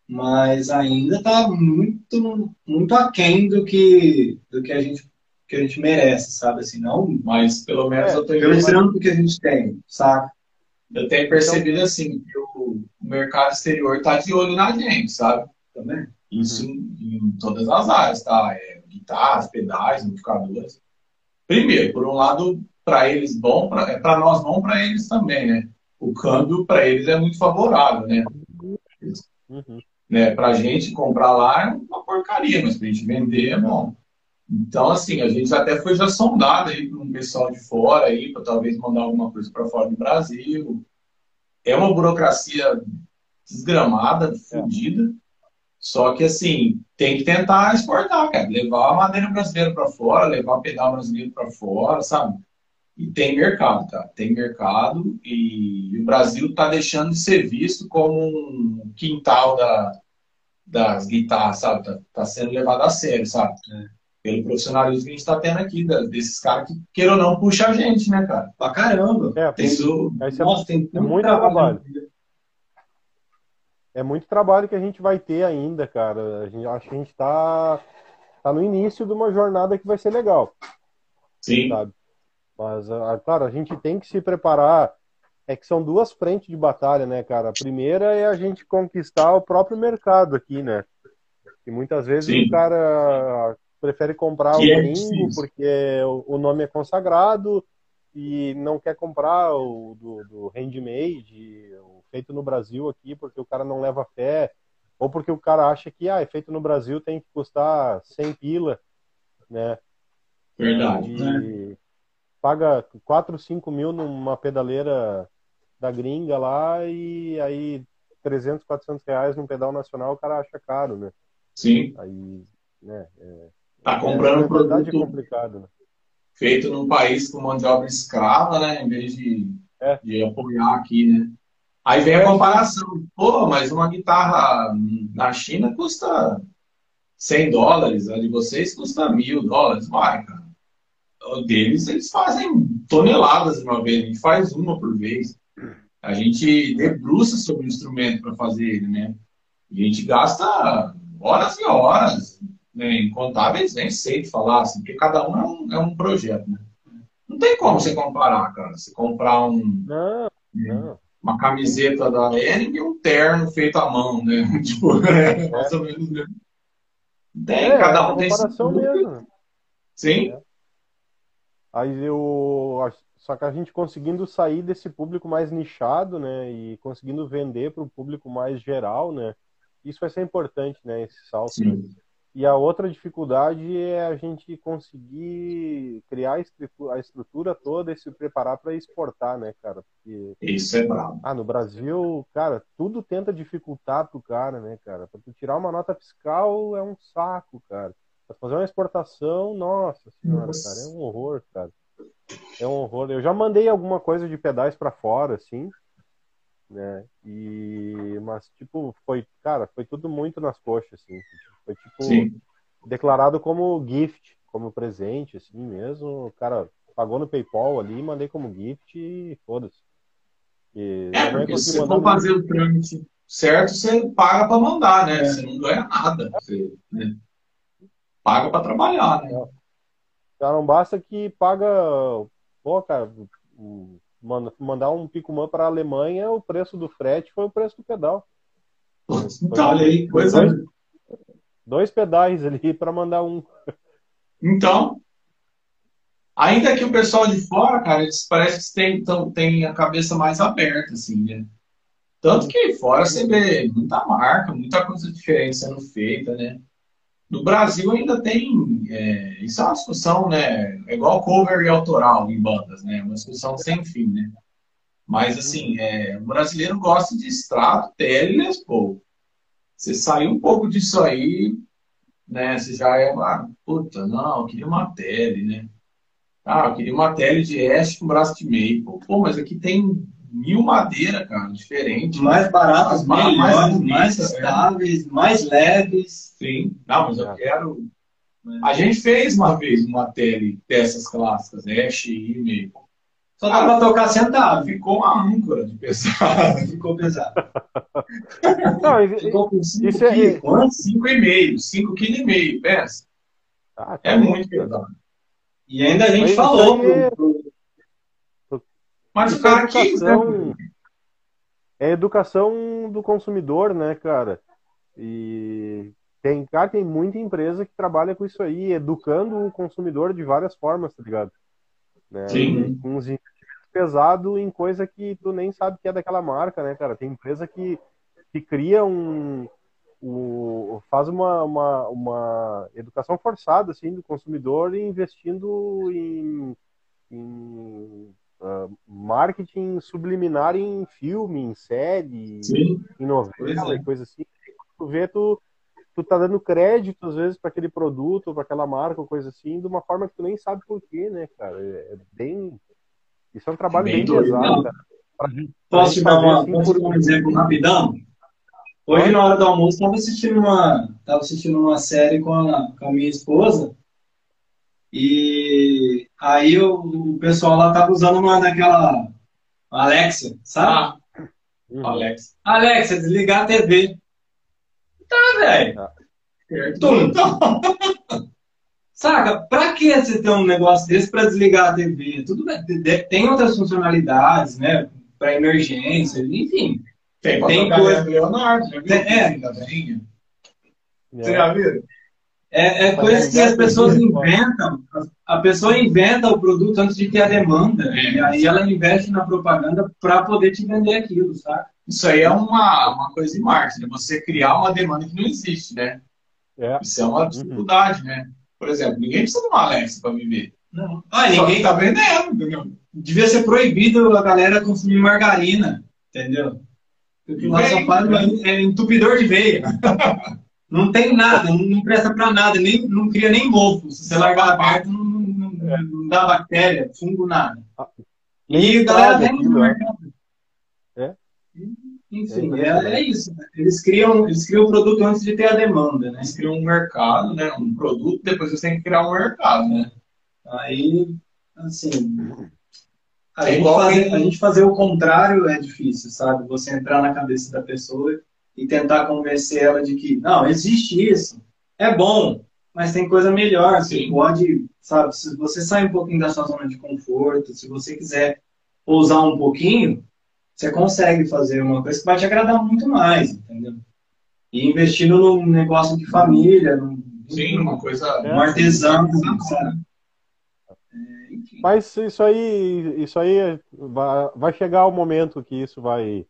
Mas ainda tá muito, muito aquém do que, do que a gente que a gente merece, sabe? Assim, não, mas pelo menos é, eu tô pelo do que a gente tem, sabe? Eu tenho percebido então, assim que o mercado exterior está de olho na gente, sabe? Também. Isso uhum. em, todas as áreas, tá? É, guitarras, pedais, amplificadores. Primeiro, por um lado, para eles bom, para é, nós bom, para eles também, né? O câmbio para eles é muito favorável, né? Uhum. né? Para a gente comprar lá é uma porcaria, mas para a gente vender é bom. Então, assim, a gente até foi já sondado aí para um pessoal de fora aí, para talvez mandar alguma coisa para fora do Brasil. É uma burocracia desgramada, fodida. Só que, assim, tem que tentar exportar, cara. Levar a madeira brasileira para fora, levar o pedal brasileiro para fora, sabe? E tem mercado, tá? Tem mercado e o Brasil está deixando de ser visto como um quintal da, das guitarras, sabe? Tá, tá sendo levado a sério, sabe? É pelo profissionalismo que a gente está tendo aqui, desses caras que, queira ou não, puxa a gente, né, cara? Pra caramba. É, tem, isso, é, nossa, tem muito, muito trabalho. trabalho. É muito trabalho que a gente vai ter ainda, cara. A gente, acho que a gente está tá no início de uma jornada que vai ser legal. Sim. Sabe? Mas, ah, claro, a gente tem que se preparar. É que são duas frentes de batalha, né, cara? A primeira é a gente conquistar o próprio mercado aqui, né? E muitas vezes Sim. o cara prefere comprar o é gringo porque o nome é consagrado e não quer comprar o do, do handmade, o feito no Brasil aqui, porque o cara não leva fé, ou porque o cara acha que ah, é feito no Brasil tem que custar 100 pila, né? Verdade. E né? paga 4, 5 mil numa pedaleira da gringa lá e aí 300, 400 reais num pedal nacional o cara acha caro, né? Sim. Aí, né, é, Tá comprando um produto complicado, né? feito num país com mão de obra escrava, né? Em vez de, é. de apoiar aqui, né? Aí vem a comparação. Pô, mas uma guitarra na China custa 100 dólares, a de vocês custa mil dólares, vai, cara. O deles, eles fazem toneladas de uma vez, a gente faz uma por vez. A gente debruça sobre o instrumento para fazer ele, né? A gente gasta horas e horas, né? Incontáveis, nem sei te falar, assim, porque cada um é um, é um projeto, né? Não tem como você comparar, cara. Se comprar um. Não, não. Uma camiseta da Ering e um terno feito à mão, né? tipo, é, mais ou menos mesmo. Tem, É, cada é um tem seu- mesmo. Sim, Aí eu. Só que a gente conseguindo sair desse público mais nichado, né? E conseguindo vender para o público mais geral, né? Isso vai ser importante, né? Esse salto. né? E a outra dificuldade é a gente conseguir criar a estrutura, toda e se preparar para exportar, né, cara? Porque, Isso é brabo. ah, no Brasil, cara, tudo tenta dificultar pro cara, né, cara? Para tu tirar uma nota fiscal é um saco, cara. Pra fazer uma exportação, nossa senhora, Nossa. cara, é um horror, cara. É um horror. Eu já mandei alguma coisa de pedais para fora, assim, né? E mas tipo, foi, cara, foi tudo muito nas coxas, assim. Foi tipo Sim. declarado como gift, como presente, assim mesmo. O cara pagou no PayPal ali, mandei como gift e foda-se. E É, porque se você for fazer o trâmite certo, você paga para mandar, né? Você não ganha nada. Você né? paga para trabalhar, né? Já não basta que paga, pô, cara, mandar um Picuman para a Alemanha, o preço do frete foi o preço do pedal. Então, olha aí, coisa. Dois, dois pedais ali para mandar um. Então, ainda que o pessoal de fora, cara, eles parece que tem, tão- tem a cabeça mais aberta, assim, né? Tanto que fora você vê muita marca, muita coisa diferente sendo feita, né? No Brasil ainda tem. é, isso é uma discussão, né? É igual cover e autoral em bandas, né? Uma discussão sem fim, né? Mas, assim, é, o brasileiro gosta de extrato, tele e. Você sair um pouco disso aí, né? Você já é, ah, puta, não, eu queria uma tele, né? Ah, eu queria uma tele de Ash com braço de maple. Pô, mas aqui tem mil madeira, cara, diferente. Mais baratos, Mais- melhores, mais mais, bonita, estáveis, mais leves. Sim. Não, mas eu É. quero. A gente fez uma vez uma tele dessas clássicas, Ash e maple. Só dá pra tocar sentado. Ficou uma âncora de pesado. Ficou pesado. Não, e- Ficou com 5 Isso é- quilos. Quanto? 5,5, 5,5 kg, pensa. Ah, É muito pesado. E ainda a gente Mas falou é- pro, pro- Mas o é cara quis, né? educação, é educação do consumidor, né, cara? E tem, cara, tem muita empresa que trabalha com isso aí, educando o consumidor de várias formas, tá ligado? Né? Sim. Com os investimentos pesados em coisa que tu nem sabe que é daquela marca, né, cara? Tem empresa que, que cria um. O, faz uma, uma, uma educação forçada assim, do consumidor investindo em, em ah, marketing subliminar em filme, em série, Sim. em novela é. e coisa assim. Tu vê, tu, tu tá dando crédito, às vezes, para aquele produto, para aquela marca, ou coisa assim, de uma forma que tu nem sabe por quê, né, cara? É, é bem. Isso é um trabalho Bem bem, pesado, cara. Pra Posso te dar, uma, assim posso por- um exemplo rapidão? Hoje, na hora do almoço, estava assistindo uma, tava assistindo uma série com a, com a minha esposa. E aí o, o pessoal lá tava usando uma daquela Alexa, sabe? Ah, Uhum. Alex. Alexa, desligar a TV. Tá, velho. Tum. Saca? Pra que você ter um negócio desse pra desligar a TV? Tudo bem, tem outras funcionalidades, né? Pra emergência, enfim. Tem, Tem tem coisa-. Leonardo, já viu? É. Bem. Você É. já viu? É, é coisa que as a pessoas inventam. A pessoa inventa o produto antes de ter a demanda. É. E aí ela investe na propaganda pra poder te vender aquilo, saca? Isso aí é uma, uma coisa de marketing, né? você criar uma demanda que não existe, né? É. Isso é uma dificuldade, né? Por exemplo, ninguém precisa de uma Alexa para viver. Não. Ah, ninguém que tá vendendo, entendeu? devia ser proibido a galera consumir margarina, entendeu? Porque lá faz né? é entupidor de veia. Não tem nada, não, não presta pra nada, nem, não cria nem mofo. Se você largar aberto, não, não, não- não dá bactéria, fungo, nada. Nem E a galera no aquilo, é. mercado. É. Enfim, é, é, isso. Né? Eles criam, eles criam o produto antes de ter a demanda, né? Eles criam um mercado, né? Um produto, depois você tem que criar um mercado, né? Aí, assim, a, é gente fazer, a gente fazer o contrário é difícil, sabe? Você entrar na cabeça da pessoa e tentar convencer ela de que, não, existe isso, é bom, mas tem coisa melhor. Você Sim. pode, sabe, se você sair um pouquinho da sua zona de conforto, se você quiser ousar um pouquinho, você consegue fazer uma coisa que vai te agradar muito mais, entendeu? E investindo num negócio de família, num, Sim, uma coisa. Um artesão, sabe? É, Mas isso aí, isso aí vai, vai chegar o momento que isso vai,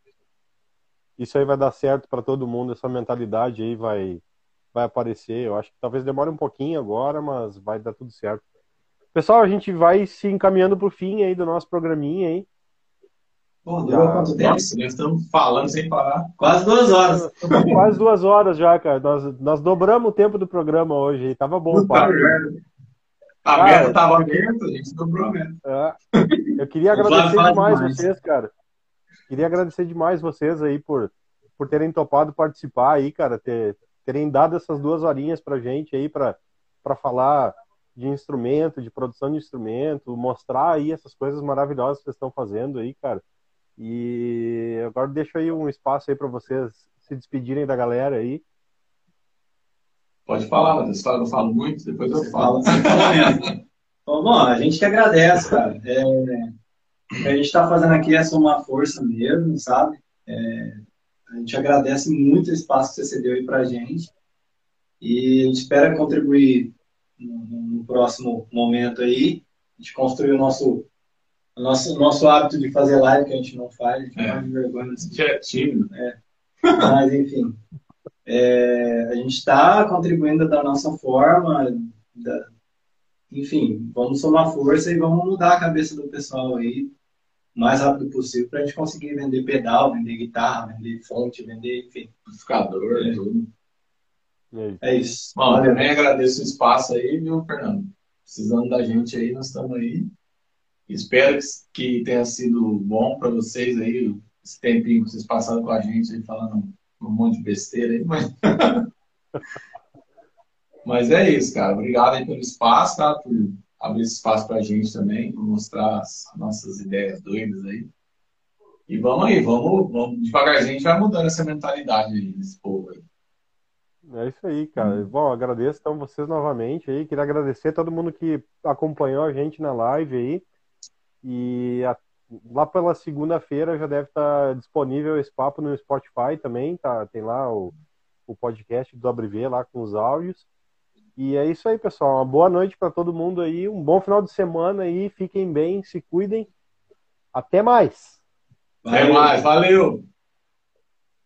isso aí vai dar certo para todo mundo. Essa mentalidade aí vai, vai aparecer. Eu acho que talvez demore um pouquinho agora, mas vai dar tudo certo. Pessoal, a gente vai se encaminhando para o fim aí do nosso programinha aí. Pô, durou quanto tempo? Nós estamos falando sem parar. Quase duas horas. Quase duas horas já, cara. Nós, nós dobramos o tempo do programa hoje. Tava bom, pá. A meta tava aberta, a gente dobrou a. É. Eu queria agradecer demais, demais vocês, cara. Queria agradecer demais vocês aí por, por terem topado participar aí, cara. Ter, terem dado essas duas horinhas pra gente aí para falar de instrumento, de produção de instrumento, mostrar aí essas coisas maravilhosas que vocês estão fazendo aí, cara. E agora deixo aí um espaço aí para vocês se despedirem da galera aí. Pode falar, Matheus. Eu falo muito, depois eu falo. Bom, a gente que agradece, cara. É, a gente está fazendo aqui é somar força mesmo, sabe? É, a gente agradece muito o espaço que você cedeu aí para a gente. E a gente espera contribuir no, no, próximo momento aí. A gente construir o nosso nosso, nosso hábito de fazer live, que a gente não faz, a gente é. de vergonha. Assim. É tímido. É. Mas, enfim, é, a gente está contribuindo da nossa forma, da, enfim, vamos somar força e vamos mudar a cabeça do pessoal aí o mais rápido possível para a gente conseguir vender pedal, vender guitarra, vender fonte, vender, enfim. Amplificador, é. tudo. É isso. Bom, eu também agradeço o espaço aí, viu, Fernando? Precisando da gente aí, nós estamos aí. Espero que tenha sido bom para vocês aí, esse tempinho que vocês passaram com a gente aí, falando um monte de besteira aí, mas. mas é isso, cara. Obrigado aí pelo espaço, tá? Por abrir espaço para a gente também, mostrar as nossas ideias doidas aí. E vamos aí, vamos, vamos devagarzinho, a gente vai mudando essa mentalidade desse povo aí. É isso aí, cara. Bom, agradeço então vocês novamente aí. Queria agradecer a todo mundo que acompanhou a gente na live aí. E a, lá pela segunda-feira já deve estar disponível esse papo no Spotify também, tá? Tem lá o, o podcast do WV lá com os áudios. E é isso aí, pessoal. Uma boa noite para todo mundo aí, um bom final de semana aí, fiquem bem, se cuidem. Até mais. Até mais, valeu.